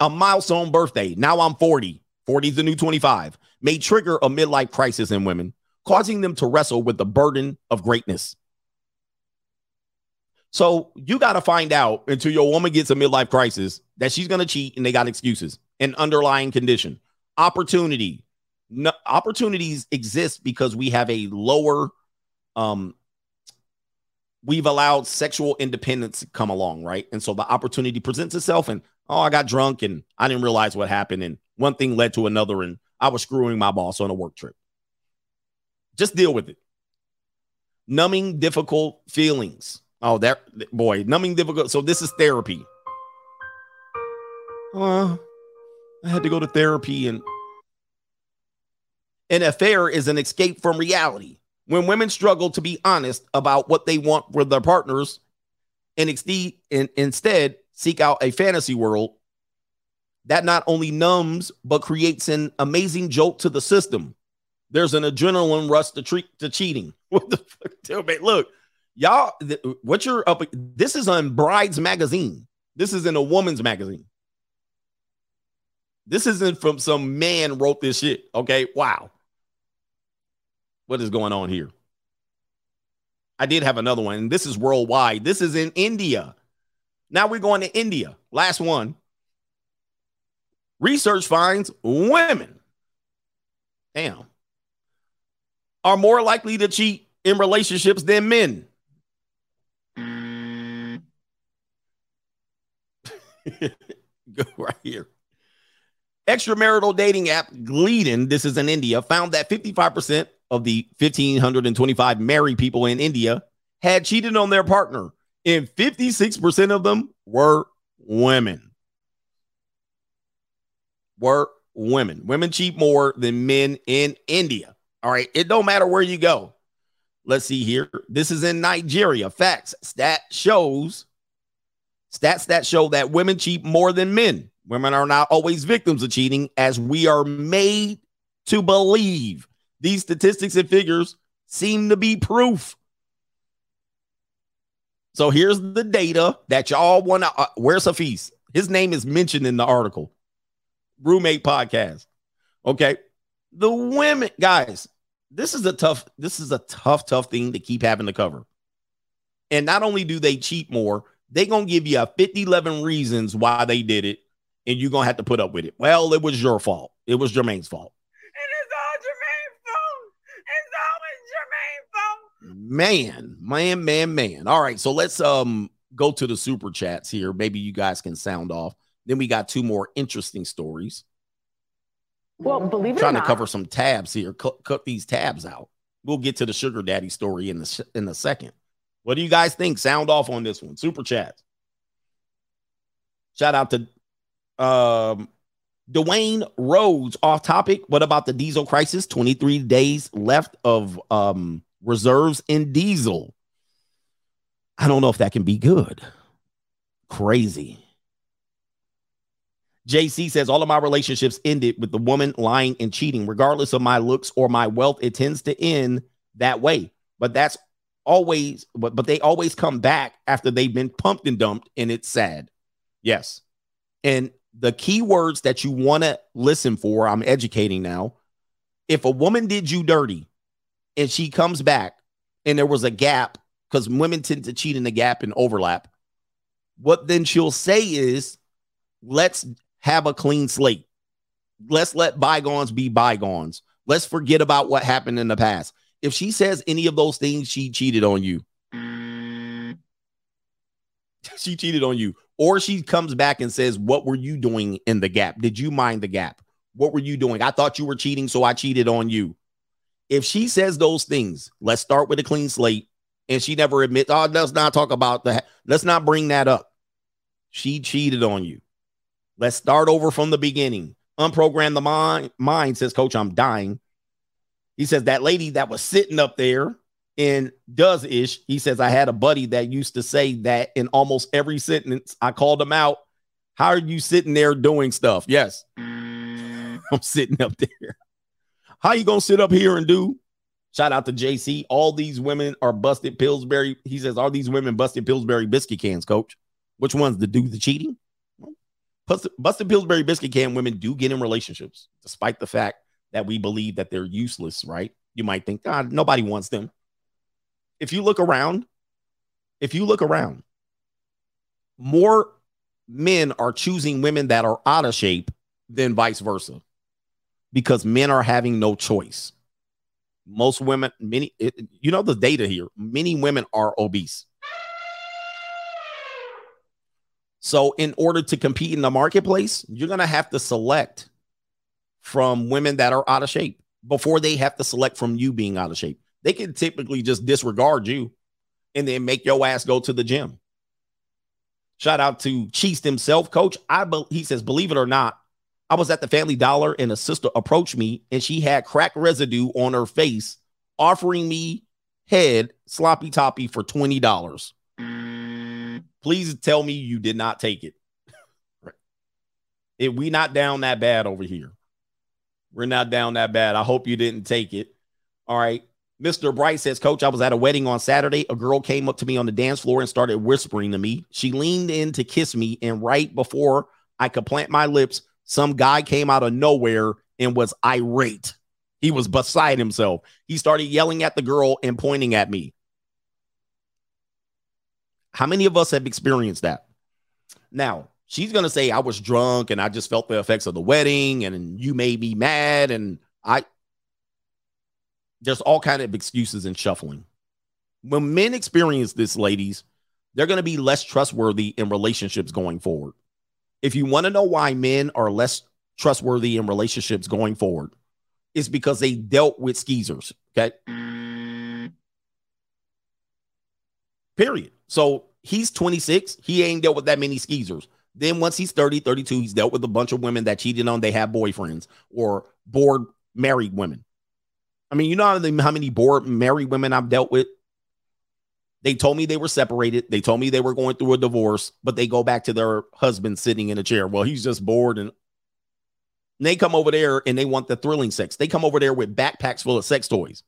A milestone birthday. Now I'm 40. 40 is the new 25. May trigger a midlife crisis in women, causing them to wrestle with the burden of greatness. So you got to find out until your woman gets a midlife crisis that she's going to cheat and they got excuses and underlying condition. Opportunity. No, opportunities exist because we have a lower um we've allowed sexual independence to come along, right? And so the opportunity presents itself and oh, I got drunk and I didn't realize what happened and one thing led to another and I was screwing my boss on a work trip. Just deal with it. Numbing difficult feelings Oh, that boy, numbing difficult. So this is therapy. Uh, I had to go to therapy and an affair is an escape from reality. When women struggle to be honest about what they want for their partners and, instead seek out a fantasy world, that not only numbs but creates an amazing jolt to the system. There's an adrenaline rush to treat to cheating. What the fuck? Look, y'all th- what you're up this is on brides magazine. This is in a woman's magazine. This isn't from some man wrote this shit okay? Wow. What is going on here? I did have another one this is worldwide. This is in india. Now we're going to india. Last one. Research finds women damn are more likely to cheat in relationships than men. Go right here. Extramarital dating app Gleeden, this is in India, found that 55% of the 1,525 married people in India had cheated on their partner, and 56% of them were women. Were women. Women cheat more than men in India. All right. It don't matter where you go. Let's see here. This is in Nigeria. Facts. Stat shows stats that show that women cheat more than men. Women are not always victims of cheating, as we are made to believe. These statistics and figures seem to be proof. So here's the data that y'all want to. Uh, where's Hafiz? His name is mentioned in the article. Roommate podcast. Okay. The women, guys, this is a tough, this is a tough, tough thing to keep having to cover. And not only do they cheat more, they gonna give you a 50, 11 reasons why they did it, and you're gonna have to put up with it. Well, it was your fault. It was Jermaine's fault. It is all Jermaine's fault. It's always Jermaine's fault. Man, man, man, man. All right, so let's um go to the super chats here. Maybe you guys can sound off. Then we got two more interesting stories. Well, believe it Trying or to cover some tabs here. Cut, cut these tabs out. We'll get to the sugar daddy story in the sh- in a second. What do you guys think? Sound off on this one. Super chats. Shout out to um Dwayne Rhodes off topic. What about the diesel crisis? 23 days left of um reserves in diesel. I don't know if that can be good. Crazy. JC says all of my relationships ended with the woman lying and cheating, regardless of my looks or my wealth. It tends to end that way, but that's always, but but they always come back after they've been pumped and dumped, and it's sad. Yes, and the key words that you want to listen for, I'm educating now. If a woman did you dirty, and she comes back, and there was a gap because women tend to cheat in the gap and overlap. What then she'll say is, let's have a clean slate. Let's let bygones be bygones. Let's forget about what happened in the past. If she says any of those things, she cheated on you. Mm. she cheated on you. Or she comes back and says, What were you doing in the gap? Did you mind the gap? What were you doing? I thought you were cheating, so I cheated on you. If she says those things, let's start with a clean slate. And she never admits, oh, let's not talk about that. Let's not bring that up. She cheated on you. Let's start over from the beginning. Unprogram the mind. Mind says, Coach, I'm dying. He says that lady that was sitting up there and does ish. He says, I had a buddy that used to say that in almost every sentence. I called him out. How are you sitting there doing stuff? Yes. Mm. I'm sitting up there. How you gonna sit up here and do? Shout out to JC. All these women are busted Pillsbury. He says, Are these women busted Pillsbury biscuit cans, coach? Which ones to do the cheating? Busted, busted Pillsbury biscuit can women do get in relationships, despite the fact that we believe that they're useless, right? You might think, God, nobody wants them. If you look around, if you look around, more men are choosing women that are out of shape than vice versa because men are having no choice. Most women, many, it, you know, the data here, many women are obese. So, in order to compete in the marketplace, you're going to have to select from women that are out of shape before they have to select from you being out of shape. They can typically just disregard you and then make your ass go to the gym. Shout out to Cheese himself, coach. I be- he says, believe it or not, I was at the Family Dollar and a sister approached me and she had crack residue on her face, offering me head sloppy toppy for twenty dollars. Please tell me you did not take it. If we not down that bad over here. We're not down that bad. I hope you didn't take it. All right. Mr. Bright says, Coach, I was at a wedding on Saturday. A girl came up to me on the dance floor and started whispering to me. She leaned in to kiss me, and right before I could plant my lips, some guy came out of nowhere and was irate. He was beside himself. He started yelling at the girl and pointing at me. How many of us have experienced that? Now, she's going to say, I was drunk and I just felt the effects of the wedding and you made me mad. And I, there's all kind of excuses and shuffling. When men experience this, ladies, they're going to be less trustworthy in relationships going forward. If you want to know why men are less trustworthy in relationships going forward, it's because they dealt with skeezers. Okay. Period. So he's 26. He ain't dealt with that many skeezers. Then once he's 30, 32, he's dealt with a bunch of women that cheated on. They have boyfriends or bored married women. I mean, you know how many- bored married women I've dealt with? They told me they were separated. They told me they were going through a divorce, but they go back to their husband sitting in a chair. Well, he's just bored. And they come over there and they want the thrilling sex. They come over there with backpacks full of sex toys,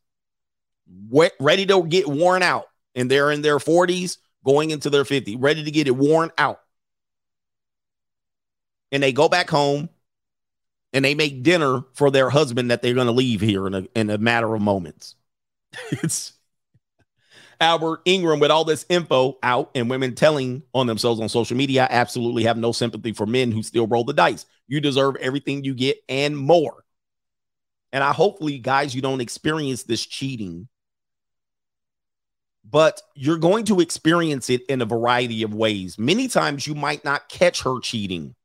ready to get worn out. And they're in their 40s, going into their 50s, ready to get it worn out. And they go back home and they make dinner for their husband that they're going to leave here in a, in a matter of moments. it's Albert Ingram with all this info out and women telling on themselves on social media. I absolutely have no sympathy for men who still roll the dice. You deserve everything you get and more. And I hopefully, guys, you don't experience this cheating, but you're going to experience it in a variety of ways. Many times you might not catch her cheating,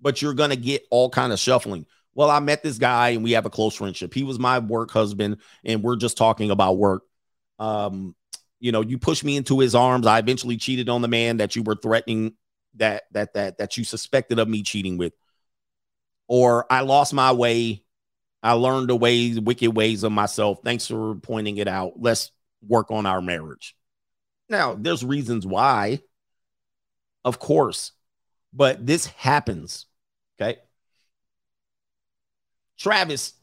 but you're going to get all kind of shuffling. Well, I met this guy and we have a close friendship. He was my work husband and we're just talking about work. Um, you know, you pushed me into his arms. I eventually cheated on the man that you were threatening that that that that you suspected of me cheating with. Or I lost my way. I learned the ways, wicked ways of myself. Thanks for pointing it out. Let's work on our marriage. Now, there's reasons why, of course, but this happens. Okay. Travis,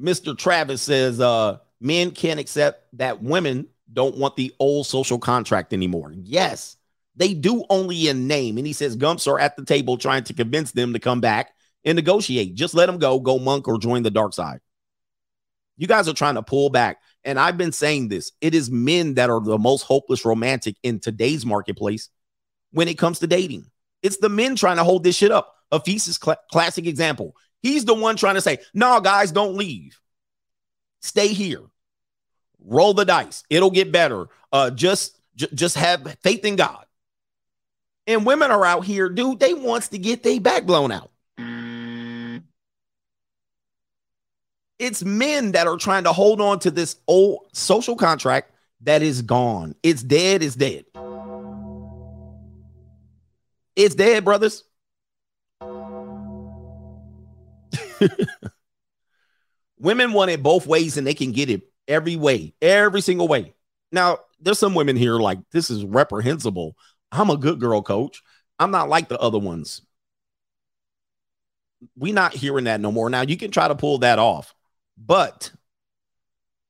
Mr. Travis says, uh, men can't accept that women don't want the old social contract anymore. Yes, they do only in name. And he says Gumps are at the table trying to convince them to come back and negotiate. Just let them go, go monk or join the dark side. You guys are trying to pull back. And I've been saying this it is men that are the most hopeless romantic in today's marketplace when it comes to dating. It's the men trying to hold this shit up. Ephesus cl- classic example. He's the one trying to say, no, guys, don't leave. Stay here. Roll the dice. It'll get better. Uh, just, j- just have faith in God. And women are out here, dude. They wants to get their back blown out. It's men that are trying to hold on to this old social contract that is gone. It's dead. It's dead. It's dead, brothers. women want it both ways and they can get it every way, every single way. Now, there's some women here like this is reprehensible. I'm a good girl, coach. I'm not like the other ones. We not hearing that no more. Now you can try to pull that off. But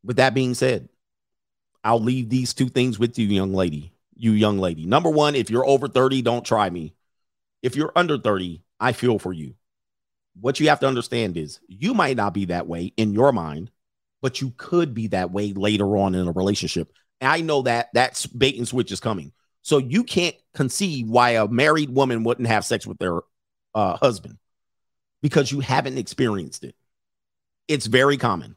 with that being said, I'll leave these two things with you, young lady. You young lady. Number one, if you're over 30, don't try me. If you're under 30, I feel for you. What you have to understand is you might not be that way in your mind, but you could be that way later on in a relationship. I know that that's bait and switch is coming. So you can't conceive why a married woman wouldn't have sex with their uh, husband because you haven't experienced it. It's very common.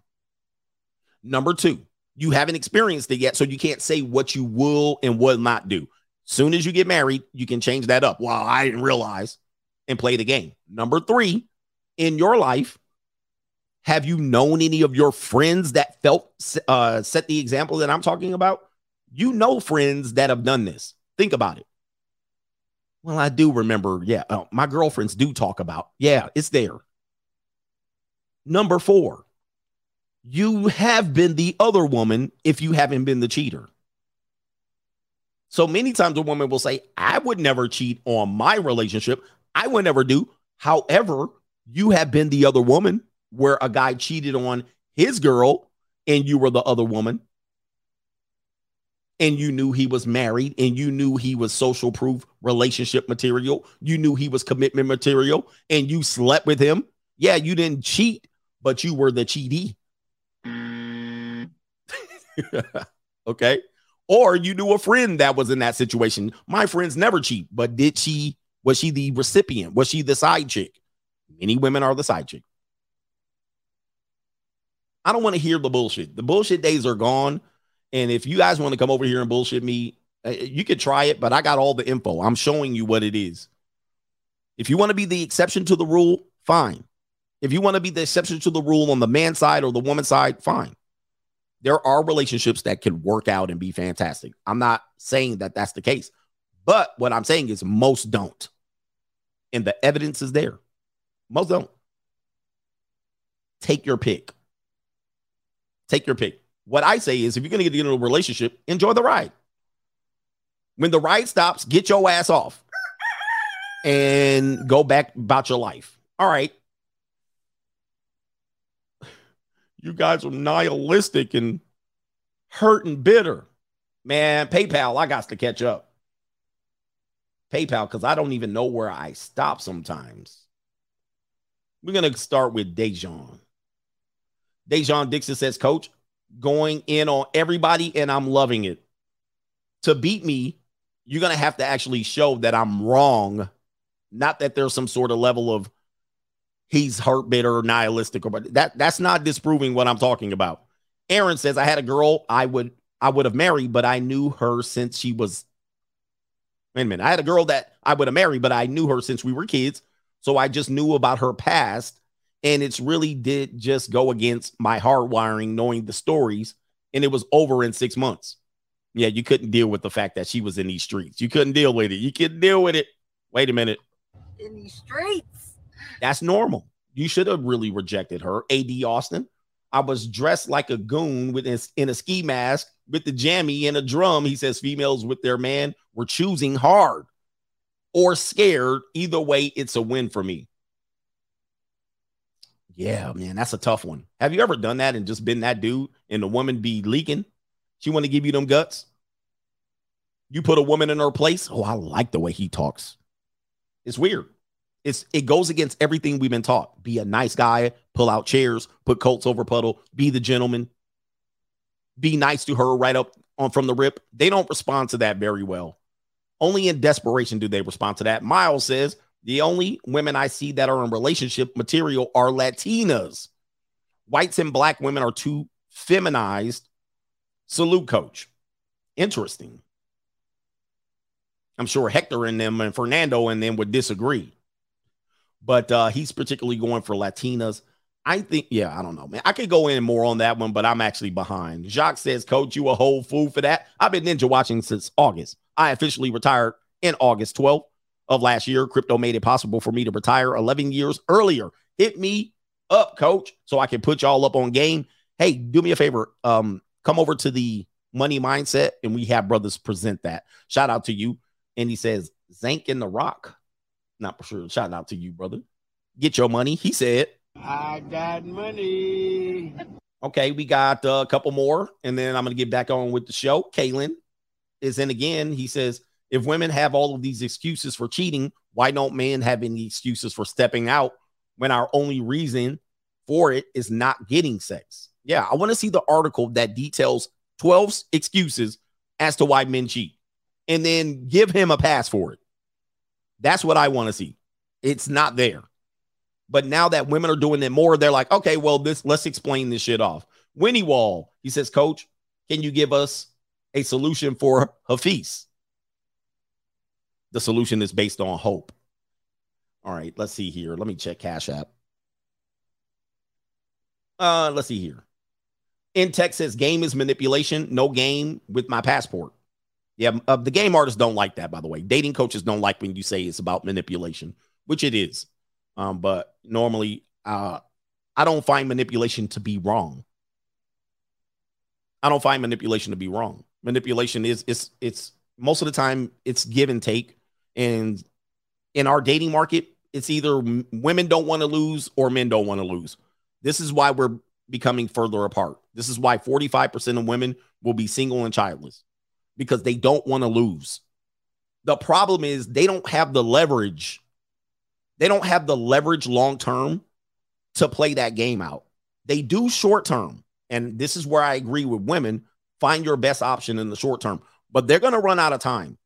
Number two, you haven't experienced it yet, so you can't say what you will and will not do. Soon as you get married, you can change that up. Well, I didn't realize and play the game. Number three, in your life, have you known any of your friends that felt uh, set the example that I'm talking about? You know friends that have done this. Think about it. Well, I do remember. Yeah, uh, my girlfriends do talk about. Yeah, it's there. Number four, you have been the other woman if you haven't been the cheater. So many times a woman will say, I would never cheat on my relationship. I would never do. However, you have been the other woman where a guy cheated on his girl and you were the other woman. And you knew he was married and you knew he was social proof relationship material. You knew he was commitment material and you slept with him. Yeah, you didn't cheat, but you were the cheatee. okay. Or you knew a friend that was in that situation. My friends never cheat, but did she, was she the recipient? Was she the side chick? Many women are the side chick. I don't want to hear the bullshit. The bullshit days are gone. And if you guys want to come over here and bullshit me, uh, you could try it, but I got all the info. I'm showing you what it is. If you want to be the exception to the rule, fine. If you want to be the exception to the rule on the man side or the woman side, fine. There are relationships that can work out and be fantastic. I'm not saying that that's the case, but what I'm saying is most don't. And the evidence is there. Most don't. Take your pick. Take your pick. What I say is if you're going to get into a relationship, enjoy the ride. When the ride stops, get your ass off and go back about your life. All right. You guys are nihilistic and hurt and bitter. Man, PayPal, I got to catch up. PayPal, because I don't even know where I stop sometimes. We're going to start with Dejan. Dejan Dixon says, Coach, going in on everybody, and I'm loving it. To beat me, you're going to have to actually show that I'm wrong, not that there's some sort of level of he's hurt, bitter, or nihilistic, or but that that's not disproving what I'm talking about. Aaron says, I had a girl I would I would have married, but I knew her since she was. Wait a minute. I had a girl that I would have married, but I knew her since we were kids. So I just knew about her past. And it's really did just go against my hard wiring, knowing the stories. And it was over in six months. Yeah, you couldn't deal with the fact that she was in these streets. You couldn't deal with it. You couldn't deal with it. Wait a minute. In these streets. That's normal. You should have really rejected her. AD Austin. I was dressed like a goon with his, in a ski mask with the jammy and a drum. He says females with their man were choosing hard or scared. Either way, it's a win for me. Yeah, man, that's a tough one. Have you ever done that and just been that dude and the woman be leaking? She want to give you them guts. You put a woman in her place. Oh, I like the way he talks. It's weird. It's it goes against everything we've been taught. Be a nice guy, pull out chairs, put coats over puddle, be the gentleman. Be nice to her right up on from the rip. They don't respond to that very well. Only in desperation do they respond to that. Miles says, the only women I see that are in relationship material are Latinas. Whites and black women are too feminized. Salute, coach. Interesting. I'm sure Hector and them and Fernando and them would disagree. But uh, he's particularly going for Latinas. I think, yeah, I don't know, man. I could go in more on that one, but I'm actually behind. Jacques says, Coach, you a whole fool for that. I've been ninja watching since August. I officially retired in August 12th of last year. Crypto made it possible for me to retire 11 years earlier. Hit me up, coach, so I can put y'all up on game. Hey, do me a favor. Um, come over to the money mindset and we have brothers present that. Shout out to you. And he says, Zank in the rock. Not for sure. Shout out to you, brother. Get your money. He said, I got money. Okay, we got uh, a couple more, and then I'm going to get back on with the show. Kalen is in again. He says, if women have all of these excuses for cheating, why don't men have any excuses for stepping out when our only reason for it is not getting sex? Yeah, I want to see the article that details 12 excuses as to why men cheat and then give him a pass for it. That's what I want to see. It's not there. But now that women are doing it more, they're like, okay, well, this let's explain this shit off. Winnie Wall, he says, Coach, can you give us a solution for Hafiz? The solution is based on hope. All right, let's see here. Let me check Cash App. Uh, let's see here. In Texas, game is manipulation. No game with my passport. Yeah, uh, the game artists don't like that, by the way. Dating coaches don't like when you say it's about manipulation, which it is. Um, but normally, uh, I don't find manipulation to be wrong. I don't find manipulation to be wrong. Manipulation is it's it's most of the time it's give and take, and in our dating market, it's either women don't want to lose or men don't want to lose. This is why we're becoming further apart. This is why 45% of women will be single and childless because they don't want to lose. The problem is they don't have the leverage. They don't have the leverage long term to play that game out. They do short term. And this is where I agree with women find your best option in the short term, but they're going to run out of time.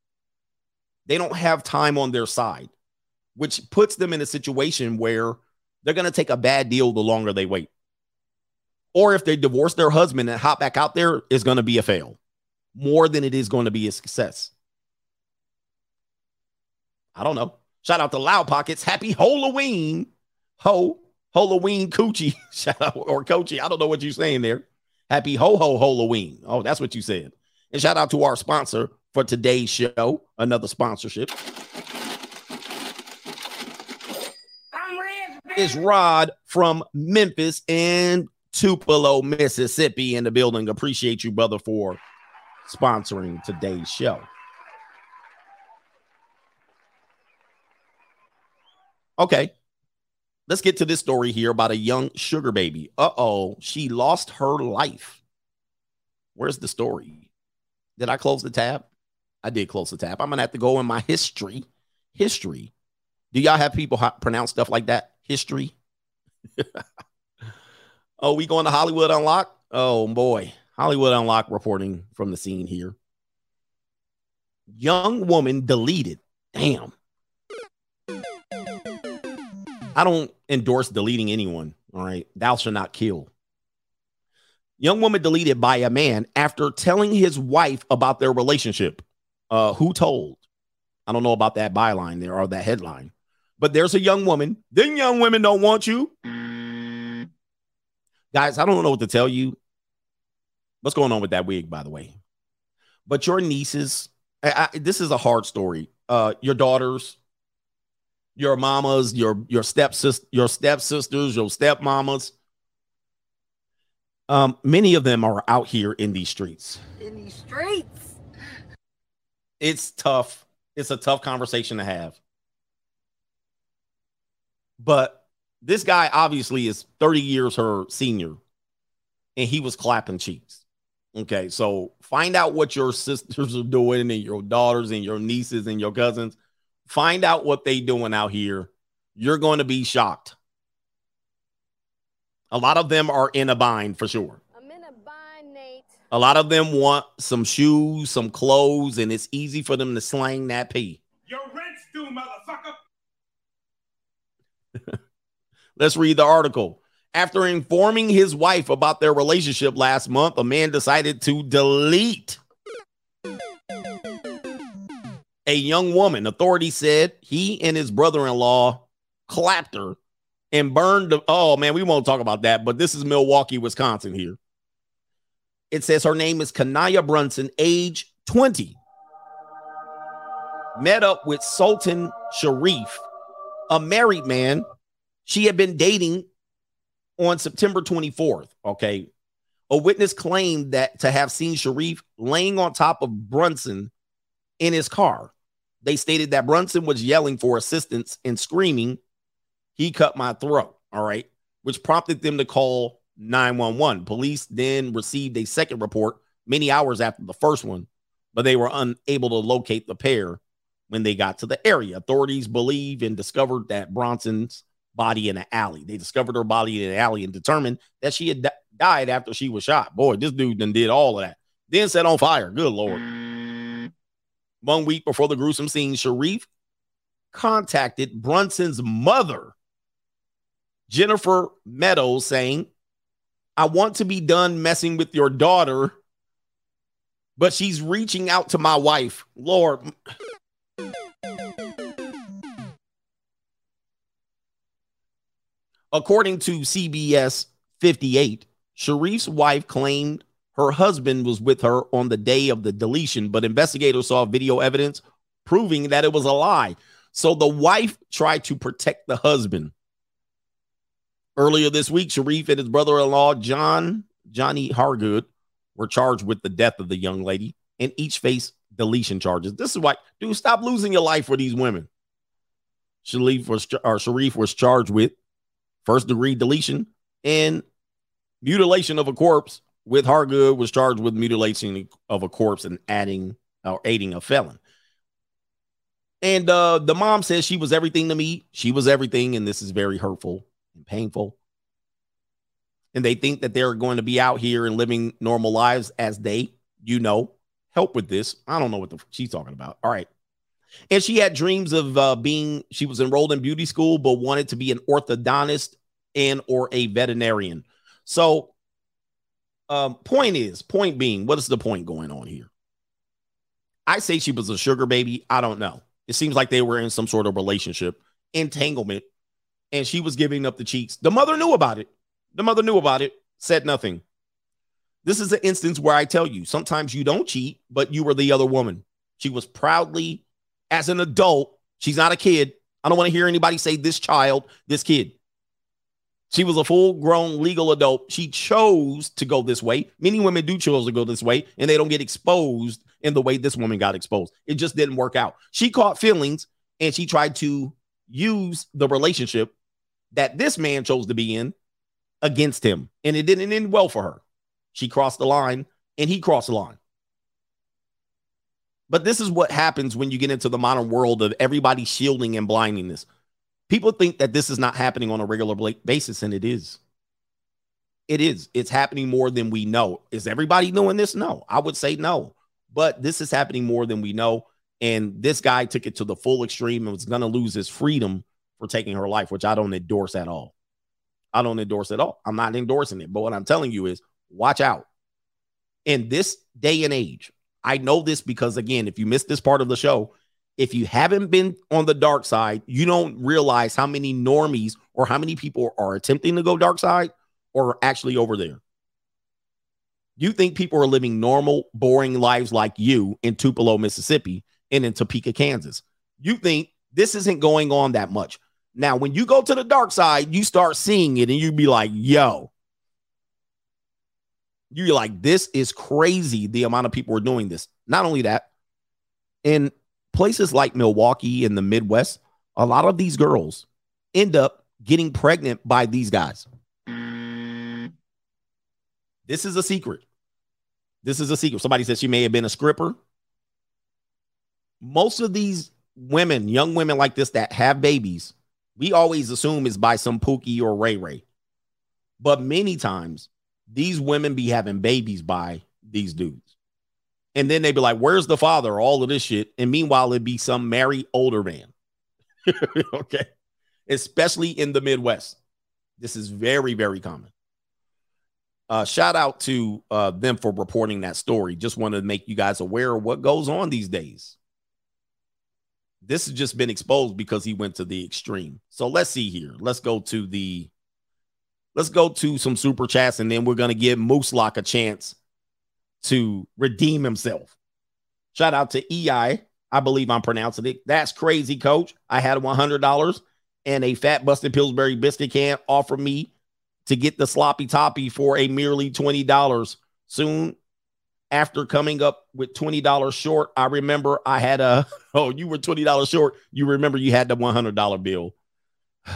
They don't have time on their side, which puts them in a situation where they're going to take a bad deal the longer they wait. or if they divorce their husband and hop back out there, is going to be a fail more than it is going to be a success. I don't know. Shout out to Loud Pockets. Happy Halloween. Ho, Halloween Coochie. Shout out, or coochie. I don't know what you're saying there. Happy Ho Ho Halloween. Oh, that's what you said. And shout out to our sponsor for today's show, another sponsorship. Is Rod from Memphis and Tupelo, Mississippi in the building. Appreciate you, brother, for sponsoring today's show. Okay. Let's get to this story here about a young sugar baby. Uh oh, she lost her life. Where's the story? Did I close the tab? I did close the tab. I'm gonna have to go in my history. History. Do y'all have people pronounce stuff like that? History. oh, we going to Hollywood Unlock? Oh boy, Hollywood Unlock reporting from the scene here. Young woman deleted. Damn. I don't endorse deleting anyone. All right. Thou shall not kill. Young woman deleted by a man after telling his wife about their relationship. Uh, who told? I don't know about that byline there or that headline, but there's a young woman. Then young women don't want you. Guys, I don't know what to tell you. What's going on with that wig, by the way? But your nieces, I, I, this is a hard story. Uh, your daughters, your mamas, your your stepsis, your stepsisters, your stepmamas. Um, many of them are out here in these streets. In these streets. It's tough. It's a tough conversation to have. But this guy obviously is 30 years her senior, and he was clapping cheeks. Okay, so find out what your sisters are doing, and your daughters, and your nieces, and your cousins. Find out what they doing out here. You're going to be shocked. A lot of them are in a bind for sure. I'm in a bind, Nate. A lot of them want some shoes, some clothes, and it's easy for them to slang that P. Your rent's due, motherfucker. Let's read the article. After informing his wife about their relationship last month, a man decided to delete a young woman. Authorities said he and his brother in law clapped her and burned. The, oh, man, we won't talk about that, but this is Milwaukee, Wisconsin here. It says her name is Kanaya Brunson, age 20. Met up with Sultan Sharif, a married man she had been dating on September 24th. Okay. A witness claimed that to have seen Sharif laying on top of Brunson in his car. They stated that Brunson was yelling for assistance and screaming, He cut my throat. All right. Which prompted them to call 911. Police then received a second report many hours after the first one, but they were unable to locate the pair when they got to the area. Authorities believe and discovered that Brunson's body in an alley. They discovered her body in an alley and determined that she had di- died after she was shot. Boy, this dude then did all of that. Then set on fire. Good Lord. One week before the gruesome scene, Sharif contacted Brunson's mother, Jennifer Meadows, saying, I want to be done messing with your daughter, but she's reaching out to my wife. Lord. According to CBS 58, Sharif's wife claimed her husband was with her on the day of the deletion, but investigators saw video evidence proving that it was a lie. So the wife tried to protect the husband. Earlier this week, Sharif and his brother in law, John Johnny Hargood, were charged with the death of the young lady and each face deletion charges. This is why, dude, stop losing your life for these women. Sharif was, or Sharif was charged with first degree deletion and mutilation of a corpse with Hargood was charged with mutilation of a corpse and adding or aiding a felon. And uh, the mom says she was everything to me. She was everything, and this is very hurtful and painful. And they think that they're going to be out here and living normal lives as they, you know, help with this. I don't know what the she's talking about. All right. And she had dreams of uh, being, she was enrolled in beauty school, but wanted to be an orthodontist and or a veterinarian. So Um, point is, point being, what is the point going on here? I say she was a sugar baby. I don't know. It seems like they were in some sort of relationship, entanglement, and she was giving up the cheeks. The mother knew about it. The mother knew about it, said nothing. This is an instance where I tell you sometimes you don't cheat, but you were the other woman. She was proudly, as an adult, she's not a kid. I don't want to hear anybody say this child, this kid. She was a full grown legal adult. She chose to go this way. Many women do choose to go this way and they don't get exposed in the way this woman got exposed. It just didn't work out. She caught feelings and she tried to use the relationship that this man chose to be in against him. And it didn't end well for her. She crossed the line and he crossed the line. But this is what happens when you get into the modern world of everybody shielding and blinding this. People think that this is not happening on a regular basis, and it is. It is. It's happening more than we know. Is everybody doing this? No. I would say no. But this is happening more than we know. And this guy took it to the full extreme and was going to lose his freedom for taking her life, which I don't endorse at all. I don't endorse at all. I'm not endorsing it. But what I'm telling you is watch out. In this day and age, I know this because, again, if you missed this part of the show, if you haven't been on the dark side, you don't realize how many normies or how many people are attempting to go dark side or actually over there. You think people are living normal, boring lives like you in Tupelo, Mississippi, and in Topeka, Kansas. You think this isn't going on that much. Now, when you go to the dark side, you start seeing it and you be like, yo, you're like, this is crazy the amount of people are doing this. Not only that, in places like Milwaukee in the Midwest, a lot of these girls end up getting pregnant by these guys. This is a secret. This is a secret. Somebody said she may have been a stripper. Most of these women, young women like this that have babies, we always assume is by some Pookie or Ray Ray. But many times, these women be having babies by these dudes. And then they'd be like, Where's the father? All of this shit. And meanwhile, it'd be some married older man. okay. Especially in the Midwest. This is very, very common. Uh, shout out to uh, them for reporting that story. Just wanted to make you guys aware of what goes on these days. This has just been exposed because he went to the extreme. So let's see here. Let's go to the let's go to some super chats and then we're gonna give Moose Lock a chance to redeem himself. Shout out to EI. I believe I'm pronouncing it. That's crazy, coach. I had $100 and a fat busted Pillsbury biscuit can offer me to get the sloppy toppy for a merely $20. Soon after coming up with $20 short, I remember I had a, oh, you were $20 short. You remember you had the $100 bill.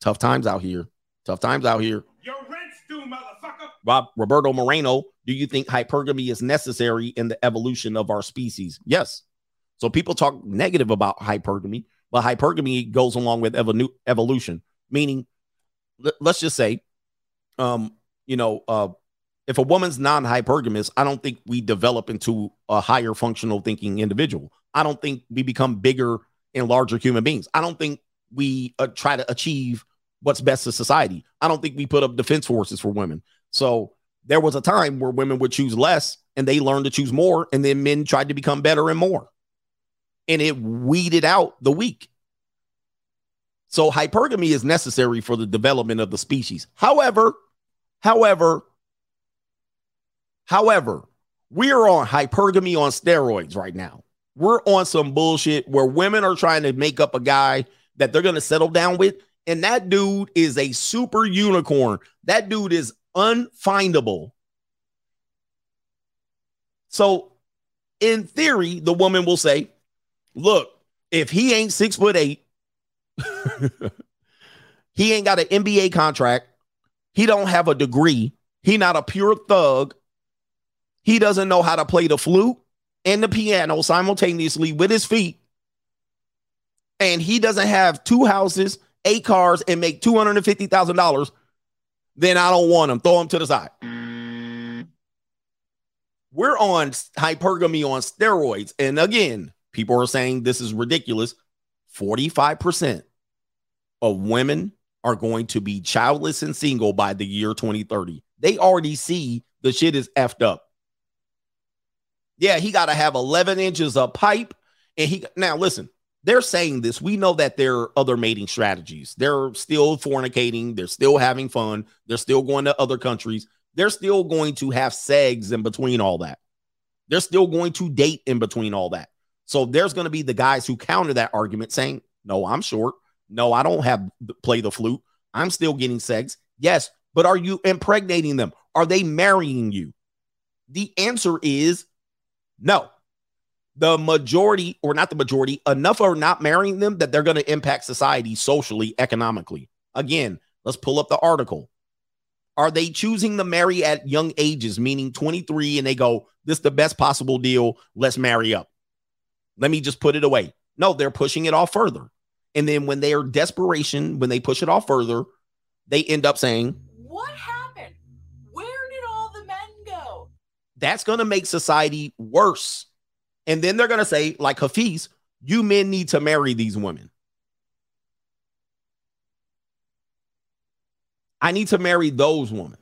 Tough times out here. Tough times out here. Your rent's due, motherfucker. Rob Roberto Moreno, do you think hypergamy is necessary in the evolution of our species? Yes. So people talk negative about hypergamy, but hypergamy goes along with evolu- evolution, meaning let- let's just say um you know uh if a woman's non-hypergamous, I don't think we develop into a higher functional thinking individual. I don't think we become bigger and larger human beings. I don't think we uh, try to achieve what's best for society. I don't think we put up defense forces for women. So there was a time where women would choose less and they learned to choose more, and then men tried to become better and more. And it weeded out the weak. So hypergamy is necessary for the development of the species. However, however, however, we're on hypergamy on steroids right now. We're on some bullshit where women are trying to make up a guy that they're going to settle down with. And that dude is a super unicorn. That dude is unfindable. So, in theory, the woman will say, Look, if he ain't six foot eight, he ain't got an NBA contract, he don't have a degree, he not a pure thug, he doesn't know how to play the flute and the piano simultaneously with his feet, and he doesn't have two houses, eight cars, and make $250,000 then I don't want them. Throw them to the side. We're on hypergamy on steroids, and again, people are saying this is ridiculous. Forty-five percent of women are going to be childless and single by the year 2030. They already see the shit is effed up. Yeah, he got to have 11 inches of pipe. And he now listen, they're saying this. We know that there are other mating strategies. They're still fornicating, they're still having fun, they're still going to other countries, they're still going to have segs in between all that. They're still going to date in between all that. So there's going to be the guys who counter that argument saying, "No, I'm short. No, I don't have play the flute. I'm still getting sex." Yes, but are you impregnating them? Are they marrying you? The answer is no. The majority, or not the majority, enough are not marrying them that they're going to impact society socially, economically. Again, let's pull up the article. Are they choosing to marry at young ages, meaning 23, and they go, This is the best possible deal. Let's marry up. Let me just put it away. No, they're pushing it off further. And then when they are desperation, when they push it off further, they end up saying, What happened? Where did all the men go? that's going to make society worse. And then they're going to say, like Hafiz, you men need to marry these women. I need to marry those women.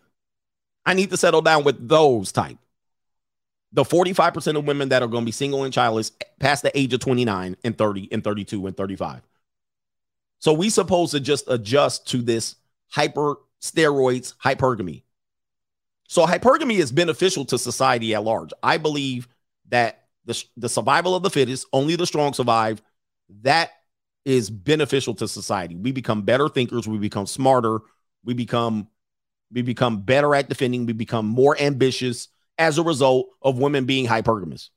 I need to settle down with those type. The 45% of women that are going to be single and childless past the age of 29 and 30 and 32 and 35. So we supposed to just adjust to this hyper steroids hypergamy. So hypergamy is beneficial to society at large. I believe that the, the survival of the fittest, only the strong survive. That is beneficial to society. We become better thinkers, we become smarter, we become we become better at defending, we become more ambitious as a result of women being hypergamous.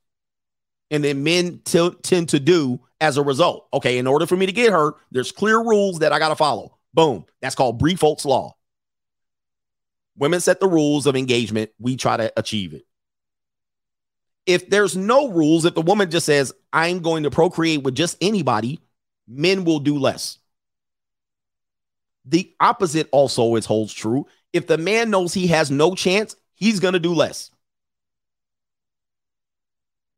And then men t- tend to do as a result. Okay, in order for me to get her, there's clear rules that I got to follow. Boom. That's called Briffault's law. Women set the rules of engagement. We try to achieve it. If there's no rules, if the woman just says, I'm going to procreate with just anybody, men will do less. The opposite also is holds true. If the man knows he has no chance, he's going to do less.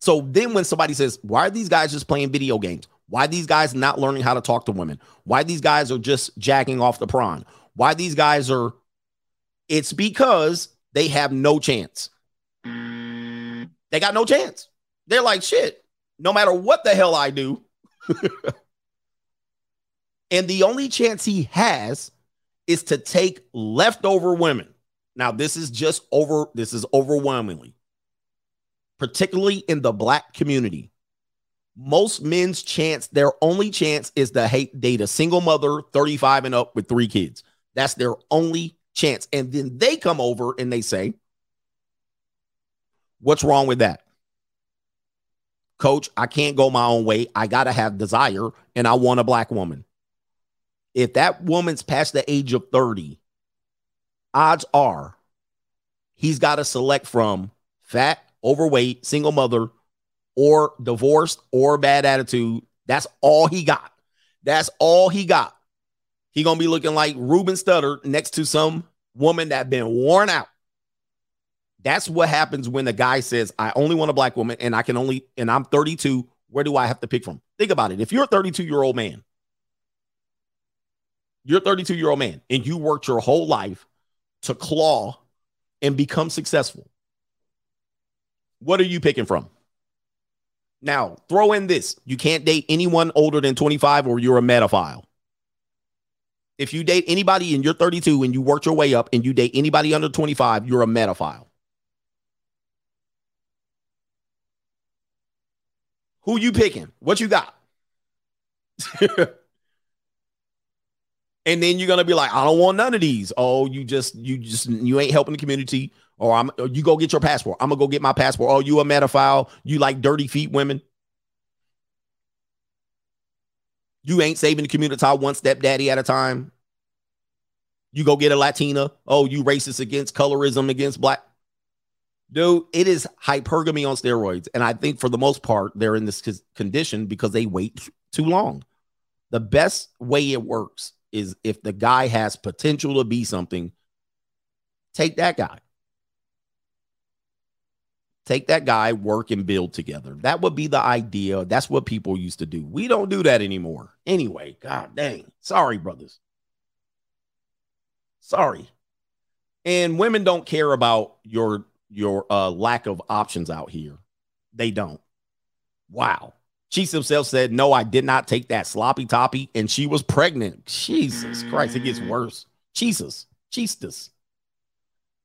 So then when somebody says, why are these guys just playing video games? Why these guys not learning how to talk to women? Why these guys are just jacking off the prawn? Why these guys are it's because they have no chance. They got no chance. They're like, shit, no matter what the hell I do. and the only chance he has is to take leftover women. Now, this is just over, this is overwhelmingly, particularly in the black community. Most men's chance, their only chance is to hate date a single mother, 35 and up with three kids. That's their only chance. And then they come over and they say, What's wrong with that? Coach, I can't go my own way. I got to have desire and I want a black woman. If that woman's past the age of 30, odds are he's got to select from fat, overweight, single mother, or divorced or bad attitude. That's all he got. That's all he got. He gonna be looking like Ruben Studdard next to some woman that been worn out. That's what happens when the guy says, I only want a black woman and I can only, and I'm 32. Where do I have to pick from? Think about it. If you're a 32 year old man, you're a 32 year old man and you worked your whole life to claw and become successful. What are you picking from? Now, throw in this you can't date anyone older than 25 or you're a metaphile. If you date anybody and you're 32 and you worked your way up and you date anybody under 25, you're a metaphile. Who you picking? What you got? and then you're gonna be like, I don't want none of these. Oh, you just you just you ain't helping the community, or I'm or you go get your passport. I'm gonna go get my passport. Oh, you a metaphile? You like dirty feet women? You ain't saving the community one stepdaddy at a time. You go get a Latina. Oh, you racist against colorism against black. Dude, it is hypergamy on steroids. And I think for the most part, they're in this condition because they wait too long. The best way it works is if the guy has potential to be something, take that guy. Take that guy, work and build together. That would be the idea. That's what people used to do. We don't do that anymore. Anyway, god dang. Sorry, brothers. Sorry. And women don't care about your your uh, lack of options out here. They don't. Wow. She himself said, No, I did not take that sloppy toppy, and she was pregnant. Jesus Christ, it gets worse. Jesus, Jesus.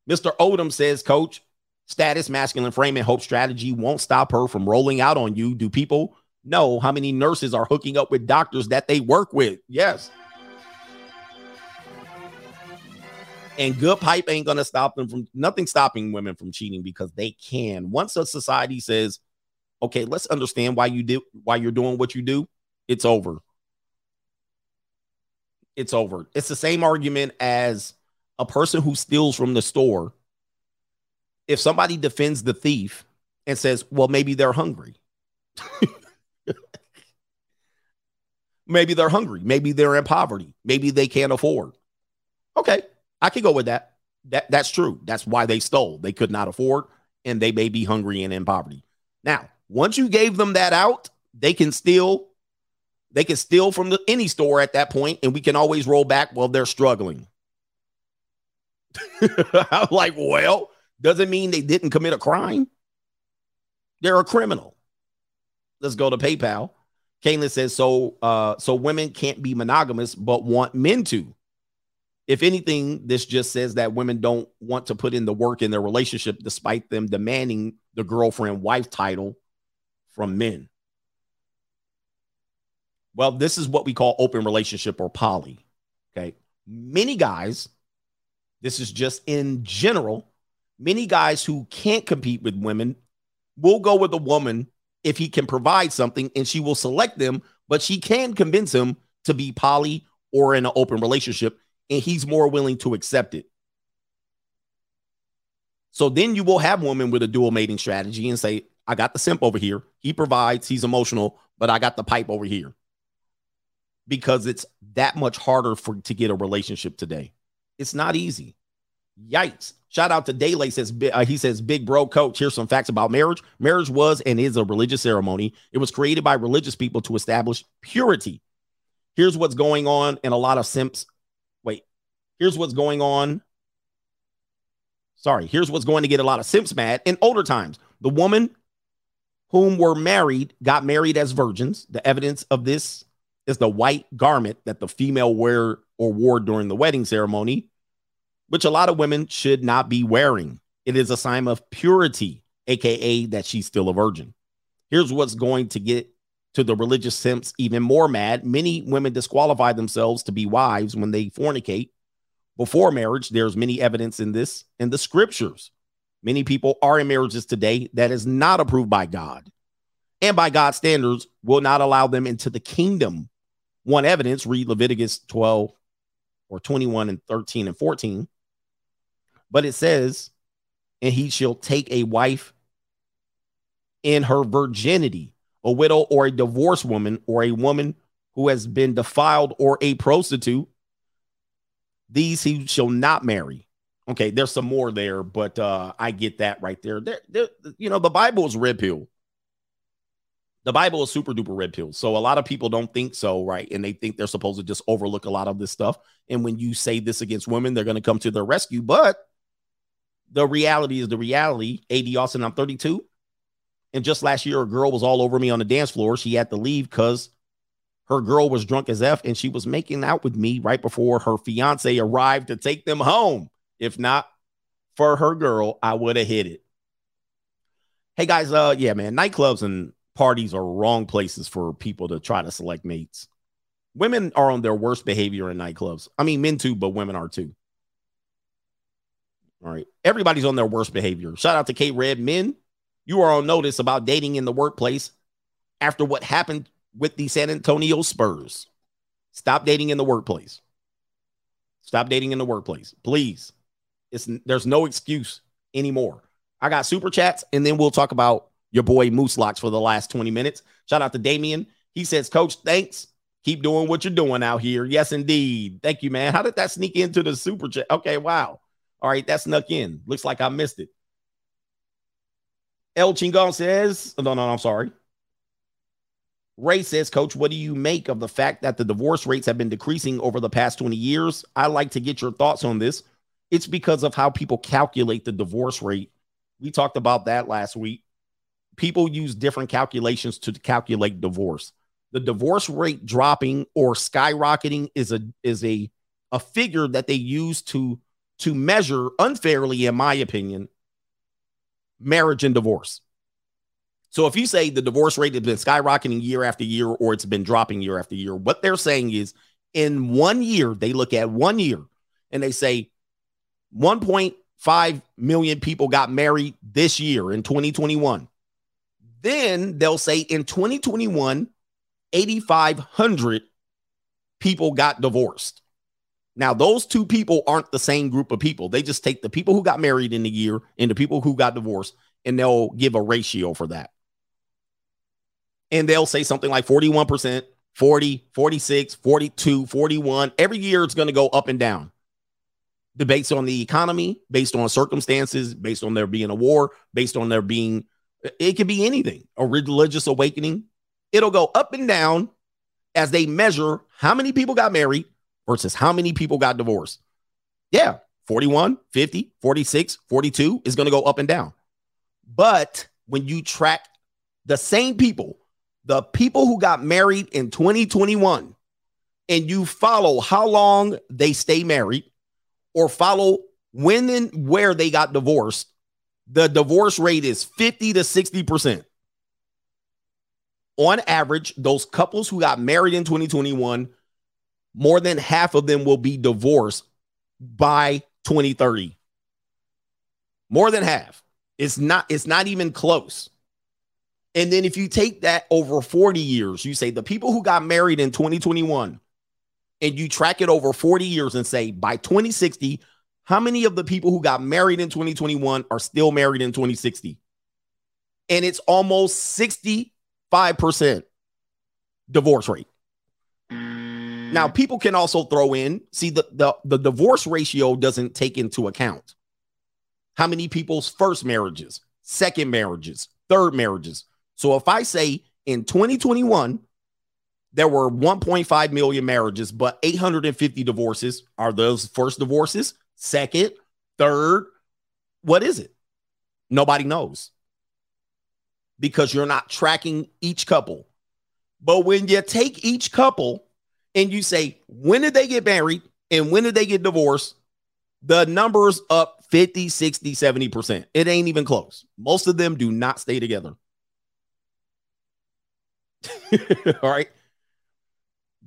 Mr. Odom says, Coach, status, masculine frame, and hope strategy won't stop her from rolling out on you. Do people know how many nurses are hooking up with doctors that they work with? Yes. And good pipe ain't gonna stop them from nothing stopping women from cheating because they can. Once a society says, okay, let's understand why you do why you're doing what you do, it's over. It's over. It's the same argument as a person who steals from the store. If somebody defends the thief and says, well, maybe they're hungry. maybe they're hungry. Maybe they're in poverty. Maybe they can't afford. Okay, I can go with that. That that's true. That's why they stole. They could not afford, and they may be hungry and in poverty. Now, once you gave them that out, they can steal. They can steal from the, any store at that point, and we can always roll back. Well, they're struggling. I'm like, well, doesn't mean they didn't commit a crime. They're a criminal. Let's go to PayPal. Kaylin says, so uh, so women can't be monogamous, but want men to. If anything, this just says that women don't want to put in the work in their relationship despite them demanding the girlfriend wife title from men. Well, this is what we call open relationship or poly. Okay. Many guys, this is just in general, many guys who can't compete with women will go with a woman if he can provide something and she will select them, but she can convince him to be poly or in an open relationship and he's more willing to accept it. So then you will have women with a dual mating strategy and say, I got the simp over here. He provides, he's emotional, but I got the pipe over here. Because it's that much harder for to get a relationship today. It's not easy. Yikes. Shout out to Daylay says uh, he says big bro coach here's some facts about marriage. Marriage was and is a religious ceremony. It was created by religious people to establish purity. Here's what's going on in a lot of simps. Here's what's going on. Sorry, here's what's going to get a lot of simps mad in older times. The woman whom were married got married as virgins. The evidence of this is the white garment that the female wear or wore during the wedding ceremony which a lot of women should not be wearing. It is a sign of purity, aka that she's still a virgin. Here's what's going to get to the religious simps even more mad. Many women disqualify themselves to be wives when they fornicate before marriage. There's many evidence in this in the scriptures. Many people are in marriages today that is not approved by God and by God's standards will not allow them into the kingdom. One evidence, read Leviticus 12 or 21 and 13 and 14. But it says, and he shall take a wife in her virginity, a widow or a divorced woman or a woman who has been defiled or a prostitute. These he shall not marry. Okay, there's some more there, but uh, I get that right there. There, there. You know, the Bible is red pill. The Bible is super duper red pill. So a lot of people don't think so, right? And they think they're supposed to just overlook a lot of this stuff. And when you say this against women, they're going to come to their rescue. But the reality is the reality. AD Austin, I'm 32. And just last year, a girl was all over me on the dance floor. She had to leave because her girl was drunk as F and she was making out with me right before her fiance arrived to take them home. If not for her girl, I would have hit it. Hey guys, uh, yeah, man, nightclubs and parties are wrong places for people to try to select mates. Women are on their worst behavior in nightclubs. I mean, men too, but women are too. All right. Everybody's on their worst behavior. Shout out to K Red. Men, you are on notice about dating in the workplace after what happened with the San Antonio Spurs. Stop dating in the workplace. Stop dating in the workplace. Please. It's there's no excuse anymore. I got super chats, and then we'll talk about your boy Moose Locks for the last 20 minutes. Shout out to Damien. He says, Coach, thanks. Keep doing what you're doing out here. Yes, indeed. Thank you, man. How did that sneak into the super chat? Okay, wow. All right, that snuck in. Looks like I missed it. El Chingon says, no, no, no, I'm sorry. Ray says, Coach, what do you make of the fact that the divorce rates have been decreasing over the past 20 years? I like to get your thoughts on this. It's because of how people calculate the divorce rate. We talked about that last week. People use different calculations to calculate divorce. The divorce rate dropping or skyrocketing is a is a a figure that they use to to measure unfairly, in my opinion, marriage and divorce. So if you say the divorce rate has been skyrocketing year after year or it's been dropping year after year, what they're saying is in one year, they look at one year and they say 1.5 million people got married this year in 2021. Then they'll say in 2021, 8,500 people got divorced. Now, those two people aren't the same group of people. They just take the people who got married in the year and the people who got divorced, and they'll give a ratio for that. And they'll say something like 41%, 40, 46, 42, 41. Every year it's going to go up and down. Based on the economy, based on circumstances, based on there being a war, based on there being, it could be anything, a religious awakening. It'll go up and down as they measure how many people got married versus how many people got divorced. Yeah, 41, 50, 46, 42 is going to go up and down. But when you track the same people, the people who got married in 2021, and you follow how long they stay married or follow when and where they got divorced, the divorce rate is 50 to 60%. On average, those couples who got married in 2021 more than half of them will be divorced by 2030. More than half. It's not it's not even close. And then if you take that over 40 years, you say the people who got married in 2021 and you track it over 40 years and say by 2060, how many of the people who got married in 2021 are still married in 2060? And it's almost 65% divorce rate. Mm. Now, people can also throw in, see, the, the, the divorce ratio doesn't take into account how many people's first marriages, second marriages, third marriages. So if I say in 2021, there were 1.5 million marriages, but 850 divorces. Are those first divorces, second, third? What is it? Nobody knows because you're not tracking each couple. But when you take each couple and you say, when did they get married and when did they get divorced? The numbers up 50, 60, 70%. It ain't even close. Most of them do not stay together. All right.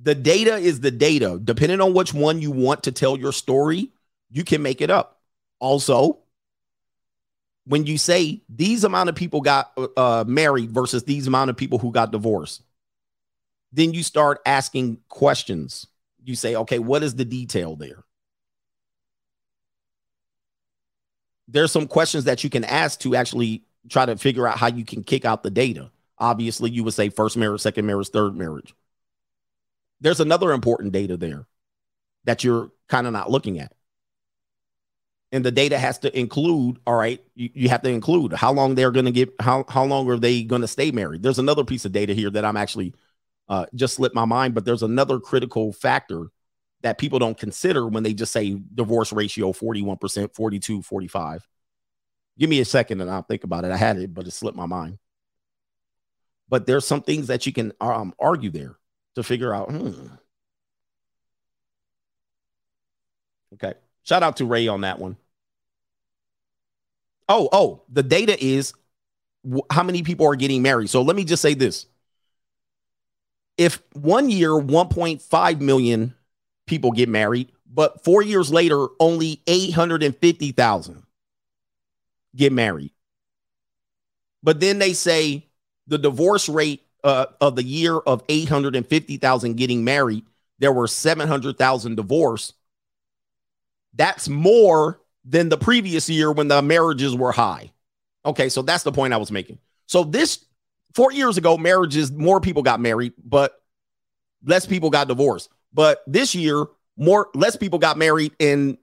The data is the data. Depending on which one you want to tell your story, you can make it up. Also, when you say these amount of people got uh, married versus these amount of people who got divorced, then you start asking questions. You say, okay, what is the detail there? There's some questions that you can ask to actually try to figure out how you can kick out the data. Obviously, you would say first marriage, second marriage, third marriage. There's another important data there that you're kind of not looking at. And the data has to include, all right, you, you have to include how long they're going to get, how, how long are they going to stay married? There's another piece of data here that I'm actually uh, just slipped my mind. But there's another critical factor that people don't consider when they just say divorce ratio 41%, 42, 45. Give me a second and I'll think about it. I had it, but it slipped my mind. But there's some things that you can um, argue there to figure out. Hmm. Okay. Shout out to Ray on that one. Oh, oh, the data is how many people are getting married. So let me just say this if one year 1.5 million people get married, but four years later only 850,000 get married. But then they say the divorce rate uh, of the year of 850,000 getting married, there were 700,000 divorced. That's more than the previous year when the marriages were high. Okay, so that's the point I was making. So this four years ago, marriages, more people got married, but less people got divorced. But this year, more less people got married and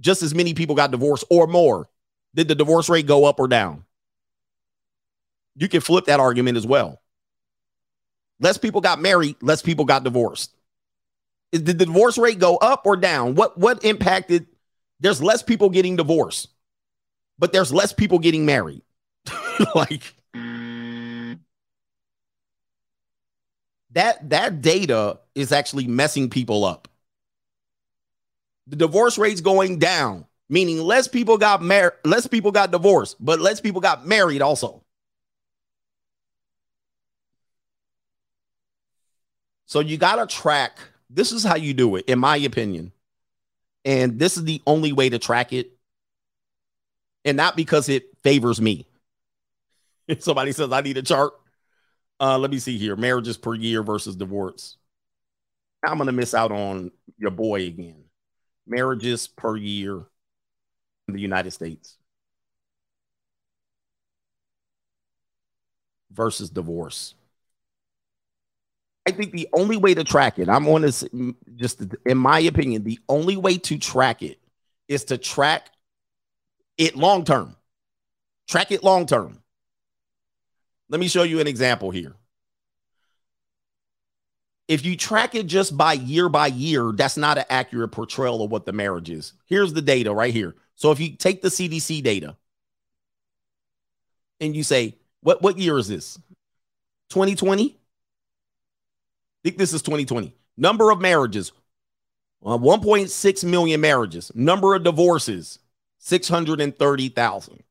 just as many people got divorced or more. Did the divorce rate go up or down? You can flip that argument as well. Less people got married, less people got divorced. Did the divorce rate go up or down? What what impacted There's less people getting divorced, but there's less people getting married. like that that data is actually messing people up. The divorce rate's going down, meaning less people got married, less people got divorced, but less people got married also. So you got to track. This is how you do it, in my opinion. And this is the only way to track it. And not because it favors me. If somebody says I need a chart, uh, let me see here marriages per year versus divorce. I'm going to miss out on your boy again. Marriages per year in the United States versus divorce. I think the only way to track it, I'm on this mm, just in my opinion, the only way to track it is to track it long term. Track it long term. Let me show you an example here. If you track it just by year by year, that's not an accurate portrayal of what the marriage is. Here's the data right here. So if you take the CDC data and you say, what, what year is this? 2020? Think this is 2020. Number of marriages, uh, 1.6 million marriages. Number of divorces, 630,000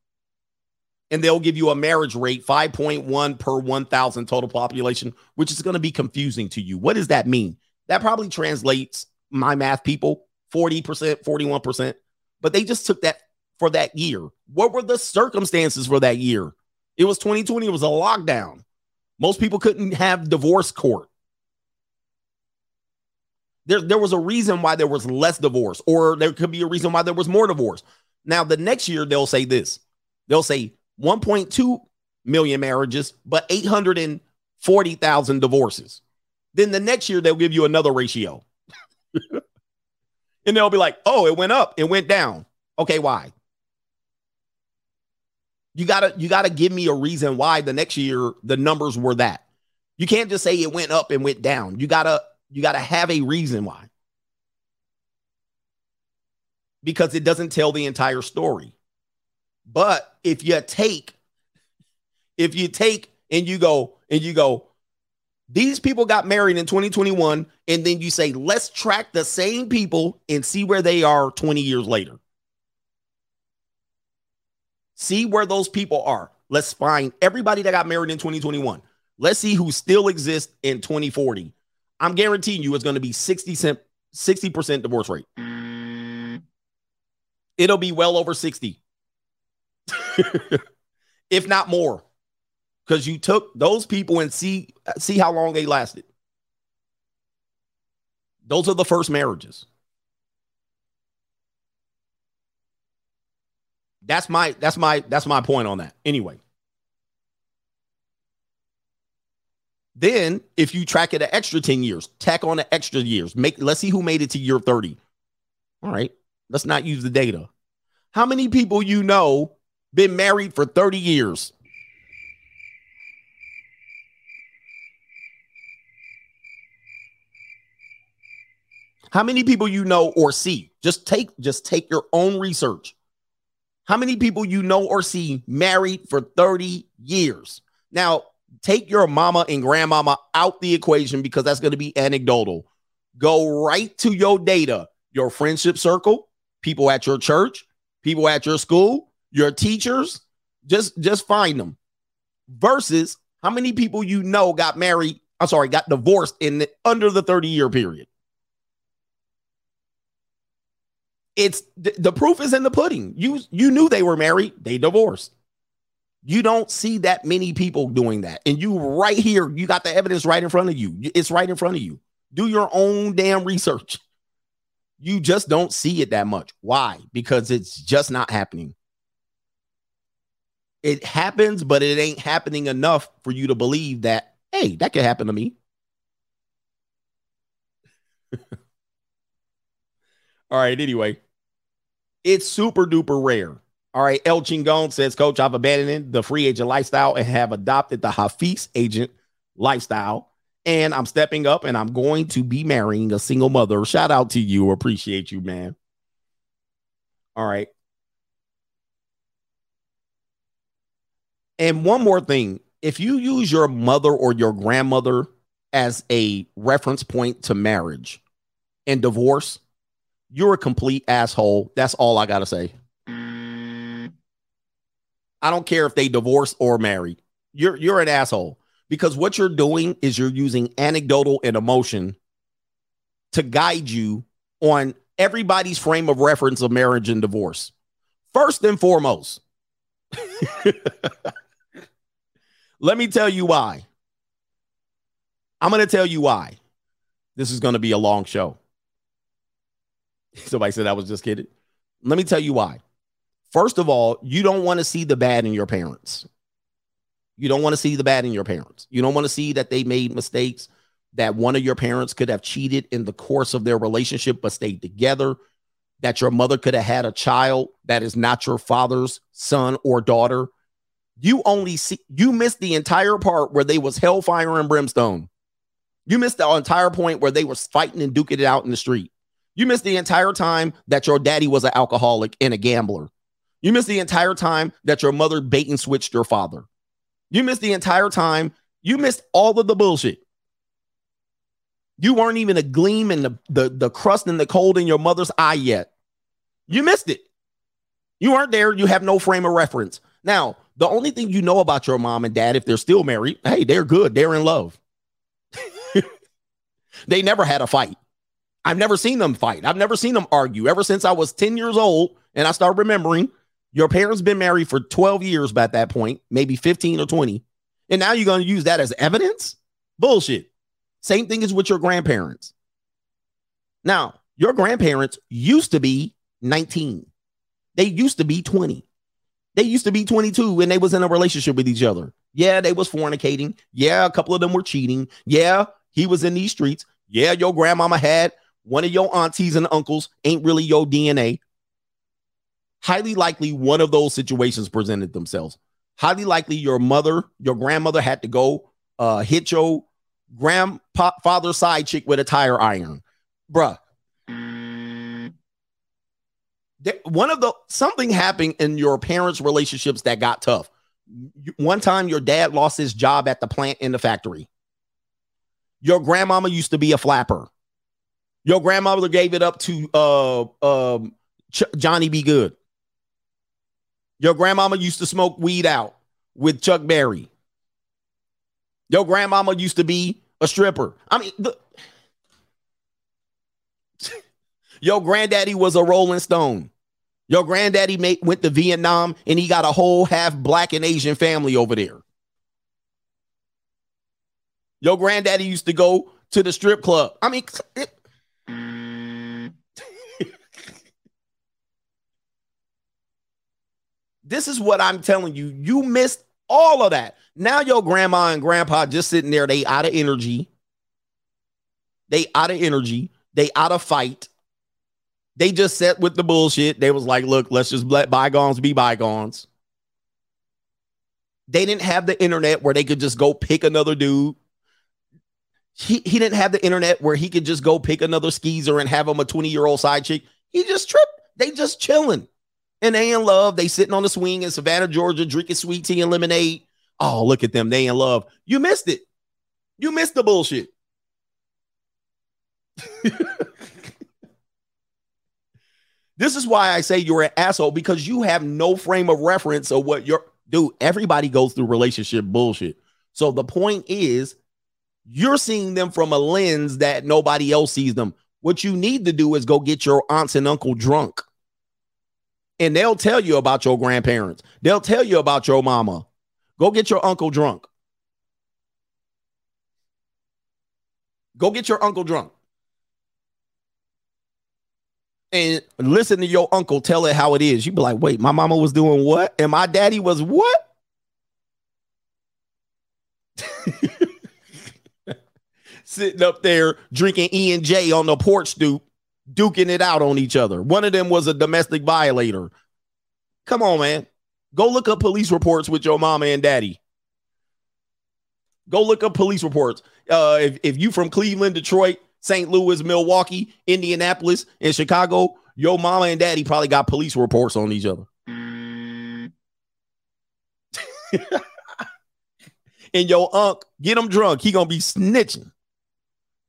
and they'll give you a marriage rate 5.1 per 1,000 total population, which is going to be confusing to you. What does that mean? That probably translates my math people 40%, 41%, but they just took that for that year. What were the circumstances for that year? It was 2020, it was a lockdown. Most people couldn't have divorce court. There, there was a reason why there was less divorce, or there could be a reason why there was more divorce. Now, the next year, they'll say this they'll say 1.2 million marriages, but 840,000 divorces. Then the next year, they'll give you another ratio. and they'll be like, oh, it went up, it went down. Okay, why? You gotta you gotta give me a reason why the next year the numbers were that. You can't just say it went up and went down. You gotta you gotta have a reason why. Because it doesn't tell the entire story. But if you take, if you take and you go and you go, these people got married in 2021, and then you say, let's track the same people and see where they are 20 years later. See where those people are. Let's find everybody that got married in 2021. Let's see who still exists in 2040. I'm guaranteeing you it's going to be 60 cent, 60% divorce rate. Mm. It'll be well over 60. if not more, because you took those people and see see how long they lasted. Those are the first marriages. That's my that's my that's my point on that. Anyway. Then if you track it an extra 10 years, tack on the extra years. Make let's see who made it to year 30. All right. Let's not use the data. How many people you know been married for 30 years. How many people you know or see? Just take just take your own research. How many people you know or see married for 30 years? Now, take your mama and grandmama out the equation because that's going to be anecdotal. Go right to your data, your friendship circle, people at your church, people at your school, your teachers, just just find them. Versus how many people you know got married, I'm sorry, got divorced in the, under the 30 year period. It's the, the proof is in the pudding. You you knew they were married, they divorced. You don't see that many people doing that. And you right here, you got the evidence right in front of you. It's right in front of you. Do your own damn research. You just don't see it that much. Why? Because it's just not happening it happens, but it ain't happening enough for you to believe that, hey, that could happen to me. All right, anyway, it's super duper rare. All right, El Chingon says, Coach, I've abandoned the free agent lifestyle and have adopted the Hafiz agent lifestyle. And I'm stepping up and I'm going to be marrying a single mother. Shout out to you. Appreciate you, man. All right. And one more thing if you use your mother or your grandmother as a reference point to marriage and divorce, you're a complete asshole. That's all I got to say. I don't care if they divorced or married. You're you're an asshole because what you're doing is you're using anecdotal and emotion to guide you on everybody's frame of reference of marriage and divorce. First and foremost, let me tell you why. I'm going to tell you why. This is going to be a long show. Somebody said I was just kidding. Let me tell you why. First of all, you don't want to see the bad in your parents. You don't want to see the bad in your parents. You don't want to see that they made mistakes, that one of your parents could have cheated in the course of their relationship but stayed together, that your mother could have had a child that is not your father's son or daughter. You only see you missed the entire part where they was hellfire and brimstone. You missed the entire point where they was fighting and duking it out in the street. You missed the entire time that your daddy was an alcoholic and a gambler. You missed the entire time that your mother bait and switched your father. You missed the entire time. You missed all of the bullshit. You weren't even a gleam in the, the, the crust and the cold in your mother's eye yet. You missed it. You weren't there. You have no frame of reference. Now, the only thing you know about your mom and dad, if they're still married, hey, they're good. They're in love. they never had a fight. I've never seen them fight. I've never seen them argue ever since I was 10 years old and I started remembering. Your parents been married for 12 years by that point, maybe 15 or 20. And now you're going to use that as evidence? Bullshit. Same thing as with your grandparents. Now, your grandparents used to be 19. They used to be 20. They used to be 22 when they was in a relationship with each other. Yeah, they was fornicating. Yeah, a couple of them were cheating. Yeah, he was in these streets. Yeah, your grandmama had one of your aunties and uncles ain't really your DNA highly likely one of those situations presented themselves. Highly likely your mother, your grandmother had to go uh, hit your grandfather's side chick with a tire iron. Bruh. One of the something happened in your parents' relationships that got tough. One time your dad lost his job at the plant in the factory. Your grandmama used to be a flapper. Your grandmother gave it up to uh, um, Ch- Johnny B. Goode. Your grandmama used to smoke weed out with Chuck Berry. Your grandmama used to be a stripper. I mean, the, your granddaddy was a Rolling Stone. Your granddaddy made, went to Vietnam and he got a whole half black and Asian family over there. Your granddaddy used to go to the strip club. I mean, it, This is what I'm telling you. You missed all of that. Now your grandma and grandpa just sitting there, they out of energy. They out of energy. They out of fight. They just set with the bullshit. They was like, look, let's just let bygones be bygones. They didn't have the internet where they could just go pick another dude. He, he didn't have the internet where he could just go pick another skeezer and have him a 20 year old side chick. He just tripped. They just chilling and they in love. They sitting on the swing in Savannah, Georgia, drinking sweet tea and lemonade. Oh, look at them. They in love. You missed it. You missed the bullshit. this is why I say you're an asshole because you have no frame of reference of what you're dude. Everybody goes through relationship bullshit. So the point is, you're seeing them from a lens that nobody else sees them. What you need to do is go get your aunts and uncle drunk and they'll tell you about your grandparents. They'll tell you about your mama. Go get your uncle drunk. Go get your uncle drunk. And listen to your uncle tell it how it is. You be like, wait, my mama was doing what? And my daddy was what? Sitting up there drinking E and J on the porch stoop duking it out on each other. One of them was a domestic violator. Come on, man. Go look up police reports with your mama and daddy. Go look up police reports. Uh, if, if you from Cleveland, Detroit, St. Louis, Milwaukee, Indianapolis, and Chicago, Your mama and daddy probably got police reports on each other. and your unc get him drunk, he gonna be snitching.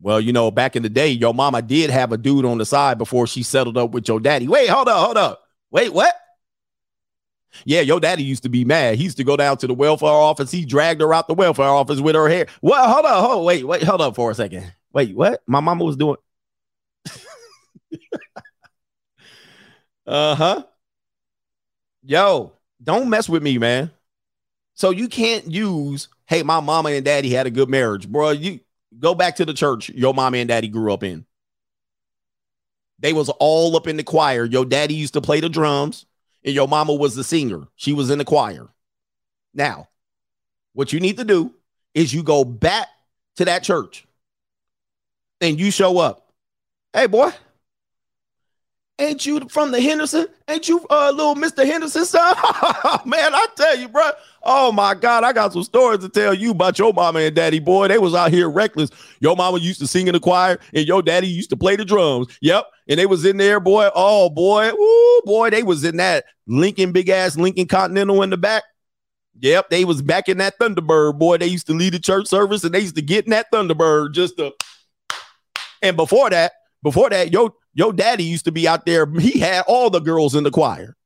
Well, you know, back in the day, your mama did have a dude on the side before she settled up with your daddy. Wait, hold up, hold up. Wait, what? Yeah, your daddy used to be mad. He used to go down to the welfare office. He dragged her out the welfare office with her hair. Well, hold up, hold wait, wait, hold up for a second. Wait, what? My mama was doing. uh huh. Yo, don't mess with me, man. So you can't use, hey, my mama and daddy had a good marriage, bro. You go back to the church your mama and daddy grew up in. They was all up in the choir. Your daddy used to play the drums, and your mama was the singer. She was in the choir. Now, what you need to do is you go back to that church and you show up. Hey, boy, ain't you from the Henderson? Ain't you uh, little Mr. Henderson son? Man, I tell you, bro. Oh my God, I got some stories to tell you about your mama and daddy, boy. They was out here reckless. Your mama used to sing in the choir, and your daddy used to play the drums. Yep. And they was in there, boy. Oh boy, Ooh, boy, they was in that Lincoln, big ass Lincoln Continental in the back. Yep, they was back in that Thunderbird, boy. They used to lead the church service and they used to get in that Thunderbird just to. And before that, before that, your your daddy used to be out there. He had all the girls in the choir.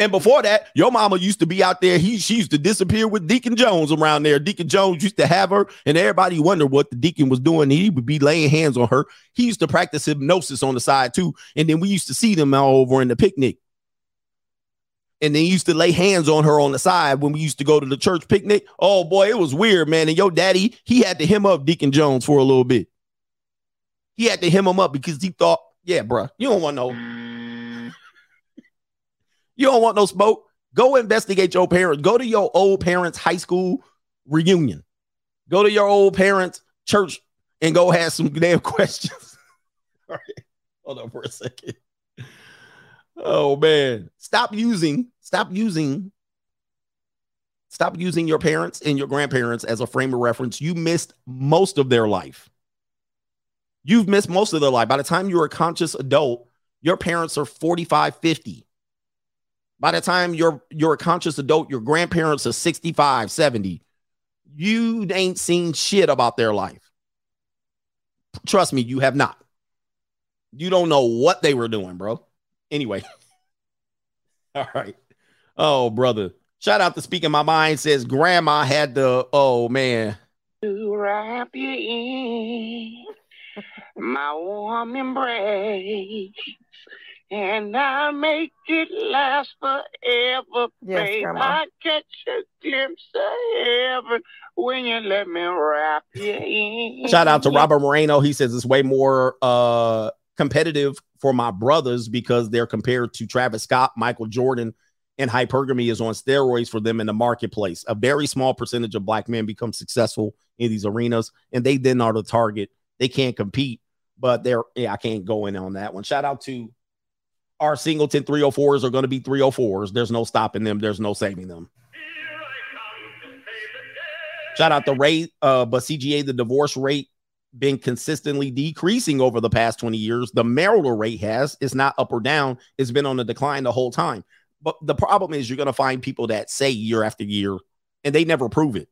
And before that, your mama used to be out there. He she used to disappear with Deacon Jones around there. Deacon Jones used to have her, and everybody wondered what the deacon was doing. He would be laying hands on her. He used to practice hypnosis on the side too. And then we used to see them all over in the picnic. And then he used to lay hands on her on the side when we used to go to the church picnic. Oh boy, it was weird, man. And your daddy, he had to hem up Deacon Jones for a little bit. He had to hem him up because he thought, yeah, bro, you don't want no, you don't want no smoke. Go investigate your parents. Go to your old parents' high school reunion. Go to your old parents' church and go ask some damn questions. All right, hold on for a second. Oh man, stop using, stop using, stop using your parents and your grandparents as a frame of reference. You missed most of their life. You've missed most of their life. By the time you're a conscious adult, your parents are 45, 50. By the time you're you're a conscious adult, your grandparents are 65, 70. You ain't seen shit about their life. Trust me, you have not. You don't know what they were doing, bro. Anyway. All right. Oh, brother. Shout out to Speaking My Mind says grandma had the oh man. To wrap you in my warm embrace, and I make it last forever, Yes, babe. Grandma. I catch a glimpse of heaven when you let me wrap you in. Shout out to Robert Moreno. He says it's way more uh competitive for my brothers because they're compared to Travis Scott, Michael Jordan, and hypergamy is on steroids for them in the marketplace. A very small percentage of black men become successful in these arenas, and they then are the target. They can't compete, but they're yeah, I can't go in on that one. Shout out to our singleton 304s are going to be 304s. There's no stopping them, there's no saving them. Shout out to Ray, uh, but CGA, the divorce rate been consistently decreasing over the past 20 years. The marital rate has, it's not up or down, it's been on a decline the whole time. But the problem is you're going to find people that say year after year and they never prove it.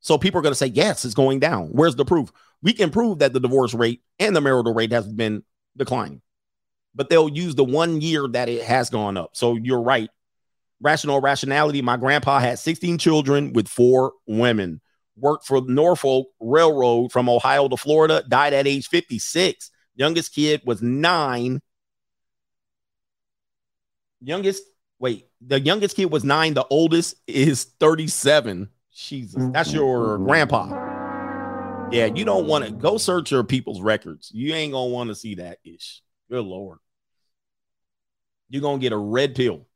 So people are going to say, yes, it's going down. Where's the proof? We can prove that the divorce rate and the marital rate has been declining, but they'll use the one year that it has gone up. So you're right. Rational rationality. My grandpa had 16 children with four women, worked for Norfolk Railroad from Ohio to Florida, died at age 56. Youngest kid was nine. Youngest, wait, the youngest kid was nine. The oldest is 37. Jesus, that's mm-hmm. your mm-hmm. grandpa. Yeah, you don't want to go search your people's records. You ain't gonna want to see that ish. Good lord. You're gonna get a red pill.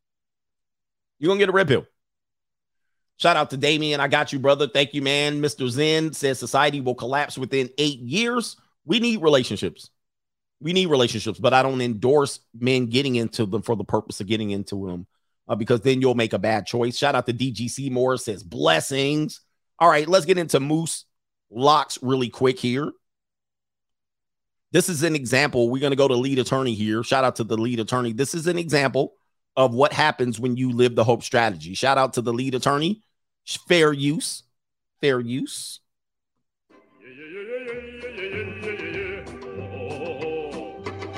You're gonna get a red pill. Shout out to Damien. I got you, brother. Thank you, man. Mr. Zen says society will collapse within eight years. We need relationships. We need relationships, but I don't endorse men getting into them for the purpose of getting into them uh, because then you'll make a bad choice. Shout out to DGC Moore says blessings. All right, let's get into Moose locks really quick here. This is an example. We're going to go to lead attorney here. Shout out to the lead attorney. This is an example of what happens when you live the hope strategy. Shout out to the lead attorney. Fair use. Fair use.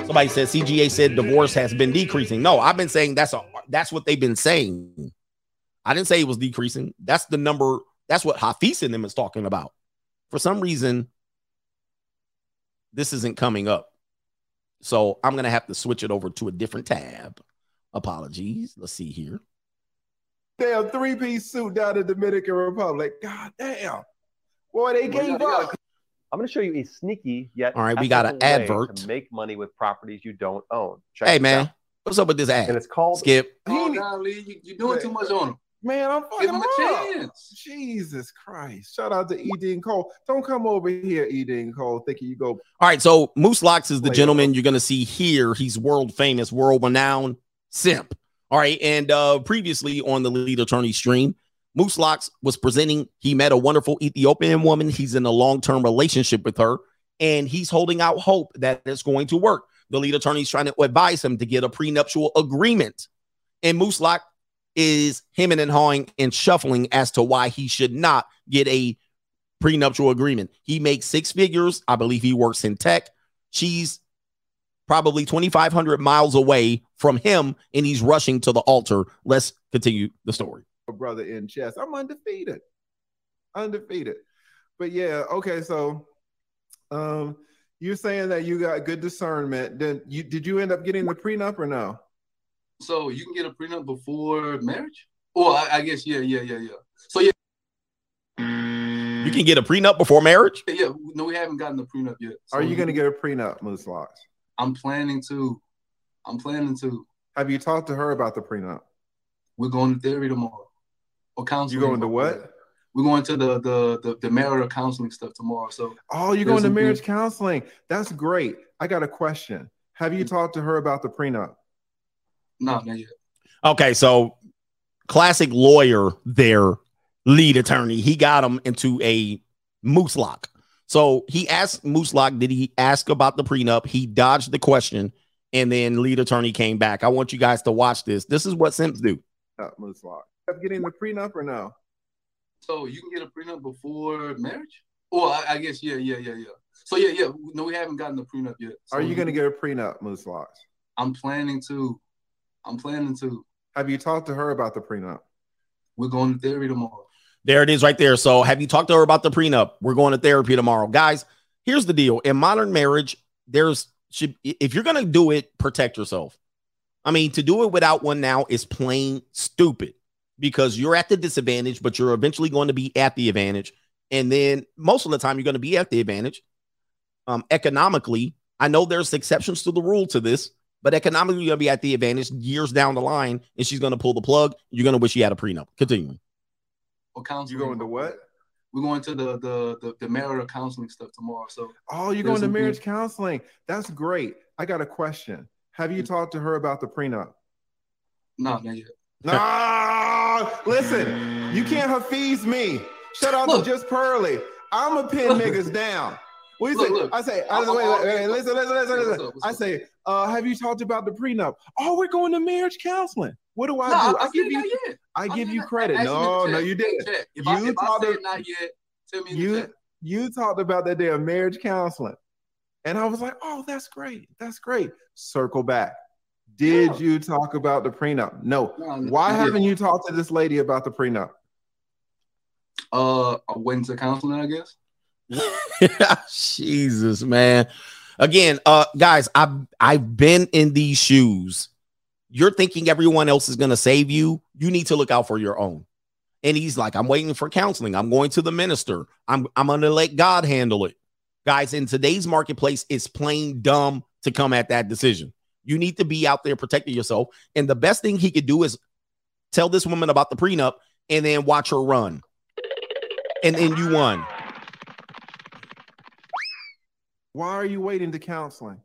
Somebody said CGA said divorce has been decreasing. No, I've been saying that's a that's what they've been saying. I didn't say it was decreasing. That's the number. That's what Hafiz and them is talking about. For some reason, this isn't coming up. So I'm gonna have to switch it over to a different tab. Apologies. Let's see here. Damn, three piece suit down in Dominican Republic. God damn. Boy, they gave up. I'm going to show you a sneaky yet. All right, we got an advert. to make money with properties you don't own. Check Hey man, out. what's up with this ad? And it's called Skip. Oh, nah, Lee, you, you're doing too much on him. Man, I'm Give fucking him a up. chance. Jesus Christ. Shout out to Ed and Cole. Don't come over here, Ed and Cole, thinking you go. All right, so Moose Locks is the Wait, gentleman you're gonna see here. He's world famous, world renowned simp. All right, and uh previously on the lead attorney stream, Moose Locks was presenting. He met a wonderful Ethiopian woman. He's in a long term relationship with her, and he's holding out hope that it's going to work. The lead attorney is trying to advise him to get a prenuptial agreement, and Moose Lock is hemming and hawing and shuffling as to why he should not get a prenuptial agreement. He makes six figures. I believe he works in tech. She's probably 2,500 miles away from him, and he's rushing to the altar. Let's continue the story. brother in chess. I'm undefeated. Undefeated. But yeah, okay, so um you're saying that you got good discernment. Then you did you end up getting the prenup or no? So you can get a prenup before marriage? Well, I, I guess yeah, yeah, yeah, yeah. So yeah, You can get a prenup before marriage. yeah. No, we haven't gotten the prenup yet. So Are you gonna get a prenup, Moose Locks? I'm planning to. I'm planning to. Have you talked to her about the prenup? We're going to therapy tomorrow. Or counseling. You going to what? We're going to the the the, the marital counseling stuff tomorrow. So Oh, you're going to marriage things- counseling. That's great. I got a question. Have you mm-hmm. talked to her about the prenup? No, not yet. Okay, so classic lawyer there, lead attorney. He got him into a moose lock. So he asked Moose Lock, did he ask about the prenup? He dodged the question, and then lead attorney came back. I want you guys to watch this. This is what Simps do. Uh, Moose Lock. Of getting the prenup or no? So you can get a prenup before marriage? Well, I, I guess yeah, yeah, yeah, yeah. So yeah, yeah. No, we haven't gotten the prenup yet. So Are you going to get a prenup, Moose Locks? I'm planning to. I'm planning to. Have you talked to her about the prenup? We're going to therapy tomorrow. There it is right there. So have you talked to her about the prenup? We're going to therapy tomorrow. Guys, here's the deal. In modern marriage, there's should if you're gonna do it, protect yourself. I mean, to do it without one now is plain stupid because you're at the disadvantage, but you're eventually going to be at the advantage. And then most of the time, you're going to be at the advantage. Um, economically, I know there's exceptions to the rule to this, but economically, you're going to be at the advantage years down the line, and she's going to pull the plug. You're going to wish you had a prenup. Continuing. Or counseling. You going to what? We're going to the the the, the marital counseling stuff tomorrow. So Oh, you're going to marriage things- counseling. That's great. I got a question. Have you talked to her about the prenup? No, not yet. Nah, listen, you can't hafiz me. Shut up to Just Pearly. I'm a pin Look. niggas down. What do you Look, say? look. I say, I I'm- wait, wait, wait, listen, listen, listen, listen. up, I say, uh, have you talked about the prenup? Oh, we're going to marriage counseling. What do I No, do? I, I, give you, yet. I I give said you credit. ask me in the No, no, you didn't. chat. If I, You if I talked said not yet, tell me in the You you talked about that day of marriage counseling, and I was like, oh, that's great, that's great. Circle back. Did Yeah. you talk about the prenup? No. No, no, Why I haven't didn't. you talked to this lady about the prenup? Uh, I went to counseling, I guess. Jesus, man. Again, uh, guys, I've I've been in these shoes. You're thinking everyone else is gonna save you. You need to look out for your own. And he's like, I'm waiting for counseling. I'm going to the minister. I'm I'm gonna let God handle it. Guys, in today's marketplace, it's plain dumb to come at that decision. You need to be out there protecting yourself. And the best thing he could do is tell this woman about the prenup and then watch her run. And then you won. Why are you waiting to counseling?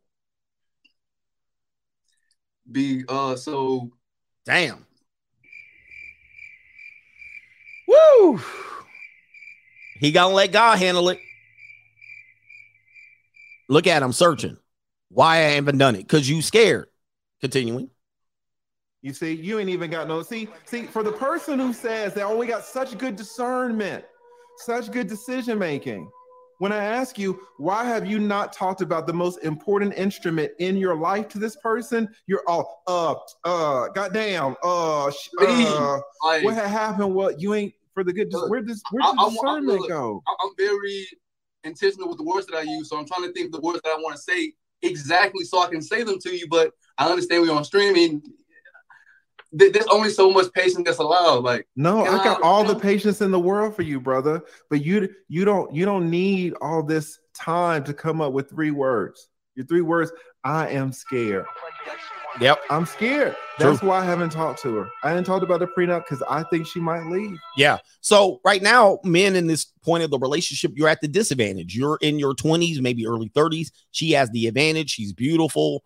Be uh, so Damn. Woo! He gonna let God handle it. Look at him searching. Why I haven't done it? Because you scared. Continuing. You see, you ain't even got no. See, see, for the person who says that, oh, we got such good discernment, such good decision making. When I ask you, why have you not talked about the most important instrument in your life to this person? You're all, uh, uh, goddamn, uh, sh- uh Like- what had happened? What you ain't for the good? Dis- where does where I- does I'm- I'm- discernment go? I- I'm very intentional with the words that I use, so I'm trying to think of the words that I want to say exactly so I can say them to you. But I understand we're on streaming. There- There's only so much patience that's allowed. Like, No, I got all the patience in the world for you, brother. But you you don't you don't need all this time to come up with three words. Your three words, I am scared. Yep. I'm scared. True. That's why I haven't talked to her. I didn't talk about the prenup because I think she might leave. Yeah. So right now, men in this point of the relationship, you're at the disadvantage. You're in your 20s, maybe early 30s. She has the advantage. She's beautiful.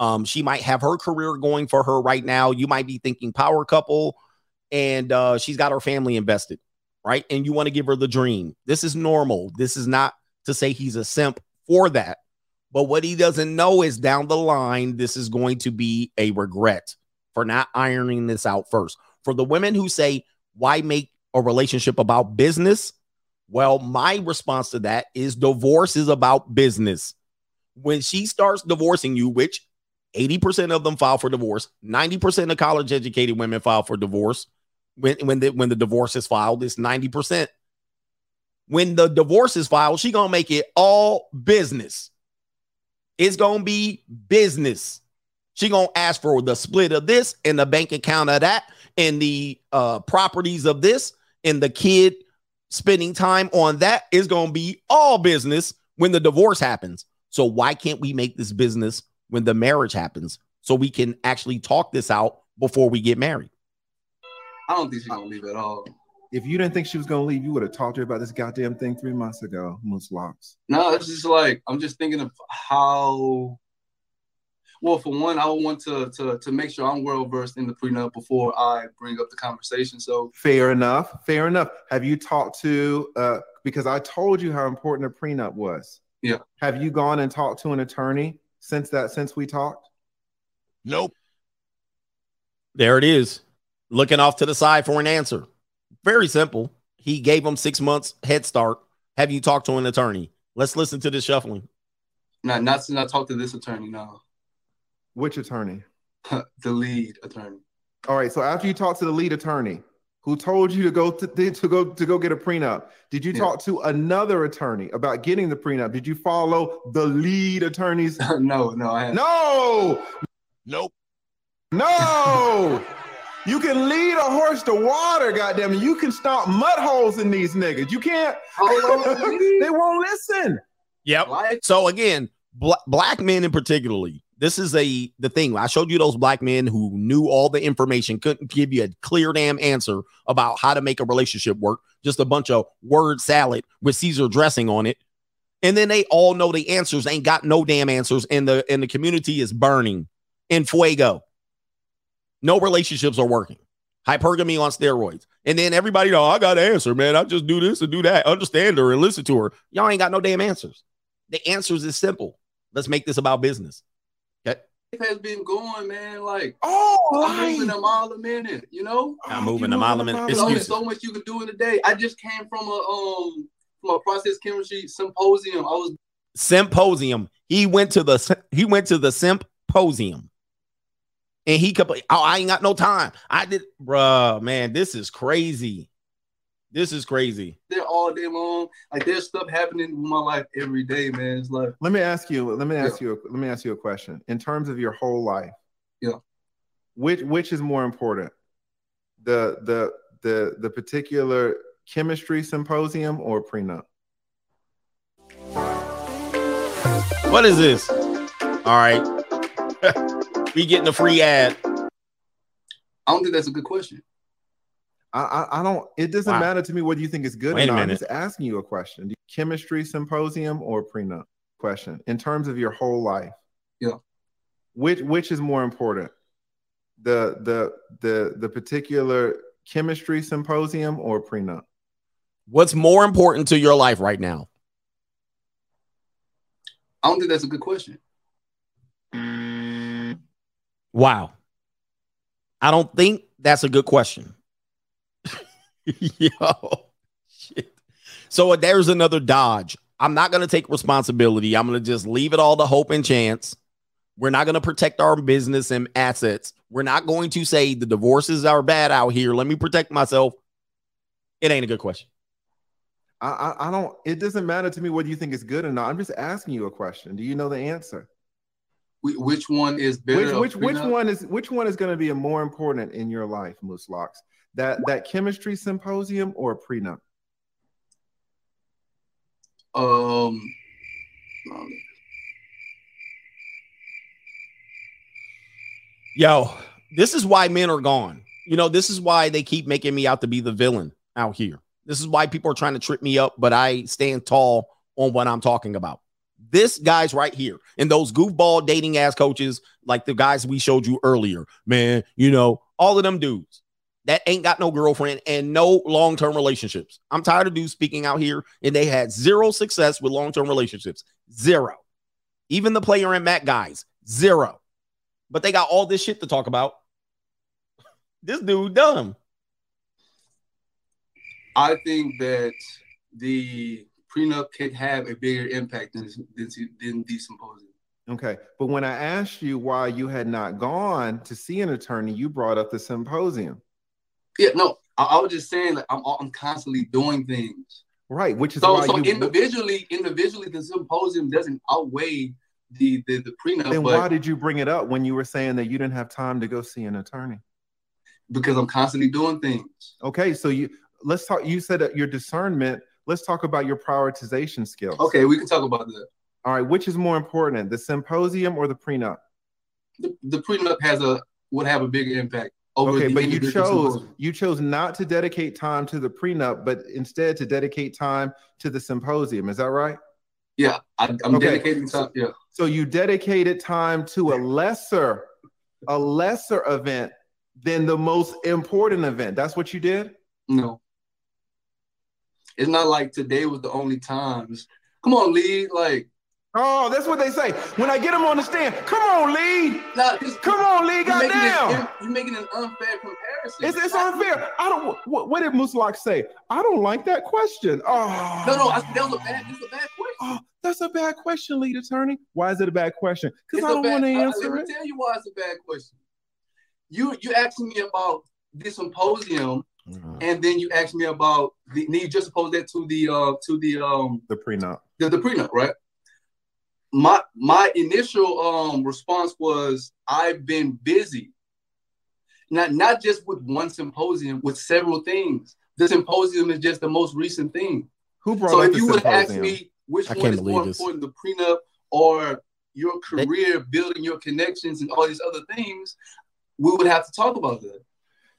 Um, she might have her career going for her right now. You might be thinking power couple, and uh, she's got her family invested, right? And you want to give her the dream. This is normal. This is not to say he's a simp for that. But what he doesn't know is down the line, this is going to be a regret for not ironing this out first. For the women who say, why make a relationship about business? Well, my response to that is divorce is about business. When she starts divorcing you, which 80% of them file for divorce, 90% of college educated women file for divorce. When, when, the, when the divorce is filed, it's 90%. When the divorce is filed, she gonna make it all business. It's gonna be business. She gonna ask for the split of this and the bank account of that and the uh properties of this and the kid spending time on that is gonna be all business when the divorce happens. So why can't we make this business when the marriage happens so we can actually talk this out before we get married? I don't think she's gonna leave at all. If you didn't think she was gonna leave, you would have talked to her about this goddamn thing three months ago, Moose Locks. No, it's just like I'm just thinking of how. Well, for one, I would want to to to make sure I'm well versed in the prenup before I bring up the conversation. So Fair enough. Fair enough. Have you talked to uh because I told you how important a prenup was. Yeah. Have you gone and talked to an attorney since that since we talked? Nope. There it is. Looking off to the side for an answer. Very simple. He gave him six months head start. Have you talked to an attorney? Let's listen to this shuffling. not not since I talked to this attorney. No, Which attorney? the lead attorney. All right. So after you talked to the lead attorney who told you to go to, to go to go get a prenup, did you Yeah. talk to another attorney about getting the prenup? Did you follow the lead attorney's? no, no, I haven't. No. Nope. No. You can lead a horse to water, goddamn it. You can stop mud holes in these niggas. You can't. they won't listen. Yep. So again, bla- black men in particularly, this is a the thing. I showed you those black men who knew all the information, couldn't give you a clear damn answer about how to make a relationship work. Just a bunch of word salad with Caesar dressing on it. And then they all know the answers, ain't got no damn answers, and the and the community is burning in fuego. No relationships are working. Hypergamy on steroids. And then everybody, oh, I got an answer, man. I just do this and do that. Understand her and listen to her. Y'all ain't got no damn answers. The answers is simple. Let's make this about business. Okay. Life has been going, man. Like oh, I'm moving a mile a minute. You know, I'm moving a mile a minute. There's only so much you can do in a day. I just came from a um from a process chemistry symposium. I was Symposium. He went to the he went to the symposium. And he could, oh, I ain't got no time. I did, bruh, man, this is crazy. This is crazy. there all day long. Like there's stuff happening in my life every day, man. It's like Let me ask you. Let me ask you. Let me ask you a question. In terms of your whole life, yeah, which which is more important, the the the the particular chemistry symposium or prenup? What is this? All right. we getting a free ad. I don't think that's a good question. I I, I don't. It doesn't Wow. matter to me whether you think it's good Wait a or not. I'm just asking you a question. Chemistry symposium or prenup? Question. In terms of your whole life, yeah, which which is more important, the the the the particular chemistry symposium or prenup? What's more important to your life right now? I don't think that's a good question. Wow. I don't think that's a good question. Yo, shit. So uh, there's another dodge. I'm not going to take responsibility. I'm going to just leave it all to hope and chance. We're not going to protect our business and assets. We're not going to say the divorces are bad out here. Let me protect myself. It ain't a good question. I, I, I don't. It doesn't matter to me whether you think it's good or not. I'm just asking you a question. Do you know the answer? Which one is better? Which which which one is which one is going to be a more important in your life, Moose Locks? That that chemistry symposium or a prenup? Um, Yo, this is why men are gone. You know, this is why they keep making me out to be the villain out here. This is why people are trying to trip me up, but I stand tall on what I'm talking about. This guy's right here, and those goofball dating ass coaches, like the guys we showed you earlier, man, you know, all of them dudes that ain't got no girlfriend and no long term relationships. I'm tired of dudes speaking out here, and they had zero success with long term relationships. Zero. Even the player and Matt guys, zero. But they got all this shit to talk about. This dude dumb. I think that the prenup could have a bigger impact than than, than the symposium. Okay, but when I asked you why you had not gone to see an attorney, you brought up the symposium. Yeah, no, I, I was just saying like I'm I'm constantly doing things. Right, which is So why so you. individually, individually, the symposium doesn't outweigh the the, the prenup. then why did you bring it up when you were saying that you didn't have time to go see an attorney? because I'm constantly doing things. Okay, so you let's talk. You said that your discernment. Let's talk about your prioritization skills. Okay, we can talk about that. All right, which is more important, the symposium or the prenup? The, the prenup has a would have a bigger impact Okay, but you chose you chose not to dedicate time to the prenup, but instead to dedicate time to the symposium. Is that right? Yeah, I, I'm Okay. dedicating time. Yeah, So you dedicated time to a lesser, a lesser event than the most important event. That's what you did. no, it's not like today was the only times. Come on, Lee. Like, Oh, that's what they say. When I get them on the stand, come on, Lee. nah, Come on, Lee. you're making, Goddamn. you're making an unfair comparison. It's, it's unfair. I don't. What, what did Muslak say? I don't like that question. Oh, No, no, I, that was a bad. It's a bad question. Oh, that's a bad question, lead attorney. Why is it a bad question? Because I don't want to uh, answer Let it. me tell you why it's a bad question. You you asking me about this symposium, Mm-hmm. and then you asked me about the. And you just opposed that to the uh to the um The prenup. the, the prenup, right? My my initial um response was I've been busy. Not not just with one symposium, with several things. The symposium is just the most recent thing. Who brought So up if the you would have asked me which I one is more this. important, the prenup or your career, building your connections and all these other things, we would have to talk about that.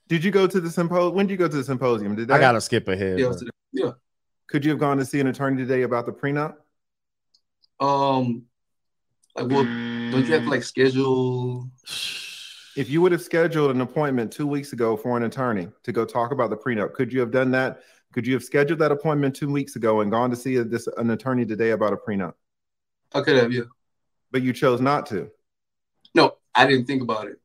Did you go to the symposium? When did you go to the symposium? Did I that- gotta skip ahead. Yeah, bro. yeah. Could you have gone to see an attorney today about the prenup? Um, like, well, don't you have to like schedule? If you would have scheduled an appointment two weeks ago for an attorney to go talk about the prenup, could you have done that? Could you have scheduled that appointment two weeks ago and gone to see a, this an attorney today about a prenup? I could have, yeah. But you chose not to. No, I didn't think about it.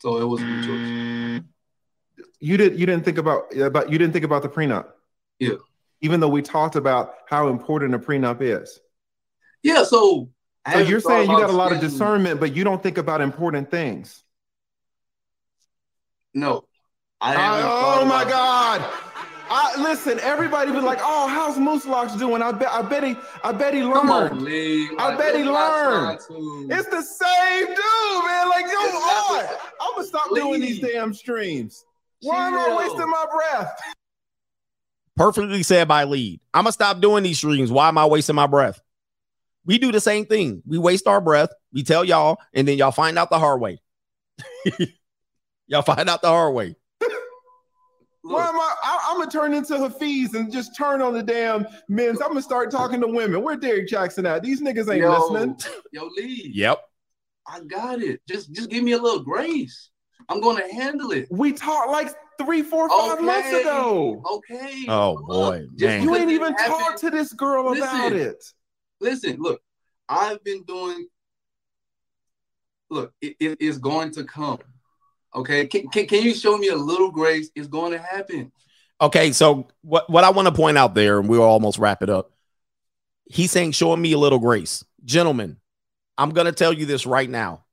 So it wasn't a choice. You did. You didn't think about about. You didn't think about the prenup. Yeah. Even though we talked about how important a prenup is. Yeah, so So you're saying you got a lot of discernment, but you don't think about important things. No. I I- haven't thought oh my God. I, listen, everybody was like, "Oh, how's Moose Locks doing?" I bet, I bet he, I bet he learned. on, Lee. I bet he learned. It's the same dude, man. Like, yo, on. I'm gonna stop doing these damn streams. Why am I wasting my breath? Perfectly said by lead. I'm gonna stop doing these streams. Why am I wasting my breath? We do the same thing. We waste our breath. We tell y'all, and then y'all find out the hard way. y'all find out the hard way. Why am I, I? I'm gonna turn into Hafiz and just turn on the damn men's. I'm gonna start talking to women. Where Derrick Jaxn at? These niggas ain't Yo, listening. Yo, Lee. Yep. I got it. Just just give me a little grace. I'm gonna handle it. We talk like three, four, five months ago. Okay. Oh boy, Just man. You ain't even talked to this girl about it. Listen, look, I've been doing. look, it, it is going to come. Okay, can, can can you show me a little grace? It's going to happen. Okay, so what what I want to point out there, and we'll almost wrap it up. He's saying, showing me a little grace. Gentlemen, I'm gonna tell you this right now.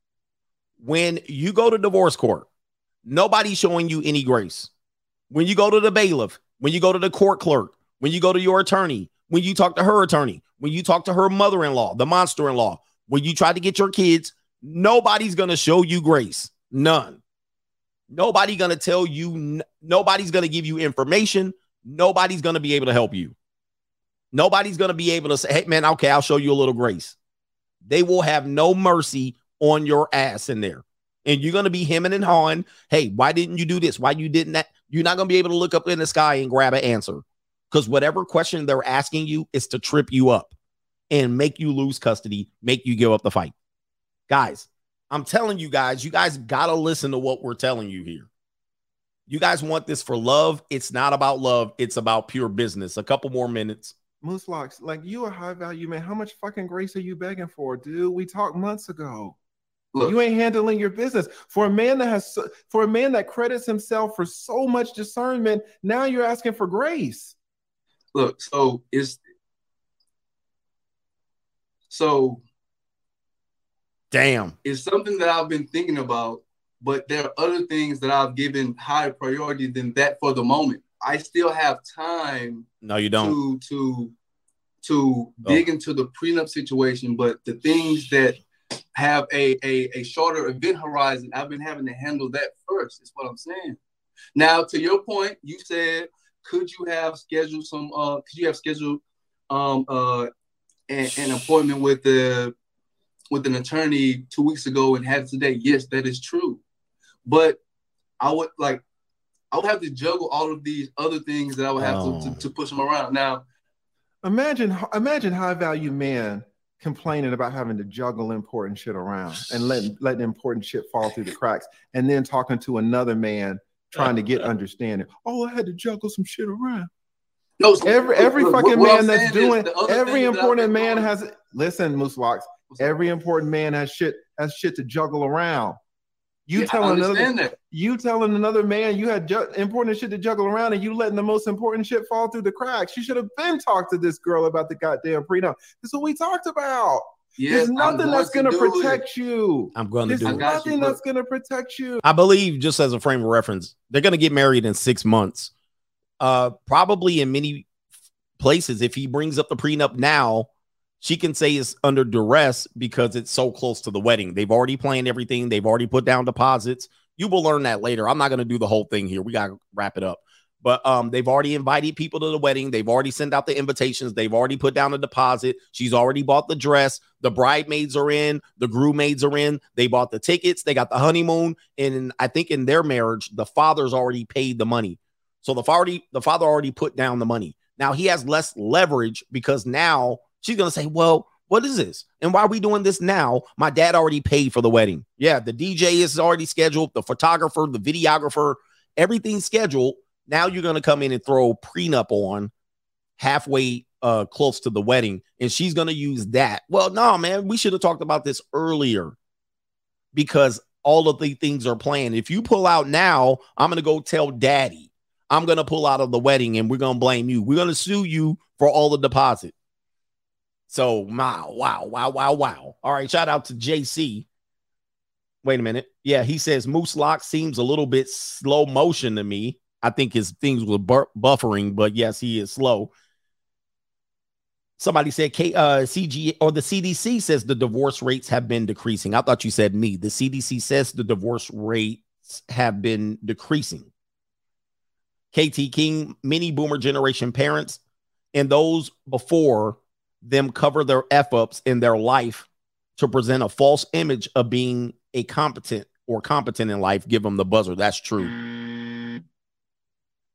When you go to divorce court, nobody's showing you any grace. When you go to the bailiff, when you go to the court clerk, when you go to your attorney, when you talk to her attorney, when you talk to her mother-in-law, the monster-in-law, when you try to get your kids, nobody's gonna show you grace. None. Nobody gonna tell you. Nobody's gonna give you information. Nobody's gonna be able to help you. Nobody's gonna be able to say, "Hey, man, okay, I'll show you a little grace." They will have no mercy on your ass in there, and you're gonna be hemming and hawing. Hey, why didn't you do this? Why you didn't that? You're not gonna be able to look up in the sky and grab an answer because whatever question they're asking you is to trip you up and make you lose custody, make you give up the fight. Guys, I'm telling you guys, you guys got to listen to what we're telling you here. You guys want this for love. It's not about love, it's about pure business. A couple more minutes. Moose locks, like you a high value man. How much fucking grace are you begging for, dude? We talked months ago. You ain't handling your business. For a man that has, for a man that credits himself for so much discernment, now you're asking for grace. Look, so it's so damn. It's something that I've been thinking about, but there are other things that I've given higher priority than that for the moment. I still have time No, you don't. to to to oh. dig into the prenup situation, but the things that have a, a a shorter event horizon, I've been having to handle that first. Is what I'm saying. Now, to your point, you said, could you have scheduled some? Uh, could you have scheduled um uh an, an appointment with the with an attorney two weeks ago and had today? Yes, that is true. But I would like I would have to juggle all of these other things that I would have to, to, to push them around. Now, Imagine, imagine high value man complaining about having to juggle important shit around and letting letting important shit fall through the cracks, and then talking to another man trying to get understanding. Oh, I had to juggle some shit around. No, every every look, fucking what man that's doing every things that I've important man has listen, Moose Locks. Every important man has shit has shit to juggle around. You Yeah, telling another that. you telling another man you had ju- important shit to juggle around, and you letting the most important shit fall through the cracks. You should have been talked to this girl about the goddamn prenup. This is what we talked about. Yes, There's nothing going that's gonna do it. protect you. I'm going to There's do it. nothing that's gonna protect you. I believe, just as a frame of reference, they're going to get married in six months. Uh, probably in many places, if he brings up the prenup now, she can say it's under duress because it's so close to the wedding. They've already planned everything. They've already put down deposits. You will learn that later. I'm not going to do the whole thing here. We got to wrap it up. But um, they've already invited people to the wedding. They've already sent out the invitations. They've already put down a deposit. She's already bought the dress. The bridesmaids are in. The groom-maids are in. They bought the tickets. They got the honeymoon. And I think in their marriage, the father's already paid the money. So the father, the father already put down the money. Now he has less leverage because now she's gonna say, "Well, what is this? And why are we doing this now? My dad already paid for the wedding. Yeah, the DJ is already scheduled, the photographer, the videographer, everything's scheduled. Now you're gonna come in and throw prenup on halfway uh close to the wedding, and she's gonna use that. Well, no, man, we should have talked about this earlier because all of the things are planned. If you pull out now, I'm gonna go tell daddy. I'm gonna pull out of the wedding and we're gonna blame you. We're gonna sue you for all the deposit. So wow, wow, wow, wow, wow. All right, shout out to JC. Wait a minute. Yeah, he says Moose Lock seems a little bit slow motion to me. I think his things were bur- buffering, but yes, he is slow. Somebody said K uh CG or the CDC says the divorce rates have been decreasing. I thought you said me. The CDC says the divorce rates have been decreasing. KT King, many boomer generation parents and those before them cover their F ups in their life to present a false image of being a competent or competent in life. Give them the buzzer. That's true.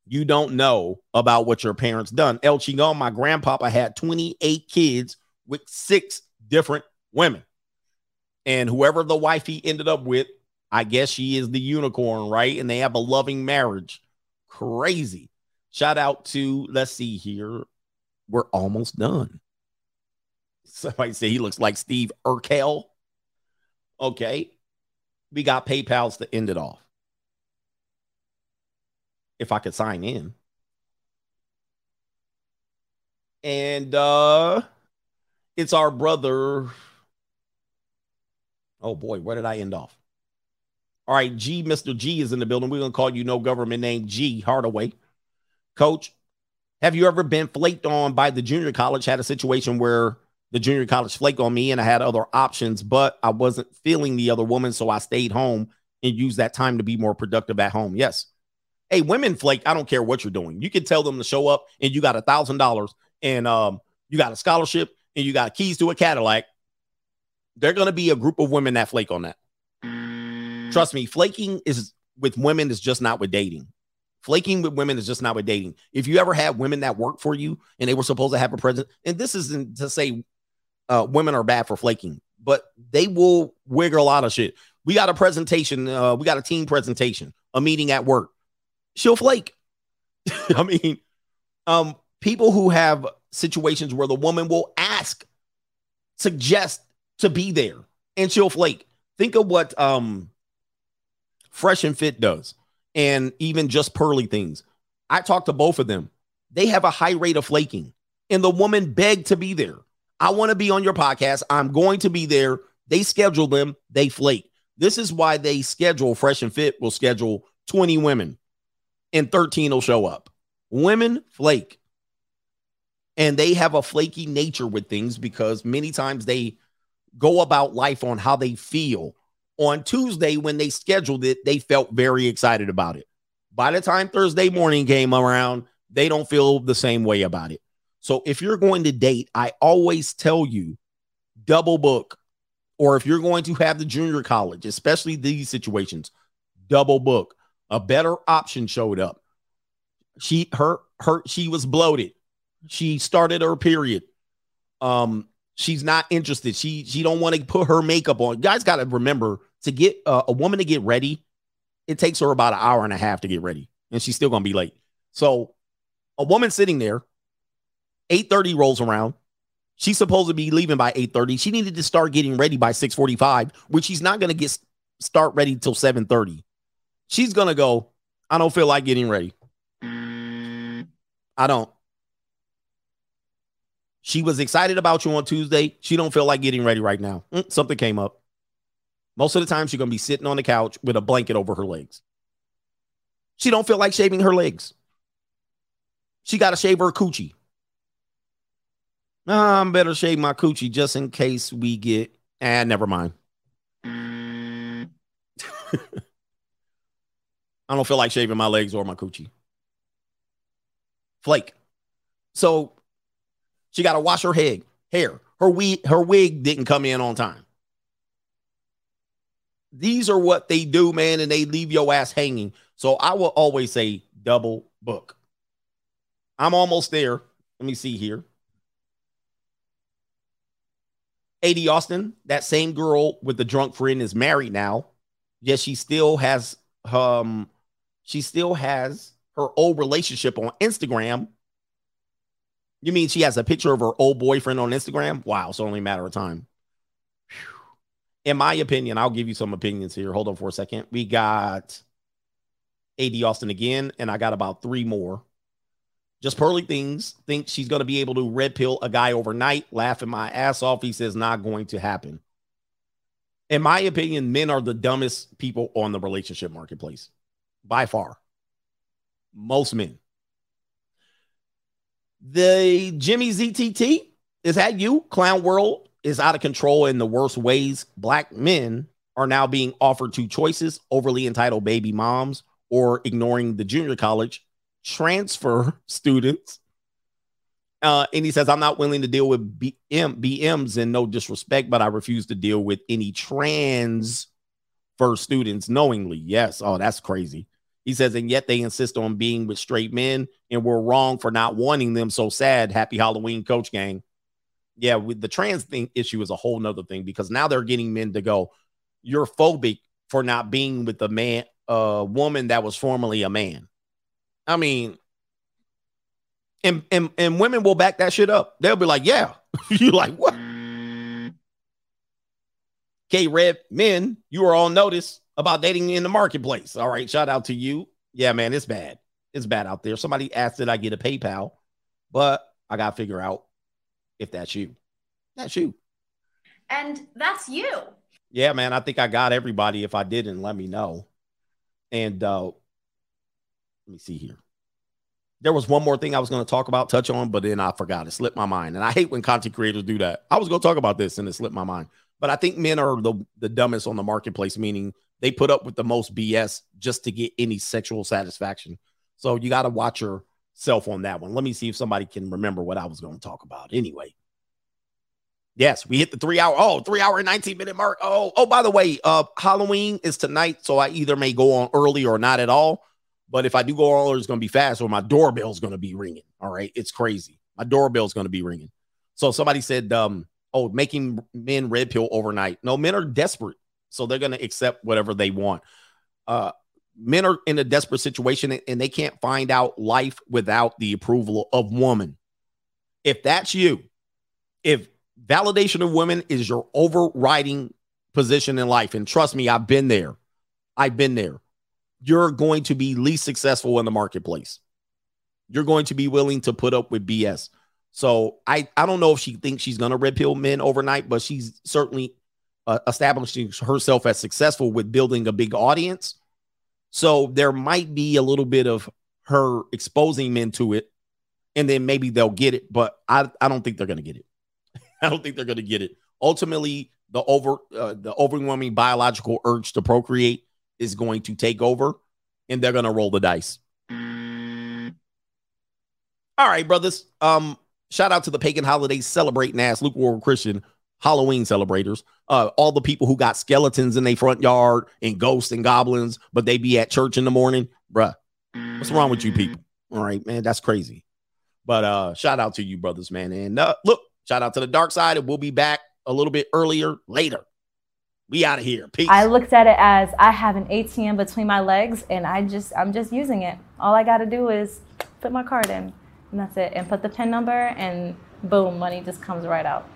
You don't know about what your parents done. El Chingon, my grandpapa had 28 kids with six different women. And whoever the wife he ended up with, I guess she is the unicorn, right? And they have a loving marriage. Crazy. Shout out to, let's see here. We're almost done. Somebody say he looks like Steve Urkel. Okay. we got PayPal's to end it off. If I could sign in. And uh it's our brother. Oh boy, where did I end off? All right, G, Mr. G is in the building. We're gonna call you no government name G Hardaway. Coach, have you ever been flaked on by the junior college? Had a situation where the junior college flake on me and I had other options, but I wasn't feeling the other woman, so I stayed home and used that time to be more productive at home. Yes. Hey, women flake. I don't care what you're doing. You can tell them to show up and you got a thousand dollars and um you got a scholarship and you got keys to a Cadillac. They're gonna be a group of women that flake on that. Trust me, flaking is with women is just not with dating. Flaking with women is just not with dating. If you ever had women that work for you and they were supposed to have a present, and this isn't to say uh, women are bad for flaking, but they will wiggle a lot of shit. We got a presentation, uh, we got a team presentation, a meeting at work. She'll flake. I mean, um, people who have situations where the woman will ask, suggest to be there, and she'll flake. Think of what um Fresh and Fit does, and even just Pearly Things. I talked to both of them. They have a high rate of flaking, and the woman begged to be there. I want to be on your podcast. I'm going to be there. They schedule them, they flake. This is why they schedule Fresh and Fit will schedule 20 women and 13 will show up. Women flake. And they have a flaky nature with things because many times they go about life on how they feel. On Tuesday, when they scheduled it, they felt very excited about it. By the time Thursday morning came around, they don't feel the same way about it. So if you're going to date, I always tell you double book. Or if you're going to have the junior college, especially these situations, double book. A better option showed up. She her her she was bloated. She started her period. Um she's not interested. She she don't want to put her makeup on. You guys got to remember to get uh, a woman to get ready, it takes her about an hour and a half to get ready, and she's still gonna be late. So a woman sitting there 8:30 rolls around. She's supposed to be leaving by 8:30. She needed to start getting ready by 6:45, which she's not going to get start ready till 7:30. She's going to go, I don't feel like getting ready. I don't. She was excited about you on Tuesday. She don't feel like getting ready right now. Mm, something came up. Most of the time she's going to be sitting on the couch with a blanket over her legs. She don't feel like shaving her legs. She got to shave her coochie. I'm better shave my coochie just in case we get. Ah, never mind. I don't feel like shaving my legs or my coochie. Flake. So she got to wash her head, hair. Her wig, her wig didn't come in on time. These are what they do, man, and they leave your ass hanging. So I will always say double book. I'm almost there. Let me see here. AD Austin, that same girl with the drunk friend is married now. Yes, she still has um she still has her old relationship on Instagram. You mean she has a picture of her old boyfriend on Instagram? Wow, it's only a matter of time. In my opinion, I'll give you some opinions here. Hold on for a second. We got AD Austin again, and I got about three more. Just Pearly Things think she's going to be able to red pill a guy overnight, laughing my ass off. He says, not going to happen. In my opinion, men are the dumbest people on the relationship marketplace by far. Most men. The Jimmy ZTT, is that you? Clown World is out of control in the worst ways. Black men are now being offered two choices overly entitled baby moms or ignoring the junior college transfer students. Uh, and he says, I'm not willing to deal with BM, BMs and no disrespect, but I refuse to deal with any trans for students knowingly. Yes. Oh, that's crazy. He says, and yet they insist on being with straight men, and we're wrong for not wanting them. So sad. Happy Halloween, coach gang. Yeah, with the trans thing issue is a whole nother thing because now they're getting men to go, you're phobic for not being with a man, a woman that was formerly a man. I mean, and and and women will back that shit up. They'll be like, "Yeah." you like what? K Red men, you are on notice about dating in the marketplace. All right, shout out to you. Yeah, man, it's bad. It's bad out there. Somebody asked that I get a PayPal, but I gotta figure out if that's you. That's you. And that's you. Yeah, man. I think I got everybody. If I didn't, let me know. And uh let me see here. There was one more thing I was going to talk about, touch on, but then I forgot. It slipped my mind. And I hate when content creators do that. I was going to talk about this and it slipped my mind. But I think men are the, the dumbest on the marketplace, meaning they put up with the most BS just to get any sexual satisfaction. So you got to watch yourself on that one. Let me see if somebody can remember what I was going to talk about. Anyway. Yes, we hit the three hour. Oh, three hour and 19 minute mark. Oh, oh, by the way, uh, Halloween is tonight. So I either may go on early or not at all. But if I do go all early, it's going to be fast or my doorbell's going to be ringing. All right. It's crazy. My doorbell's going to be ringing. So somebody said, um, oh, making men red pill overnight. No, men are desperate. So they're going to accept whatever they want. Uh, men are in a desperate situation and they can't find out life without the approval of woman. If that's you, if validation of women is your overriding position in life, and trust me, I've been there. I've been there. You're going to be least successful in the marketplace. You're going to be willing to put up with BS. So I I don't know if she thinks she's going to red pill men overnight, but she's certainly uh, establishing herself as successful with building a big audience. So there might be a little bit of her exposing men to it, and then maybe they'll get it. But I I don't think they're going to get it. I don't think they're going to get it. Ultimately, the over uh, the overwhelming biological urge to procreate is going to take over, and they're going to roll the dice. All right, brothers. Um, shout out to the pagan holidays celebrating ass lukewarm Christian Halloween celebrators. Uh, all the people who got skeletons in their front yard and ghosts and goblins, but they be at church in the morning, bruh. What's wrong with you people? All right, man, that's crazy. But uh, shout out to you, brothers, man. And uh, look, shout out to the dark side, and we'll be back a little bit earlier later. We out of here. Peace. I looked at it as I have an ATM between my legs and I just I'm just using it. All I got to do is put my card in and that's it and put the pin number and boom, money just comes right out.